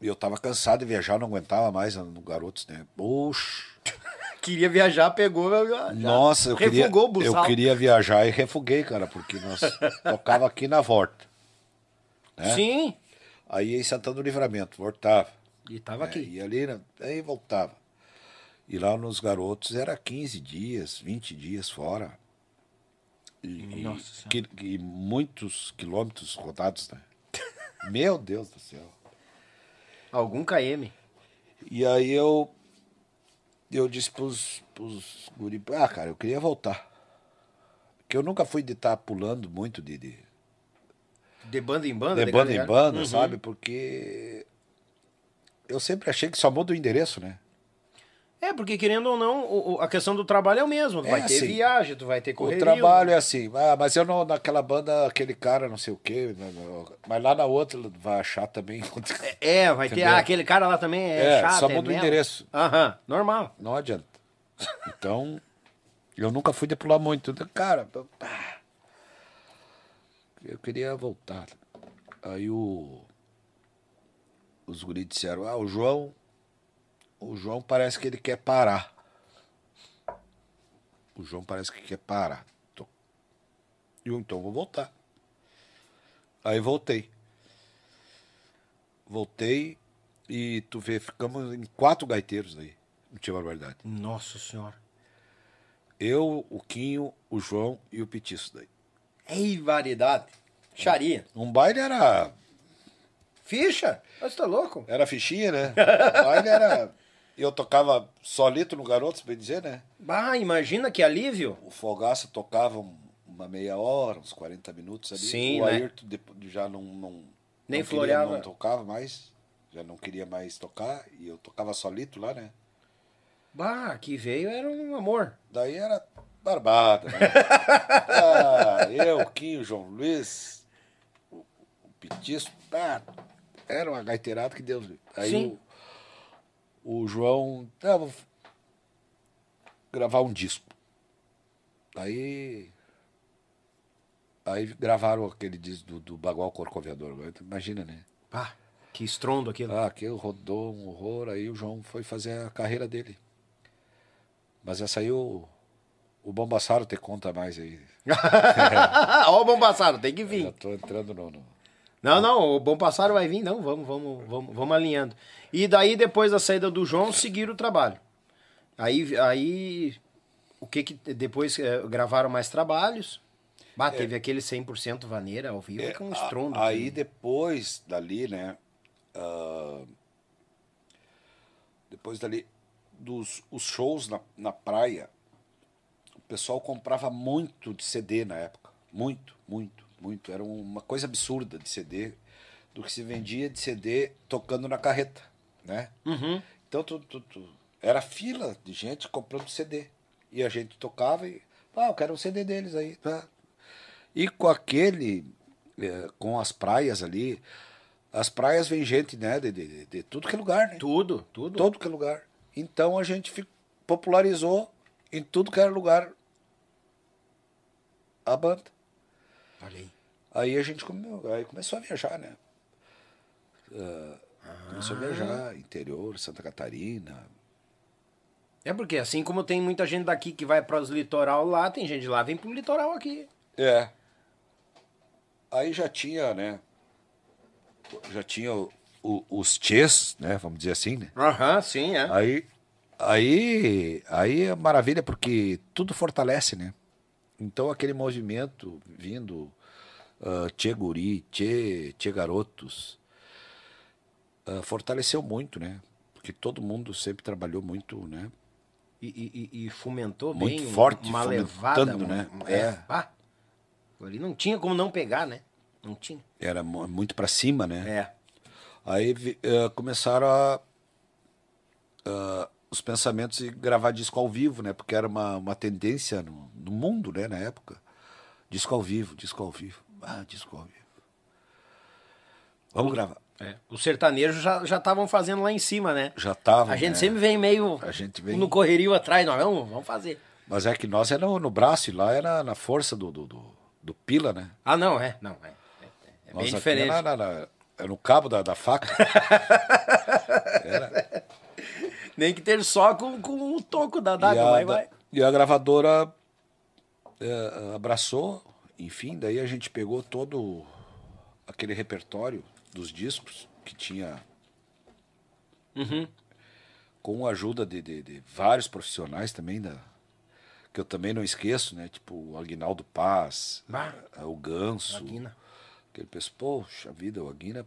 C: eu tava cansado de viajar, não aguentava mais no Garotos, né? Puxa.
A: Queria viajar, pegou. Já,
C: Nossa, eu queria,
A: o buçal.
C: eu queria viajar e refuguei, cara, porque nós tocava aqui na volta. né?
A: Sim.
C: Aí em Santana do Livramento, voltava.
A: E tava
C: É,
A: aqui.
C: E ali, né, aí voltava. E lá nos garotos era 15 dias, 20 dias fora. E, e-
A: Nossa Senhora.
C: que- e muitos quilômetros rodados, né? Meu Deus do céu.
A: Algum KM.
C: E aí eu eu disse pros, pros guri, ah, cara, eu queria voltar. Porque eu nunca fui de estar pulando muito de, de,
A: De banda em banda?
C: de banda em banda,
A: Uhum.
C: sabe? Porque eu sempre achei que só muda o endereço, né?
A: É, porque querendo ou não, o- o- a questão do trabalho é o mesmo. Tu
C: É,
A: vai ter
C: assim,
A: viagem, tu vai ter correria.
C: O trabalho é assim, ah, mas eu não, naquela banda, aquele cara, não sei o quê, né, não, mas lá na outra vai achar também.
A: É, vai ter. Ah, aquele cara lá também é,
C: É,
A: chato.
C: só
A: é
C: muda o
A: mela.
C: endereço.
A: Aham, normal.
C: Não adianta. Então, eu nunca fui de pular muito. Então, Cara, eu queria voltar. Aí o, os guris disseram, ah, o João, o João parece que ele quer parar. O João parece que quer parar. E eu, então vou voltar. Aí voltei. Voltei e tu vê, ficamos em quatro gaiteiros aí. Não tinha barbaridade.
A: Nossa senhora.
C: Eu, o Quinho, o João e o Petiço daí.
A: Ei, variedade. Charia.
C: Um baile era.
A: Ficha? Mas tá louco?
C: Era fichinha, né? O baile era. Eu tocava solito no garoto, bem dizer, né?
A: Bah, imagina que alívio.
C: O Fogaça tocava um- uma meia hora, uns 40 minutos ali.
A: Sim,
C: o
A: né?
C: Ayrton já não. não
A: Nem
C: não queria-
A: floreava.
C: Não tocava mais. Já não queria mais tocar. E eu tocava solito lá, né?
A: Bah, que veio era um amor.
C: Daí era barbada. Né? ah, eu, Kim, o João Luiz, o, o Pitisco, ah, era uma gaiteirada que Deus. Aí
A: Sim.
C: O, João, ah, vou gravar um disco. Aí. Aí gravaram aquele disco do, do Bagual Corcoviador. Imagina, né?
A: Pá, que estrondo aquilo.
C: Ah, aquilo rodou um horror, aí o João foi fazer a carreira dele. Mas essa aí o, o Bombassaro te conta mais aí.
A: Ó o bom passado, tem que
C: Já
A: vir.
C: tô entrando no. no-
A: Não, não, o bom passado vai vir, não, vamos, vamos, vamos, vamos alinhando. E daí, depois da saída do João, seguiram o trabalho. Aí, aí o que que, depois eh, gravaram mais trabalhos. Bah, teve aquele 100% vaneira ao vivo, que é um
C: A-
A: estrondo.
C: Aí
A: aquilo.
C: depois dali, né? ah, depois dali, dos os shows na, na praia, o pessoal comprava muito de CD na época. Muito, muito, muito. Era uma coisa absurda de CD, do que se vendia de CD tocando na carreta, né?
A: Uhum.
C: Então tu, tu- tu- era fila de gente comprando CD. E a gente tocava e. Ah, eu quero um CD deles aí. tá? E com aquele. eh, com as praias ali. As praias vem gente, né? De, de, de- de tudo que é lugar, né?
A: Tudo, tudo.
C: Todo que é lugar. Então a gente popularizou em tudo que era lugar a banda.
A: Olha aí.
C: Aí a gente come- aí começou a viajar, né? Ah, Começou a viajar, interior, Santa Catarina,
A: É porque assim como tem muita gente daqui que vai para os litoral lá, tem gente lá vem pro litoral aqui.
C: É. Aí já tinha, né? Já tinha o- o- os tchês, né? Vamos dizer assim, né?
A: Aham, sim, é.
C: Aí, aí, aí é maravilha porque tudo fortalece, né? Então aquele movimento vindo, uh, Tchê Guri, Tchê, tchê Garotos, ah, fortaleceu muito, né? Porque todo mundo sempre trabalhou muito, né?
A: E, e- e- fomentou
C: Muito
A: bem
C: forte,
A: uma levada.
C: né?
A: uma-
C: É.
A: É. Ah, ali não tinha como não pegar, né? Não tinha.
C: Era mu- muito pra cima, né?
A: É.
C: Aí eh, começaram a, ah, os pensamentos de gravar disco ao vivo, né? Porque era uma, uma tendência no, no mundo, né? Na época. Disco ao vivo, disco ao vivo. Ah, vivo. Vamos gravar.
A: É. Os sertanejos já estavam fazendo lá em cima, né?
C: Já tava.
A: A gente
C: né?
A: sempre vem meio
C: A gente vem-
A: no correrio atrás, nós vamos, vamos fazer.
C: Mas é que nós era no, no braço e lá era na força do, do, do, do pila, né?
A: Ah, não, é. Não, é. É, é bem diferente.
C: era na- na- é no cabo da, da faca.
A: Nem que ter só com, com o toco da daga, vai, vai.
C: e a gravadora eh, abraçou, enfim, daí a gente pegou todo aquele repertório dos discos que tinha
A: Uhum.
C: com a ajuda de, de- de vários profissionais também da que eu também não esqueço, né? Tipo o Aguinaldo Paz, eh, o Ganso,
A: Aguina.
C: aquele pessoal, poxa vida, o Aguina,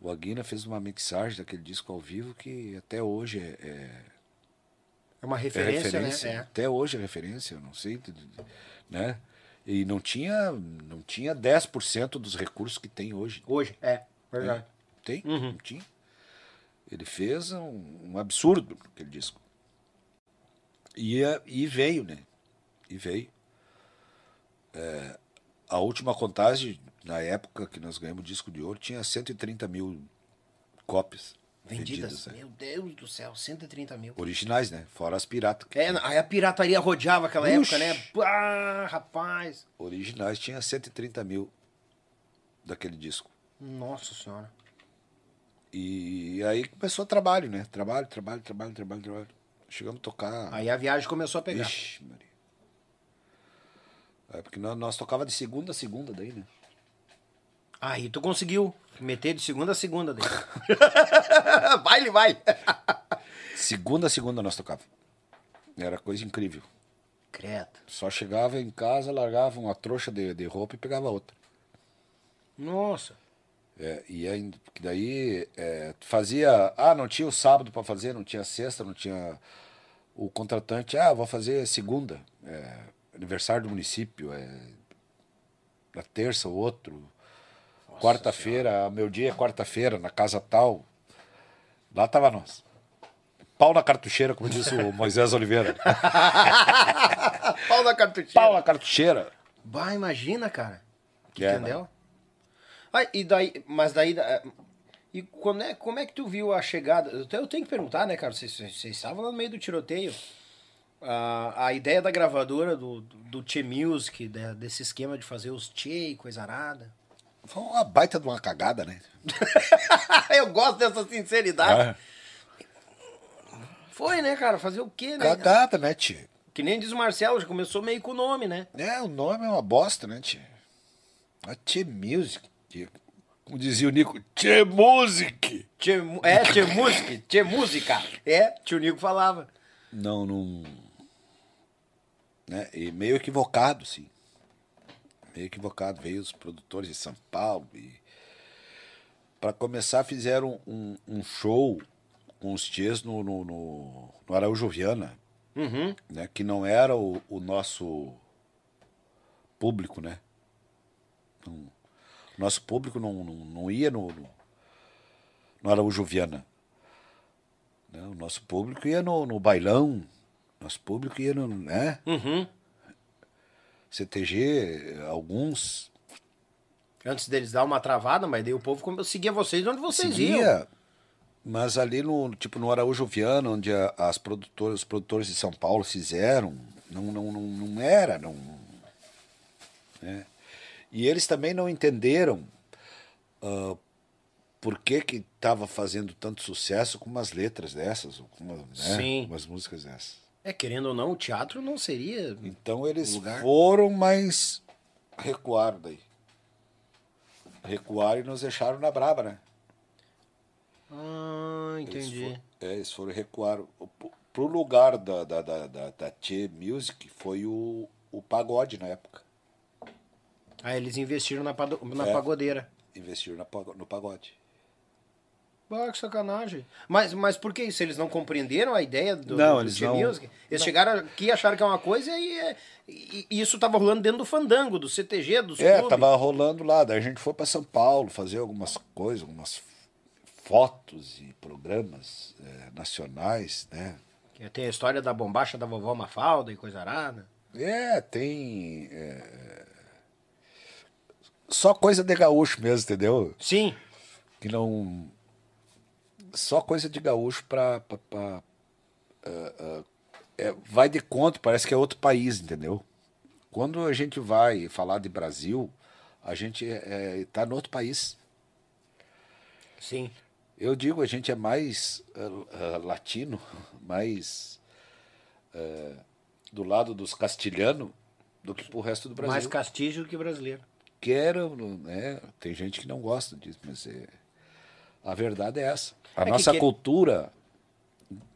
C: o Aguina fez uma mixagem daquele disco ao vivo que até hoje é, é-
A: É uma
C: é
A: referência,
C: referência,
A: né? É.
C: até hoje é referência, eu não sei, né? E não tinha, não tinha 10% dos recursos que tem hoje.
A: Hoje, é. Verdade.
C: Tem?
A: Uhum.
C: Não tinha. Ele fez um, um absurdo aquele disco. E, é- e veio, né? E veio. É, a última contagem, na época que nós ganhamos o disco de ouro, tinha 130 mil cópias
A: Vendidas.
C: vendidas. né?
A: Meu Deus do céu, 130 mil.
C: Originais, né? Fora as piratas.
A: É, aí a pirataria rodeava aquela época, né? Ah, rapaz.
C: Originais tinha 130 mil daquele disco.
A: Nossa senhora.
C: E aí começou o trabalho, né? Trabalho, trabalho, trabalho, trabalho, trabalho. Chegamos a tocar.
A: Aí a viagem começou a pegar.
C: Ixi, Maria. É porque nós, nós tocava de segunda a segunda daí, né?
A: Aí tu conseguiu meter de segunda a segunda daí. Baile, vai.
C: Segunda a segunda nós tocava. Era coisa incrível.
A: Credo.
C: Só chegava em casa, largava uma trouxa de, de roupa e pegava outra.
A: Nossa.
C: É, e aí, que daí é, fazia. Ah, não tinha o sábado para fazer, não tinha sexta, não tinha. O contratante, ah, vou fazer segunda. é, aniversário do município, é, na terça ou outro. Quarta-feira, meu dia é quarta-feira, na casa tal. Lá tava nós. Pau na cartucheira, como disse o Moisés Oliveira.
A: Pau na cartucheira.
C: Pau na cartucheira.
A: Bah, imagina, cara. Que
C: É,
A: entendeu? Ah, e daí, mas daí. eh, E como é, como é que tu viu a chegada? Eu te- eu tenho que perguntar, né, cara? Vocês, vocês estavam lá no meio do tiroteio. A, a ideia da gravadora do, do, do Tchê Music, de- desse esquema de fazer os Tchê e coisa arada.
C: Foi uma baita de uma cagada, né?
A: eu gosto dessa sinceridade.
C: É.
A: Foi, né, cara? Fazer o quê, né?
C: Cagada, né, tio?
A: Que nem diz o Marcelo, já começou meio com o nome, né?
C: É, o nome é uma bosta, né, tio? A Tchê Music. tio. Como dizia o Nico, Tchê Music.
A: Tchê, é, Tchê Music, Tchê Música. É, tio Nico falava.
C: Não, não. Né? E meio equivocado, sim. Meio equivocado. Veio os produtores de São Paulo e. Para começar, fizeram um, um show com os tias no, no, no, no Araújo Viana,
A: Uhum.
C: né? Que não era o, o nosso público, né? Não- o nosso público não, não, não ia no, no, no Araújo Viana. né? O nosso público ia no, no bailão, nosso público ia no. Né?
A: Uhum.
C: CTG, alguns.
A: Antes deles dar uma travada, mas daí o povo seguia vocês onde vocês iam.
C: seguia, mas ali no tipo no Araújo Viana, onde a- as produtoras, os produtores de São Paulo fizeram, não, não, não, não era, não. né? E eles também não entenderam ah, por que que estava fazendo tanto sucesso com umas letras dessas, ou com uma, né? Umas músicas dessas.
A: É, querendo ou não, o teatro não seria.
C: Então eles
A: lugar.
C: foram, mas recuaram daí. Recuaram e nos deixaram na braba, né?
A: Ah,
C: Eles
A: entendi.
C: foram, é, eles foram recuaram. Pro- lugar da, da, da, da, da Tchê Music foi o, o pagode na época.
A: Aí eles investiram na, na
C: É.
A: pagodeira.
C: Investiram na, no pagode.
A: Ah, que sacanagem. Mas, mas por que isso? Eles não compreenderam a ideia do,
C: Não,
A: do
C: eles não-
A: Music? Eles chegaram aqui, acharam que é uma coisa e, é- e- e isso tava rolando dentro do fandango, do CTG, dos
C: É,
A: clubes.
C: tava rolando lá. Daí a gente foi para São Paulo fazer algumas coisas, algumas fotos e programas é, nacionais, né?
A: Tem a história da bombacha da vovó Mafalda e coisa arada.
C: É, tem. é, Só coisa de gaúcho mesmo, entendeu?
A: Sim.
C: Que não. Só coisa de gaúcho pra- ah, ah, é, vai de conta, parece que é outro país, entendeu? Quando a gente vai falar de Brasil, a gente é, tá no outro país.
A: Sim.
C: Eu digo, a gente é mais ah, ah, latino, mais ah, do lado dos castilhanos do que pro resto do Brasil.
A: Mais castígio do que brasileiro.
C: Quero, né? Tem gente que não gosta disso, mas é, a verdade é essa. A
A: É
C: nossa
A: que-
C: cultura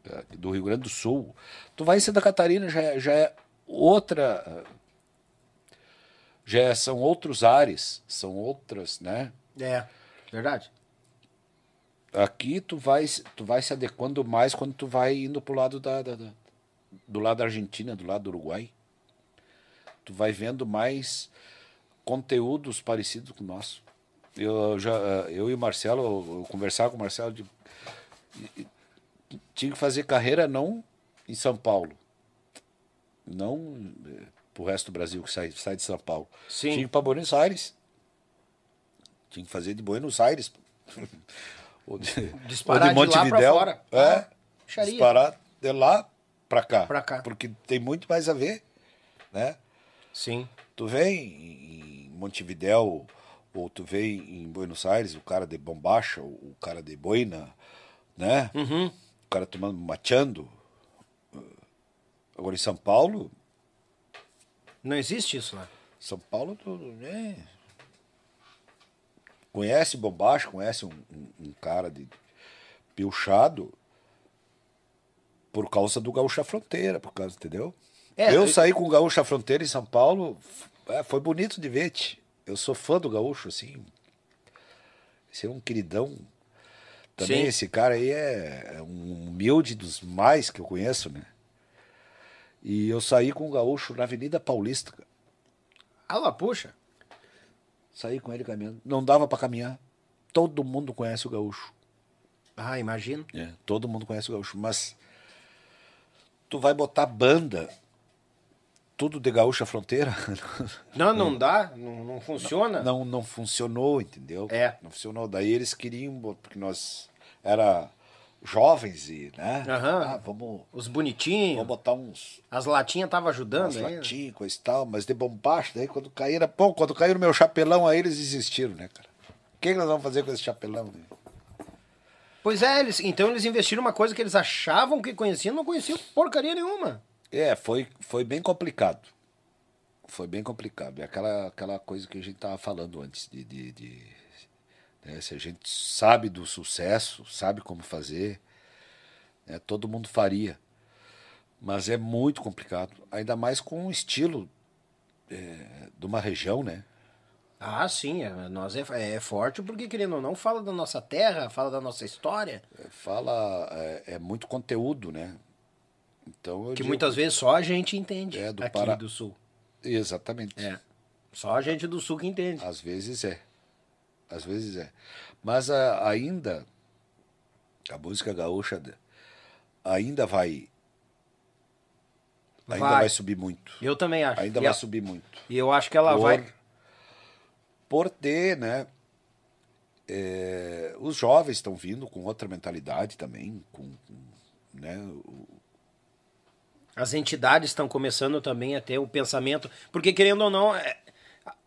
C: eh, do Rio Grande do Sul, tu vai em Santa Catarina já, é- já é outra, eh, já é- são outros ares, são outras, né?
A: É, verdade.
C: Aqui tu vai, se- tu vai se adequando mais quando tu vai indo pro lado da, da- da- do lado da Argentina, do lado do Uruguai. Tu vai vendo mais conteúdos parecidos com o nosso. Eu já eu e o Marcelo, eu conversava com o Marcelo de tinha que fazer carreira não em São Paulo. Não eh, pro resto do Brasil que sai, sai de São Paulo.
A: Sim.
C: Tinha que ir para Buenos Aires. Tinha que fazer de Buenos Aires. Ou de,
A: Disparar
C: ou
A: de lá pra fora.
C: É.
A: Ah, Xaria.
C: disparar de lá pra cá.
A: Pra cá.
C: Porque tem muito mais a ver, né?
A: Sim.
C: Tu vem em Montevidéu, ou tu vem em Buenos Aires, o cara de bombacha, o cara de boina, né?
A: Uhum.
C: O cara tomando, mateando. Agora em São Paulo,
A: Não existe isso lá.
C: São Paulo, tu, né? Conhece bombacha, conhece um, um- um cara de pilchado por causa do Gaúcha Fronteira, por causa, entendeu?
A: É,
C: eu
A: eu-
C: saí com o Gaúcha Fronteira em São Paulo, é, foi bonito de ver. te. Eu sou fã do Gaúcho, assim. Esse é um queridão. Também
A: Sim.
C: esse cara aí é, é um humilde dos mais que eu conheço, né? E eu saí com o Gaúcho na Avenida Paulista.
A: Ah puxa.
C: Saí com ele caminhando. Não dava pra caminhar. Todo mundo conhece o gaúcho.
A: Ah, imagino.
C: É, todo mundo conhece o gaúcho. Mas tu vai botar banda tudo de gaúcha fronteira.
A: Não, não dá, não, não funciona.
C: não, não funcionou, entendeu?
A: É.
C: Não funcionou. Daí eles queriam, porque nós era jovens e, né?
A: Aham.
C: Ah, vamos,
A: Os bonitinhos,
C: vamos botar uns,
A: as latinhas estavam ajudando
C: uns
A: ainda.
C: latinhos, coisa e tal, mas de bombacha. Daí quando caíram, pô, quando no meu chapelão, aí eles desistiram, né, cara? O que, que nós vamos fazer com esse chapelão? né?
A: Pois é, eles, então eles investiram uma coisa que eles achavam que conheciam, não conheciam porcaria nenhuma.
C: É, foi, foi bem complicado. Foi bem complicado. É aquela, aquela coisa que a gente tava falando antes, de. de, de né, se a gente sabe do sucesso, sabe como fazer, né, todo mundo faria. Mas é muito complicado. Ainda mais com o estilo é, de uma região, né?
A: Ah, sim, é, nós é, é forte porque, querendo ou não, fala da nossa terra, fala da nossa história,
C: É, Fala. É, é muito conteúdo, né? Então
A: que
C: digo-
A: muitas vezes só a gente entende
C: É, do
A: aqui
C: Pará.
A: do sul.
C: Exatamente.
A: É. Só a gente do sul que entende.
C: Às vezes é. Às vezes é. Mas a- ainda a música gaúcha ainda vai ainda
A: Vai.
C: vai, subir muito.
A: Eu também acho.
C: Ainda
A: e,
C: vai
A: a-
C: subir muito.
A: e eu acho que ela
C: por,
A: vai.
C: por ter, né? é, os jovens estão vindo com outra mentalidade também, com, com, né? o-
A: As entidades estão começando também a ter o pensamento. Porque, querendo ou não, é,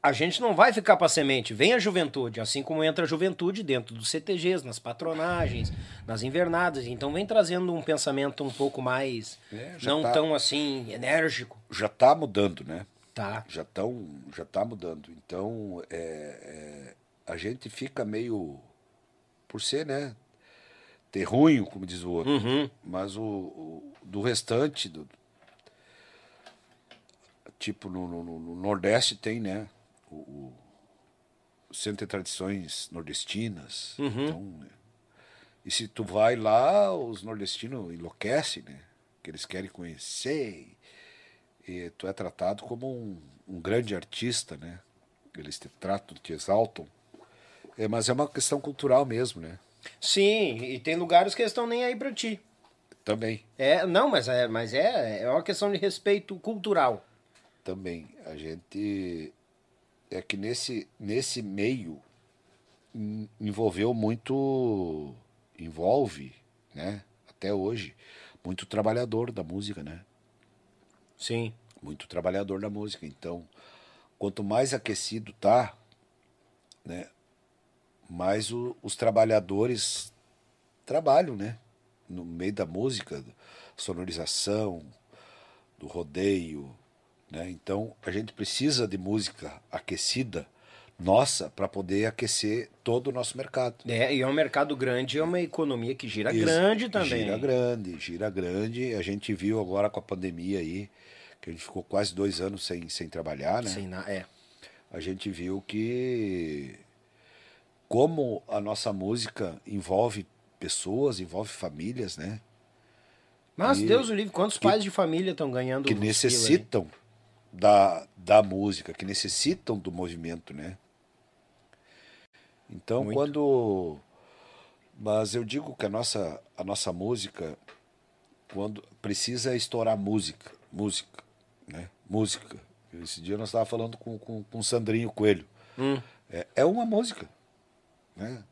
A: a gente não vai ficar para semente. Vem a juventude, assim como entra a juventude dentro dos CTGs, nas patronagens, nas invernadas. Então, vem trazendo um pensamento um pouco mais.
C: É,
A: não
C: tá.
A: tão assim, enérgico.
C: já está mudando, né?
A: Tá.
C: já estão já tá mudando então é, é, a gente fica meio por ser né terrunho como diz o outro
A: Uhum.
C: mas o, o- do restante do tipo no, no- no- no Nordeste tem né o, o Centro de Tradições Nordestinas
A: Uhum.
C: então, né? e se tu vai lá os nordestinos enlouquecem né que eles querem conhecer e tu é tratado como um, um grande artista, né? Eles te tratam, te exaltam. É, mas é uma questão cultural mesmo, né?
A: Sim, e tem lugares que eles estão nem aí para ti.
C: Também,
A: É, não, mas é, mas é, é uma questão de respeito cultural.
C: Também. A gente é que nesse nesse meio en- envolveu muito, envolve, né? Até hoje, muito trabalhador da música, né?
A: Sim.
C: muito trabalhador da música. Então, quanto mais aquecido tá, né, mais o- os trabalhadores trabalham, né, no meio da música, sonorização, do rodeio, né? Então, a gente precisa de música aquecida nossa para poder aquecer todo o nosso mercado.
A: É, e é um mercado grande, é uma economia que gira
C: Isso,
A: grande também.
C: Gira grande, gira grande. A gente viu agora com a pandemia aí, que a gente ficou quase dois anos sem, sem trabalhar, né?
A: Sim, na- é.
C: A gente viu que como a nossa música envolve pessoas, envolve famílias, né?
A: Mas
C: E-
A: Deus o livre, quantos
C: que-
A: pais de família estão ganhando
C: Que necessitam da, da música, que necessitam do movimento, né? Então,
A: Muito.
C: quando. Mas eu digo que a nossa, a nossa música, quando precisa estourar música, música, né? Música. Esse dia nós estávamos falando com, com, com o Sandrinho Coelho.
A: Hum,
C: É, é uma música, né?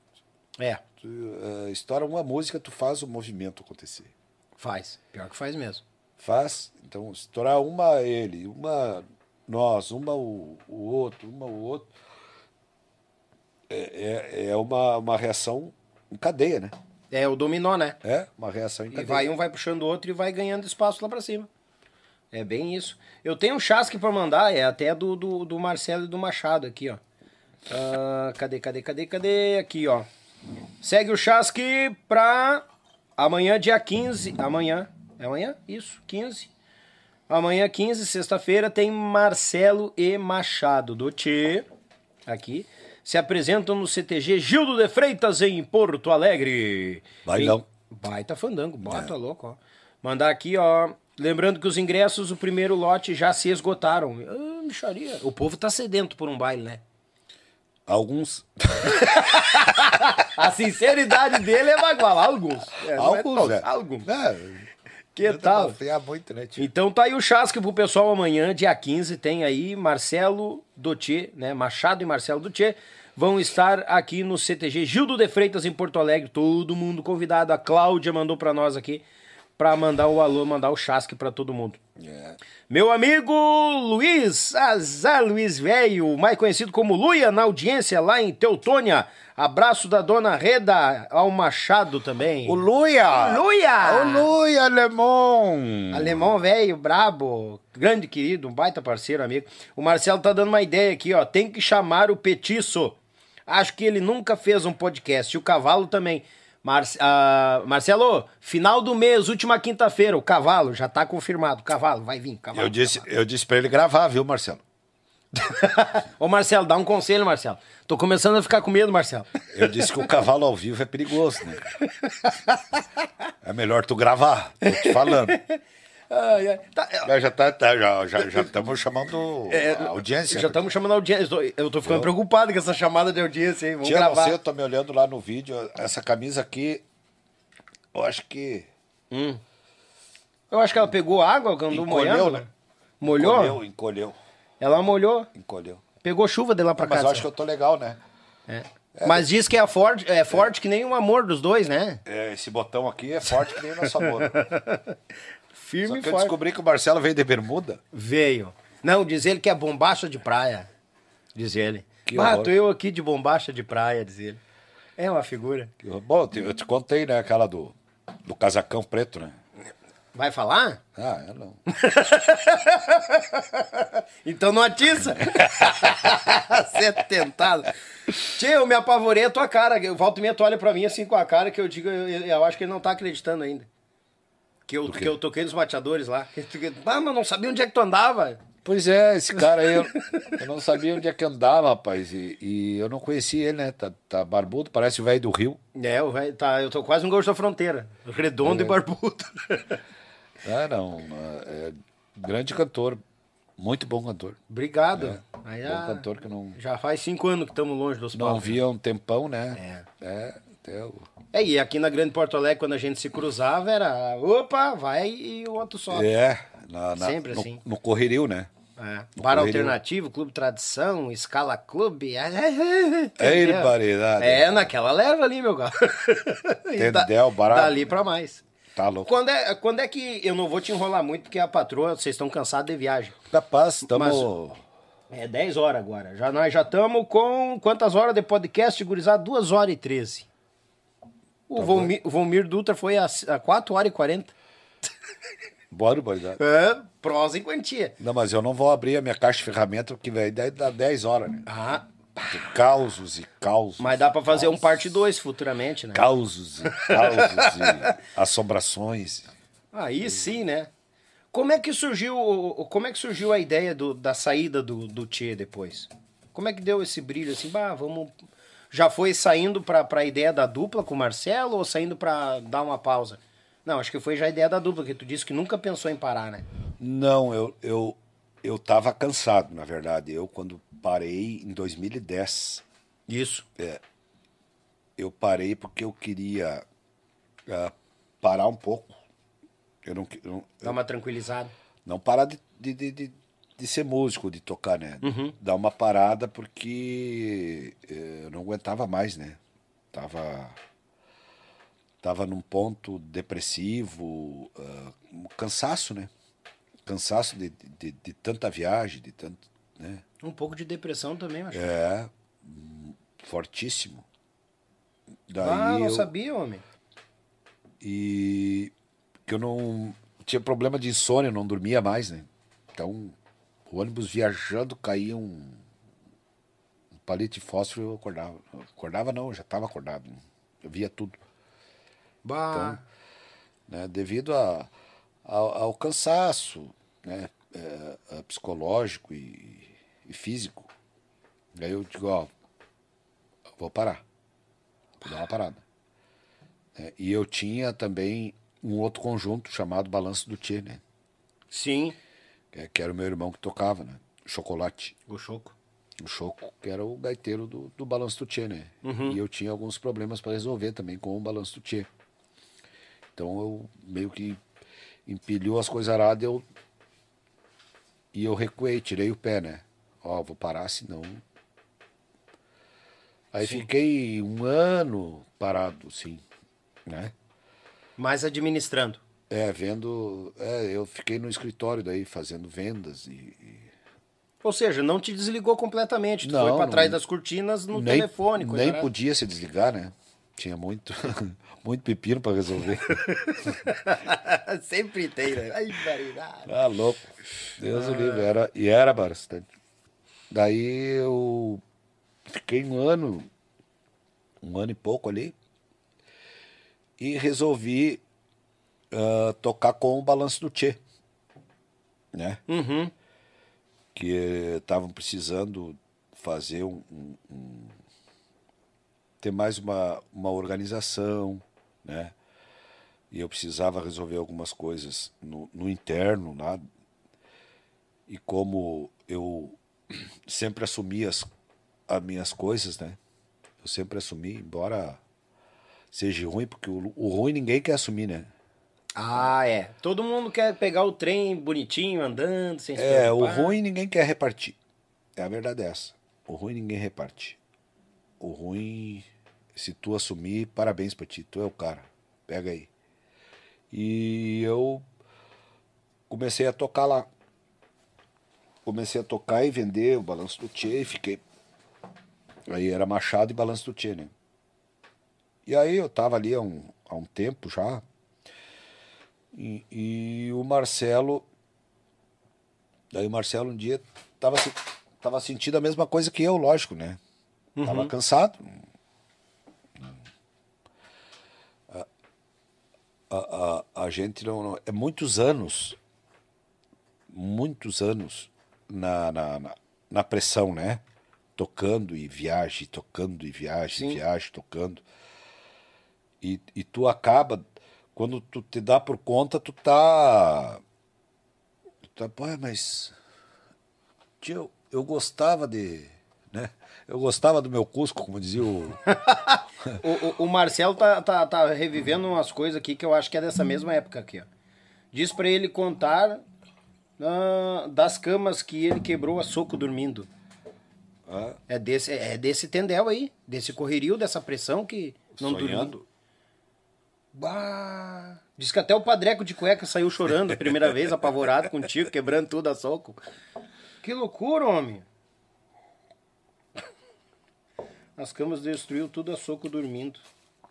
A: é,
C: Tu, eh, estoura uma música, tu faz o movimento acontecer.
A: faz. Pior que faz mesmo.
C: Faz, então, estourar uma ele, uma nós, uma o, o outro, uma o outro. É, é, é uma, uma reação em cadeia, né?
A: É o dominó, né?
C: É uma reação em
A: E
C: cadeia.
A: vai um vai puxando o outro e vai ganhando espaço lá pra cima. É bem isso. Eu tenho um chasque pra mandar, é até do, do, do Marcelo e do Machado aqui, ó. Ah, cadê, cadê, cadê, cadê? Aqui, ó. Segue o chasque pra amanhã, dia 15. Amanhã. É amanhã? Isso, 15. Amanhã, 15, sexta-feira, tem Marcelo e Machado do Tchê. Aqui. Se apresentam no CTG Gildo de Freitas, em Porto Alegre.
C: Vai não.
A: Baita fandango, bota louco, ó. Mandar aqui, ó. Lembrando que os ingressos, o primeiro lote já se esgotaram. Ah, micharia. O povo tá sedento por um baile, né?
C: Alguns.
A: A sinceridade dele é bagual. Alguns. É, é
C: alguns,
A: todos,
C: é.
A: Alguns.
C: É,
A: Que tal?
C: muito, né, tio?
A: Então tá aí o chasque pro pessoal amanhã, dia 15, tem aí Marcelo Dotier, né? Machado e Marcelo Dotier vão estar aqui no CTG Gildo de Freitas em Porto Alegre. Todo mundo convidado. A Cláudia mandou pra nós aqui pra mandar o alô, mandar o chasque pra todo mundo.
C: É.
A: Meu amigo Luiz, Azar Luiz Velho, mais conhecido como Luia, na audiência lá em Teutônia. Abraço da dona Reda ao Machado também.
C: O Luia!
A: Luia!
C: O Luia, alemão!
A: Alemão velho, brabo, grande querido, um baita parceiro, amigo. O Marcelo tá dando uma ideia aqui, ó. Tem que chamar o Petiço. Acho que ele nunca fez um podcast. E o Cavalo também. Mar ah, Marcelo, final do mês, última quinta-feira, o Cavalo, já tá confirmado. Cavalo, vai vir, Cavalo.
C: Eu disse, eu disse pra ele gravar, viu, Marcelo?
A: Ô Marcelo, dá um conselho, Marcelo. Tô começando a ficar com medo, Marcelo.
C: Eu disse que o cavalo ao vivo é perigoso, né? É melhor tu gravar, tô te falando.
A: Ai, ai. Tá,
C: Já já tá, tá, já já já estamos chamando a audiência.
A: É, já estamos chamando a audiência. Eu tô, eu tô ficando preocupado com essa chamada de audiência, hein? Vamos
C: Tia,
A: gravar.
C: você, eu tô me olhando lá no vídeo, essa camisa aqui, eu acho que
A: Eu acho que ela pegou água quando molhando.
C: né?
A: Molhou?
C: encolheu, encolheu,
A: Ela molhou.
C: encolheu.
A: Pegou chuva de lá pra
C: Mas
A: cá.
C: eu acho que eu tô legal, né?
A: É. Mas diz que é forte, é forte que nem um amor dos dois, né?
C: É, esse botão aqui é forte que nem o nosso amor. Só
A: Firme
C: que
A: e
C: eu
A: forte.
C: descobri que o Marcelo veio de bermuda.
A: Veio. Não, diz ele que é bombacha de praia. Diz ele.
C: Que
A: Ah,
C: horror.
A: tô eu aqui de bombacha de praia, diz ele. É uma figura.
C: Bom, eu te- eu te contei, né, aquela do, do casacão preto, né?
A: Vai falar?
C: Ah, eu não.
A: Então não atiça. Você é tentado. Tio, eu me apavorei a tua cara. E meia, tu olha pra mim assim com a cara que eu digo, eu, eu acho que ele não tá acreditando ainda. Que eu, que eu toquei nos mateadores lá. Ah, mas não sabia onde é que tu andava.
C: Pois é, esse cara aí, eu, eu não sabia onde é que andava, rapaz. E, e eu não conhecia ele, né? Tá, tá barbudo, parece o velho do Rio.
A: É, o velho tá, eu tô quase no gosto da fronteira. Redondo e barbudo.
C: Ah, não. É grande cantor. Muito bom cantor.
A: Obrigado. Aí
C: Bom
A: já,
C: cantor que não,
A: já faz cinco anos que estamos longe dos
C: não
A: palcos.
C: via há um tempão, né? É. até o-
A: É, e aqui na Grande Porto Alegre, quando a gente se cruzava, era opa, vai e o outro sobe.
C: É, na, na-
A: Sempre
C: no,
A: assim.
C: No Correrio, né?
A: É.
C: No
A: Bar. Alternativo, Clube Tradição, Escala Clube.
C: Ei, barbaridade.
A: É, naquela leva ali, meu. E da-
C: Tendel, barato.
A: Dali pra mais.
C: Tá louco.
A: Quando é, quando é que. Eu não vou te enrolar muito, porque a patroa, vocês estão cansados de viagem.
C: Capaz, estamos.
A: É 10 horas agora. Já, nós já estamos com quantas horas de podcast, gurizada? 2 horas e 13. O
C: Tá
A: Volmir Dutra foi a, a 4 horas e 40.
C: Bora, barbaridade.
A: É, prosa em quantia.
C: Não, mas eu não vou abrir a minha caixa de ferramenta, porque vai dar dar 10 horas, né?
A: Ah,
C: causos e causos.
A: mas dá pra fazer um parte 2 futuramente, né?
C: Causos e causos e assombrações.
A: Aí sim, né? Como é que surgiu, como é que surgiu a ideia do- da saída do, do Tchê depois? Como é que deu esse brilho assim, bah, vamos... Já foi saindo pra, pra ideia da dupla com o Marcelo ou saindo pra dar uma pausa? Não, acho que foi já a ideia da dupla, que tu disse que nunca pensou em parar, né?
C: Não, eu, eu, eu tava cansado, na verdade. Eu, quando parei em 2010,
A: Isso.
C: eu parei porque eu queria ah, parar um pouco. Eu não, eu não,
A: Dá uma tranquilizada.
C: não parar de, de, de, de- ser músico, de tocar, né? Dar uma parada porque eh, eu não aguentava mais, né? Tava, tava num ponto depressivo, ah, um cansaço, né? Cansaço de, de, de tanta viagem, de tanto, né?
A: Um pouco de depressão também, acho.
C: É, fortíssimo. Daí
A: ah, não
C: eu,
A: sabia, homem.
C: e que eu não tinha problema de insônia, não dormia mais, né? Então, o ônibus viajando caía um, um palito de fósforo eu acordava. Eu acordava não, eu já estava acordado. né? Eu via tudo,
A: Bah.
C: né? Devido a, ao, ao cansaço, né? É, é, psicológico e, e físico. Aí eu digo, ó, vou parar. Vou dar uma parada. É, e eu tinha também um outro conjunto chamado Balanço do Tchê, né?
A: Sim.
C: Que, que era o meu irmão que tocava, né? Chocolate.
A: O Choco.
C: O Choco, que era o gaiteiro do, do Balanço do Tchê, né?
A: Uhum.
C: E eu tinha alguns problemas para resolver também com o Balanço do Tchê. Então eu meio que empilhou as coisas aradas, eu. E eu recuei, tirei o pé, né? Ó, vou parar, senão. Aí
A: Sim.
C: fiquei um ano parado, sim, né?
A: Mas administrando.
C: É, vendo. É, eu fiquei no escritório daí fazendo vendas e. e
A: Ou seja, não te desligou completamente. Tu
C: Não,
A: foi pra
C: não-
A: trás das cortinas no
C: nem,
A: telefone.
C: Nem
A: arada.
C: podia se desligar, né? Tinha muito, muito pepino para resolver.
A: Sempre tem, né? Ai.
C: Ah, louco. Deus o livre. Era, e era bastante. Daí eu fiquei um ano, um ano e pouco ali, e resolvi ah, tocar com o Balanço do Tchê, né?
A: Uhum.
C: Que estavam precisando fazer um, um- um- ter mais uma, uma organização, né? E eu precisava resolver algumas coisas no, no interno lá. E como eu sempre assumi as, as minhas coisas, né? Eu sempre assumi, embora seja ruim, porque o, o ruim ninguém quer assumir, né?
A: Ah, é. Todo mundo quer pegar o trem bonitinho, andando, sem se
C: É, o ruim ninguém quer repartir. É a verdade é essa. O ruim ninguém reparte. O ruim, se tu assumir, parabéns pra ti. Tu é o cara. Pega aí. E eu comecei a tocar lá. Comecei a tocar e vender o balanço do Tchê e fiquei. Aí era Machado e balanço do Tchê, né? E aí eu tava ali há um, há um tempo já. E, e o Marcelo Daí o Marcelo um dia tava, tava sentindo a mesma coisa que eu, lógico, né? Tava cansado. A, a, a, a gente não, não- É muitos anos, muitos anos na, na, na, pressão, né? Tocando e viagem, tocando e viagem,
A: Sim.
C: viagem, tocando. E, e tu acaba, quando tu te dá por conta, tu tá Tá, pô, mas. Tio, eu gostava de. Né? Eu gostava do meu Cusco, como dizia o.
A: O, o- o Marcelo tá, tá, tá revivendo umas coisas aqui que eu acho que é dessa mesma época aqui, ó. Diz pra ele contar ah, das camas que ele quebrou a soco dormindo.
C: Ah,
A: É desse, é desse tendel aí, desse correrio, dessa pressão que não dormiu.
C: sonhando.
A: Bah. Diz que até o padreco de cueca saiu chorando a primeira vez, apavorado contigo, quebrando tudo a soco. Que loucura, homem. As camas destruiu tudo a soco dormindo.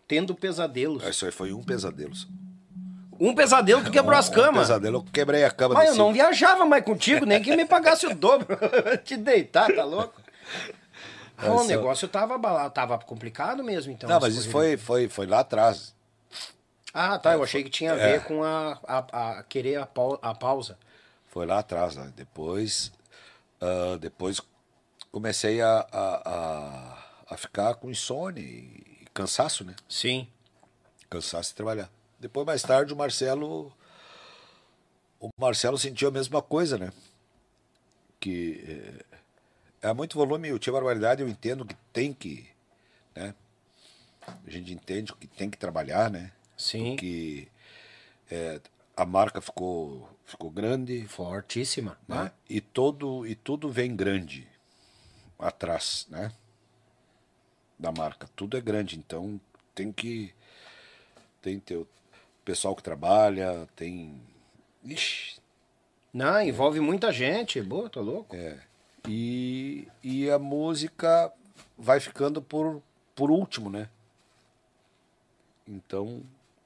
A: Tendo pesadelos.
C: Isso aí foi um pesadelo.
A: Um pesadelo tu quebrou as
C: Um
A: camas.
C: pesadelo, eu quebrei a cama
A: Mas
C: de
A: eu não
C: cima.
A: viajava mais contigo, nem que me pagasse o dobro. Te deitar, tá louco? Ah, o negócio tava, tava complicado mesmo, então.
C: Não,
A: esse
C: mas isso foi, foi, foi lá atrás.
A: Ah, tá. Eu achei que tinha a
C: É.
A: ver com a, a, a querer a, pau- a pausa.
C: Foi lá atrás. Né? Depois, ah, depois comecei a, a, a, a ficar com insônia e cansaço, né?
A: Sim.
C: cansasse de trabalhar. Depois, mais tarde, o Marcelo. O Marcelo sentiu a mesma coisa, né? Que é, é muito volume e o Tia Barbaridade eu entendo que tem que. Né? A gente entende que tem que trabalhar, né?
A: Sim.
C: Que é, a marca ficou, ficou grande,
A: Fortíssima.
C: né? E, todo, e tudo vem grande atrás, né? Da marca. Tudo é grande, então tem que. Tem o pessoal que trabalha, tem. Ixi,
A: Não, envolve muita gente. Boa, tô louco.
C: é. E, e a música vai ficando por, por último, né? Então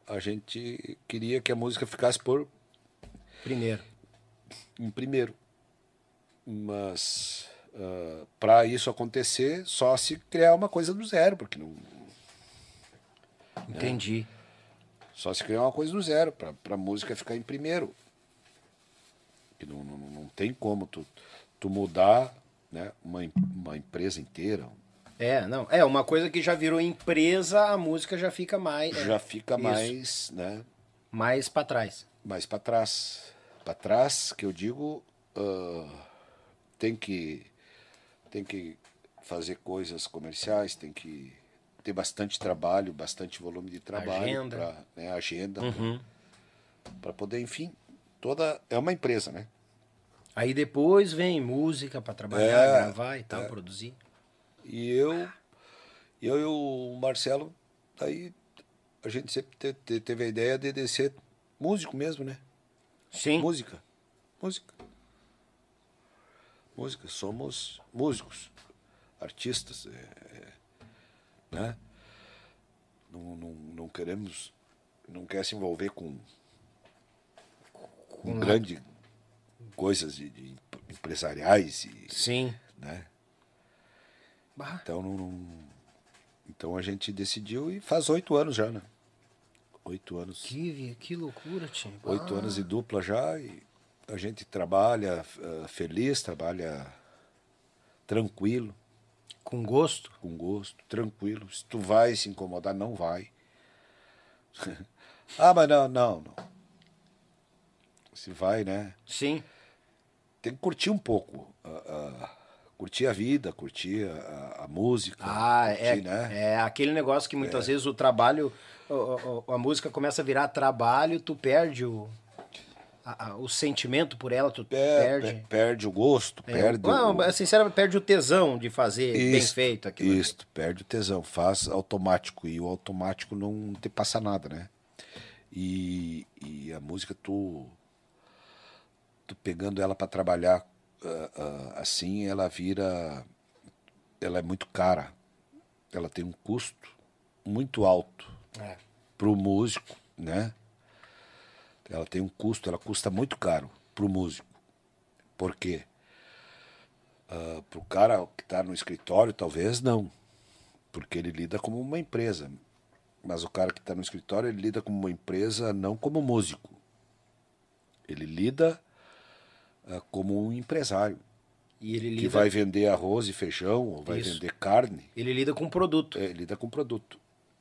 C: a gente queria que a música ficasse por
A: Primeiro.
C: em primeiro. Mas para isso acontecer, só se criar uma coisa do zero, porque não.
A: Entendi.
C: Só se criar uma coisa do zero, para a música ficar em primeiro. Que não, não, não tem como tu, tu mudar né, uma, uma empresa inteira.
A: É, não. É, uma coisa que já virou empresa, a música já fica mais. é,
C: Já fica
A: isso.
C: mais, né,
A: Mais pra trás.
C: mais para trás. Para trás, que eu digo, ah, tem que tem que fazer coisas comerciais, tem que ter bastante trabalho, bastante volume de trabalho,
A: Agenda.
C: pra, né, agenda,
A: Uhum.
C: para poder, enfim, toda é uma empresa, né?
A: Aí depois vem música pra trabalhar,
C: É,
A: gravar e tal, produzir.
C: E eu, eu e o Marcelo, aí a gente sempre te- te- teve a ideia de, de ser músico mesmo, né?
A: Sim.
C: Música. Música. Música. Somos músicos, artistas, é, é, né? Não, não, não queremos, não quer se envolver com, com grandes coisas de, de empresariais e,
A: Sim.
C: né?
A: Bah,
C: Então, não, não- então a gente decidiu e faz oito anos já, né? Oito anos.
A: que, que loucura, tio.
C: Oito
A: Ah,
C: anos de dupla já e a gente trabalha eh, feliz, trabalha tranquilo,
A: Com gosto.
C: com gosto, tranquilo. Se tu vai se incomodar, não vai. ah, mas não, não, não. Se vai, né?
A: Sim.
C: Tem que curtir um pouco. ah, ah, curtir a vida, curtir a, a música.
A: Ah, é,
C: curtir, né?
A: é aquele negócio que muitas vezes o trabalho, o- o- a música começa a virar trabalho, tu perde o, a- a- o sentimento por ela, tu
C: Per-
A: perde.
C: per- perde o gosto,
A: É,
C: perde
A: não,
C: o...
A: sinceramente, perde o tesão de fazer bem
C: Isto,
A: feito aquilo. ali.
C: Isso, perde o tesão, faz automático e o automático não te passa nada, né? E, e a música tu tu pegando ela para trabalhar ah, ah, assim, ela vira ela é muito cara. Ela tem um custo muito alto
A: É.
C: pro músico, né? Ela tem um custo, ela custa muito caro pro músico. Por quê? Ah, pro cara que está no escritório, talvez não. Porque ele lida como uma empresa. Mas o cara que está no escritório, ele lida como uma empresa, não como músico. Ele lida ah, como um empresário.
A: Ele
C: Que
A: lida,
C: vai vender arroz e feijão, ou vai
A: Isso.
C: vender carne.
A: ele lida com produto.
C: É, lida com produto.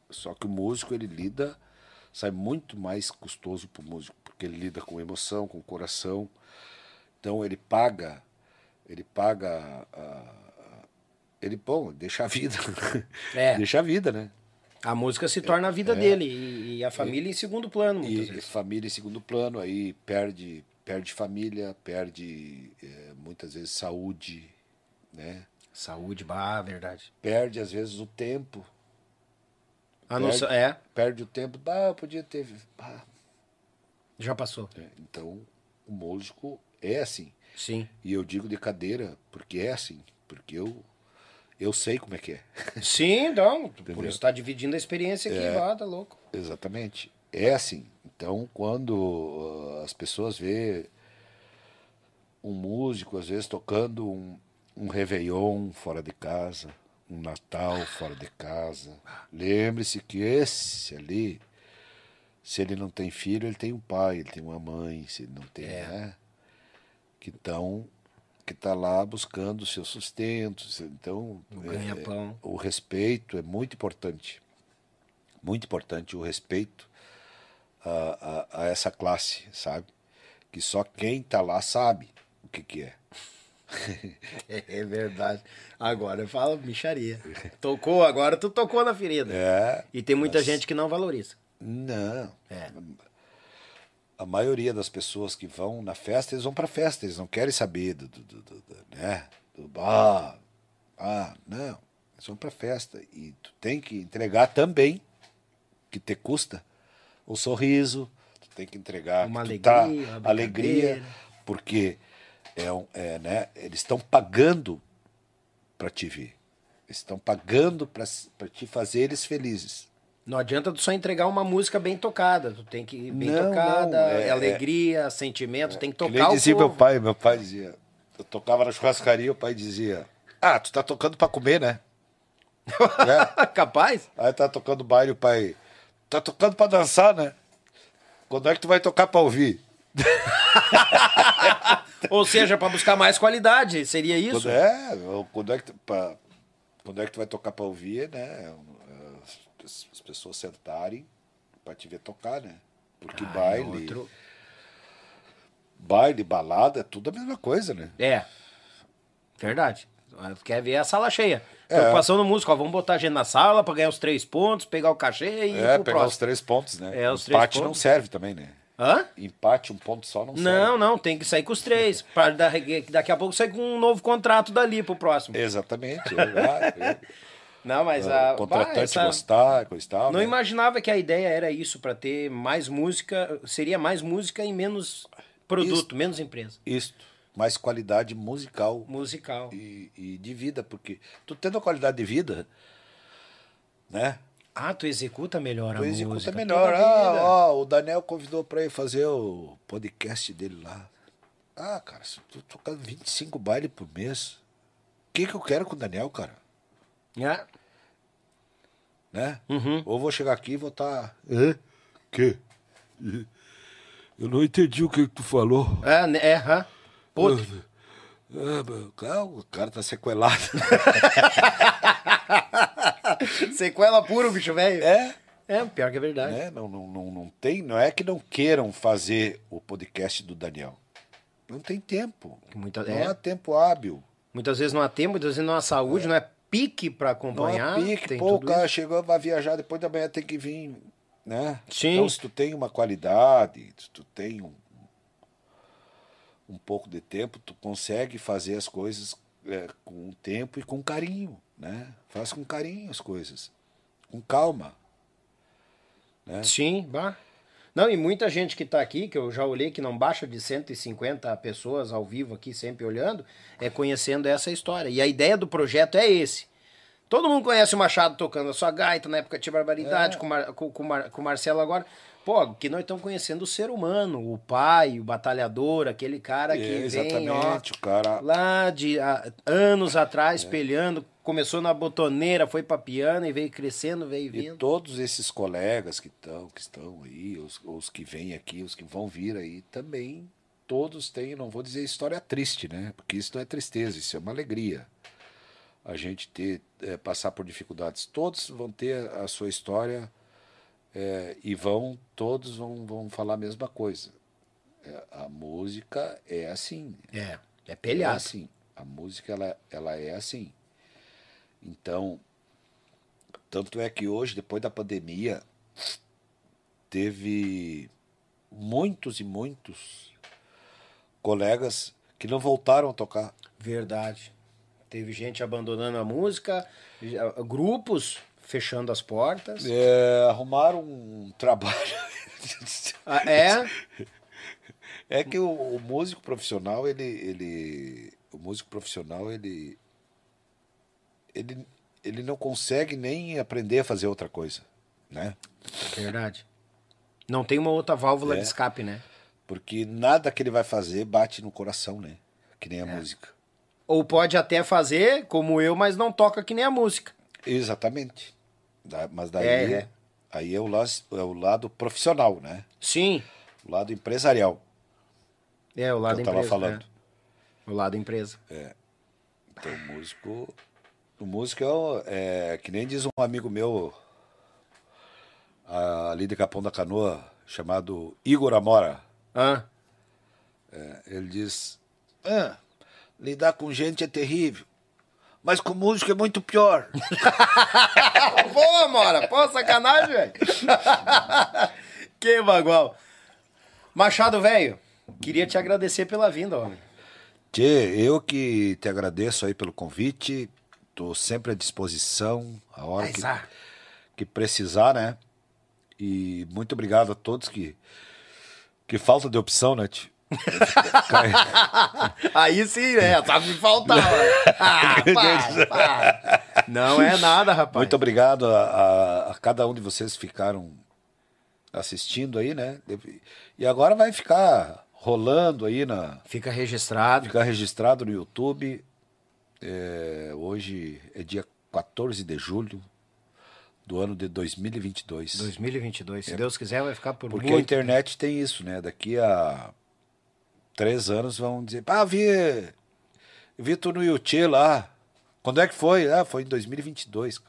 C: Só que o músico, ele lida, sai muito mais custoso para o músico, porque ele lida com emoção, com coração. Então ele paga, ele paga, ah, ele, bom, deixa a vida.
A: É.
C: deixa a vida, né?
A: A música se torna a vida dele e, e a família em segundo plano, muitas
C: É. E
A: vezes.
C: família em segundo plano, aí perde, perde família, perde eh, muitas vezes saúde, né?
A: Saúde, bah, verdade.
C: Perde às vezes o tempo,
A: A
C: Perde.
A: é,
C: perde o tempo, bah, podia ter, bah,
A: já passou.
C: né? Então, o músico é assim.
A: Sim.
C: E eu digo de cadeira porque é assim. Porque eu, eu sei como é que é.
A: Sim, então, por isso tá dividindo a experiência aqui,
C: É.
A: vá, tá louco.
C: Exatamente. É assim. Então, quando ah, as pessoas vê um músico, às vezes, tocando um, um Réveillon fora de casa, um Natal fora de casa, lembre-se que esse ali, se ele não tem filho, ele tem um pai, ele tem uma mãe, se ele não tem,
A: É.
C: né? Que estão que está lá buscando o seu sustento. Então,
A: O
C: é- o respeito é muito importante. Muito importante o respeito a, a, a essa classe, sabe? Que só quem está lá sabe o que, que é.
A: É verdade. Agora fala micharia. Tocou, agora tu tocou na ferida.
C: É.
A: E tem muita
C: Mas-
A: gente que não valoriza.
C: Não.
A: É.
C: A maioria das pessoas que vão na festa, eles vão para festa, eles não querem saber do, do, do, do- né? Do ah, ah, não. Eles vão para festa e tu tem que entregar também que te custa o sorriso, tu tem que entregar
A: Uma
C: que tu tá-
A: alegria,
C: alegria, porque é, um- é, né? Eles estão pagando para te ver. Eles estão pagando para te fazer eles felizes.
A: Não adianta tu só entregar uma música bem tocada. Tu tem que bem
C: Não,
A: tocada,
C: não, é-
A: alegria, sentimento, tem que
C: Que
A: tocar
C: nem
A: o
C: dizia
A: povo.
C: meu pai, meu pai dizia, eu tocava na churrascaria, o pai dizia, ah, tu tá tocando pra comer, né? É.
A: Capaz?
C: Aí tá tocando baile, o pai, tá tocando pra dançar, né? Quando é que tu vai tocar pra ouvir?
A: Ou seja, para buscar mais qualidade, seria isso?
C: Quando é, quando é que tu, pra- quando é que tu vai tocar pra ouvir, né? As, as pessoas sentarem pra te ver tocar, né? Porque
A: Ah, é
C: baile,
A: outro-
C: baile, balada, é tudo a mesma coisa, né?
A: É. Verdade. Quer ver a sala cheia.
C: É.
A: Preocupação no músico, ó, vamos botar a gente na sala para ganhar os três pontos, pegar o cachê e
C: É, pegar os
A: próximo.
C: três pontos, né?
A: É,
C: o
A: os três
C: empate não
A: pontos.
C: serve também, né?
A: Hã?
C: Empate, um ponto só não
A: Não, não, tem que sair com os três. Pra da- daqui a pouco sair com um novo contrato dali pro próximo.
C: sai. Exatamente. eu-
A: Não, mas
C: eu-
A: a.
C: o contratante
A: bah, essa-
C: gostar, coisa e tal.
A: Não
C: né?
A: imaginava que a ideia era isso, pra ter mais música. Seria mais música e menos produto, menos empresa.
C: Isto. Mais qualidade musical
A: Musical.
C: e, e de vida, porque tu tendo a qualidade de vida, né?
A: Ah, tu executa melhor
C: Tu
A: a
C: executa
A: música.
C: melhor.
A: toda a
C: Ah, ó, o Daniel convidou pra ir fazer o podcast dele lá. Ah, cara, se tu tocar 25 bailes por mês, o que, que eu quero com o Daniel, cara?
A: Ah,
C: Né?
A: Uhum.
C: Ou vou chegar aqui e vou estar. Hã? Que? Eu não entendi o que, que tu falou.
A: É, né, é, hã? Pô,
C: Ah, cara, o cara tá sequelado.
A: sequela pura, bicho velho.
C: é?
A: É, pior que é verdade.
C: Né? Não, não, não, não tem, não é que não queiram fazer o podcast do Daniel. Não tem tempo.
A: Muita-
C: não
A: é.
C: há tempo hábil.
A: Muitas vezes não há tempo, muitas vezes não há saúde, não é pique pra
C: Não
A: acompanhar.
C: há pique.
A: tem
C: Pô, o cara
A: isso.
C: chegou, vai viajar, depois da manhã tem que vir, né?
A: Sim.
C: Então, se tu tem uma qualidade, se tu tem um, um pouco de tempo, tu consegue fazer as coisas é, com tempo e com carinho, né? Faz com carinho as coisas, com calma. Né?
A: Sim, bah. Não, e muita gente que tá aqui, que eu já olhei que não baixa de 150 pessoas ao vivo aqui, sempre olhando, é conhecendo essa história. E a ideia do projeto é esse. Todo mundo conhece o Machado tocando a sua gaita na época de Barbaridade, com, o Mar- com, com, Mar- com o Marcelo agora. Pô, que nós estamos conhecendo o ser humano, o pai, o batalhador, aquele cara que
C: É,
A: vem, ó,
C: exatamente, o cara.
A: lá de ah, anos atrás,
C: É.
A: espelhando, começou na botoneira, foi pra piano e veio crescendo, veio
C: E
A: vindo.
C: todos esses colegas que estão que estão aí, os, os que vêm aqui, os que vão vir aí, também todos têm, não vou dizer história triste, né? Porque isso não é tristeza, isso é uma alegria. A gente ter, eh, passar por dificuldades. Todos vão ter a sua história eh, e vão, todos vão, vão falar a mesma coisa. Eh, a música é assim.
A: É, é
C: É
A: pelhado.
C: assim. A música ela, ela é assim. Então, tanto é que hoje, depois da pandemia, teve muitos e muitos colegas que não voltaram a tocar.
A: Verdade. Teve gente abandonando a música, já- grupos fechando as portas.
C: É, arrumaram um trabalho.
A: Ah, é?
C: É que o, o músico profissional, ele, ele. O músico profissional, ele. Ele, ele não consegue nem aprender a fazer outra coisa, né?
A: Verdade. Não tem uma outra válvula
C: É.
A: de escape, né?
C: Porque nada que ele vai fazer bate no coração, né? Que nem a
A: É.
C: música.
A: Ou pode até fazer, como eu, mas não toca que nem a música.
C: Exatamente. Da- mas daí
A: É,
C: é,
A: é.
C: aí é o, lado, é o lado profissional, né?
A: Sim.
C: O lado empresarial.
A: É, o lado
C: Que eu tava
A: empresa.
C: falando.
A: é. O lado empresa.
C: Então o músico. O músico é, é que nem diz um amigo meu ali de Capão da Canoa, chamado Igor Amora.
A: Ah,
C: É, ele diz: "Ah, lidar com gente é terrível, mas com músico é muito pior.
A: Pô, Mora, pô, sacanagem, velho. que bagual. Machado, velho, queria te agradecer pela vinda, homem.
C: Tchê, eu que te agradeço aí pelo convite. Tô sempre à disposição, a hora que, que precisar, né? E muito obrigado a todos que. Que falta de opção, né, tio?
A: Aí sim, né? Sabe me faltar. ó. Ah. Não é nada, rapaz.
C: Muito obrigado a, a- a cada um de vocês que ficaram assistindo aí, né? E agora vai ficar rolando aí na.
A: Fica registrado.
C: Ficar registrado no YouTube. É, hoje é dia 14 de julho do ano de 2022.
A: 2022, se Deus quiser, vai ficar por
C: É. Porque a
A: muito.
C: internet tem isso, né? Daqui a três anos vão dizer, ah, vi, vi tu no YouTube lá. Quando é que foi? Ah, foi em 2022.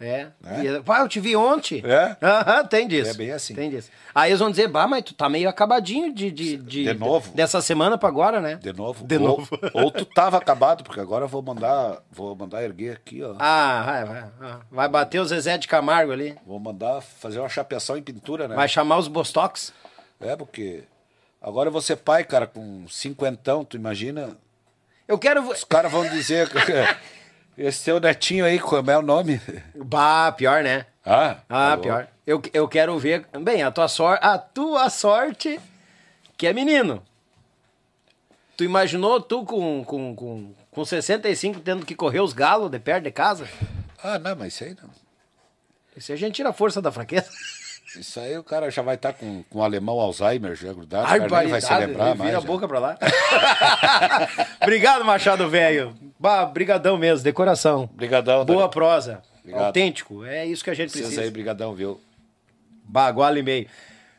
A: É.
C: Né?
A: E, pá, eu te vi ontem.
C: É?
A: Aham, tem disso.
C: É bem assim.
A: Tem disso. Aí eles vão dizer, bah, mas tu tá meio acabadinho de. De, de,
C: De novo?
A: Dessa semana pra agora, né?
C: De novo.
A: De
C: ou,
A: novo.
C: ou tu tava acabado, porque agora eu vou mandar, vou mandar erguer aqui, ó.
A: Ah, vai, vai. vai. Bater o Zezé de Camargo ali.
C: Vou mandar fazer uma chapeação em pintura, né?
A: Vai chamar os Bostox.
C: É, porque agora você pai, cara, com cinquentão, tu imagina?
A: Eu quero.
C: Os caras vão dizer esse seu netinho aí, como é o nome?
A: Bah, pior, né?
C: Ah,
A: Ah,
C: tá
A: pior. Eu, eu quero ver. Bem, a tua, sor... a tua sorte que é menino. Tu imaginou tu com, com, com, com 65 tendo que correr os galos de perto de casa?
C: Ah, não, mas isso aí não.
A: Isso aí a gente tira a força da fraqueza.
C: Isso aí o cara já vai estar com, com o alemão Alzheimer já grudado, o
A: Ai,
C: cara vai se lembrar
A: vira
C: mais.
A: a
C: já.
A: boca pra lá. Obrigado, Machado Velho. Bah, brigadão mesmo, decoração.
C: Brigadão,
A: Boa prosa.
C: Obrigado.
A: Autêntico. É isso que a gente
C: Vocês
A: precisa.
C: aí, brigadão, viu?
A: Baguala e meio.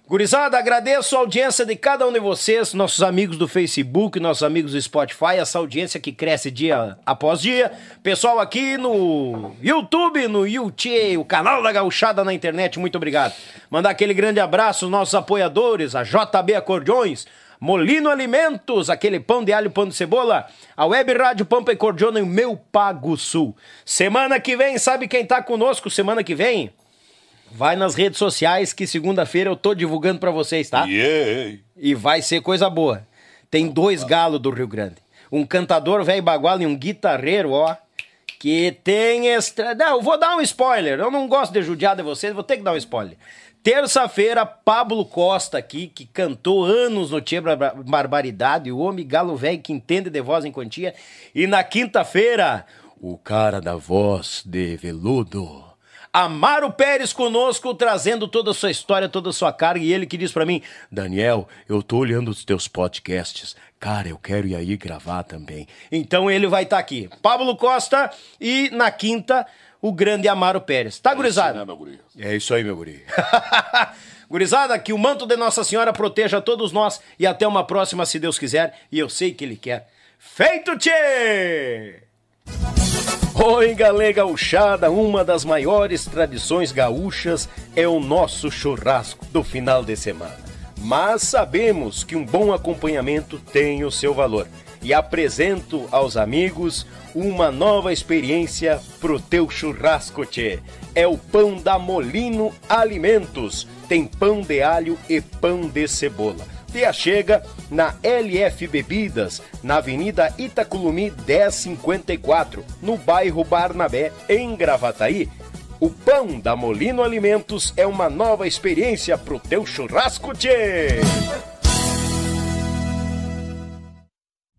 A: Gurizada, agradeço a audiência de cada um de vocês, nossos amigos do Facebook, nossos amigos do Spotify, essa audiência que cresce dia após dia. Pessoal aqui no YouTube, no YouTube, o canal da Gauchada na internet, muito obrigado. Mandar aquele grande abraço aos nossos apoiadores, a JB Acordeões, Molino Alimentos, aquele pão de alho, pão de cebola, a Web Rádio Pampa e Cordiona e o Meu Pago Sul. Semana que vem, sabe quem tá conosco semana que vem? Vai nas redes sociais que segunda-feira eu tô divulgando pra vocês, tá?
C: Yeah.
A: E vai ser coisa boa. Tem dois galos do Rio Grande. Um cantador velho bagual e um guitarreiro, ó. Que tem extra. Não, eu vou dar um spoiler. Eu não gosto de judiar de vocês, vou ter que dar um spoiler. Terça-feira, Pablo Costa aqui, que cantou anos no Bar- Barbaridade, o homem galo velho que entende de voz em quantia. E na quinta-feira, o cara da voz de veludo. Amaro Pérez conosco, trazendo toda a sua história, toda a sua carga, e ele que diz pra mim, Daniel, eu tô olhando os teus podcasts, cara, eu quero ir aí gravar também. Então ele vai estar aqui, Pablo Costa, e na quinta, o grande Amaro Pérez. Tá, gurizada?
C: né?
A: É isso aí, meu guri. gurizada, que o manto de Nossa Senhora proteja todos nós, e até uma próxima, se Deus quiser, e eu sei que Ele quer. Feito, tchê! Oi, galera gauchada, uma das maiores tradições gaúchas é o nosso churrasco do final de semana. Mas sabemos que um bom acompanhamento tem o seu valor. E apresento aos amigos uma nova experiência pro teu churrasco, tchê. É o pão da Molino Alimentos. Tem pão de alho e pão de cebola. Te achega na LF Bebidas, na Avenida Itaculumi 1054, no bairro Barnabé, em Gravataí. O pão da Molino Alimentos é uma nova experiência pro teu churrasco, tchê!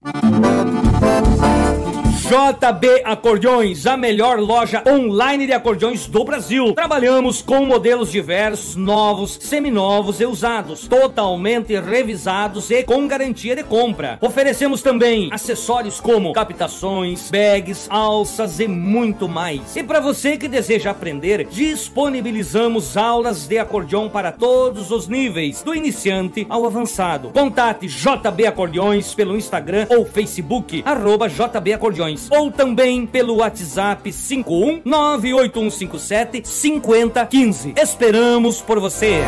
A: Thank you.
B: JB Acordeões, a melhor loja online de acordeões do Brasil. Trabalhamos com modelos diversos, novos, seminovos e usados, totalmente revisados e com garantia de compra. Oferecemos também acessórios como captações, bags, alças e muito mais. E para você que deseja aprender, disponibilizamos aulas de acordeão para todos os níveis, do iniciante ao avançado. Contate JB Acordeões pelo Instagram ou Facebook, arroba JB Acordeões, ou também pelo WhatsApp 51 98157 5015. Esperamos por você!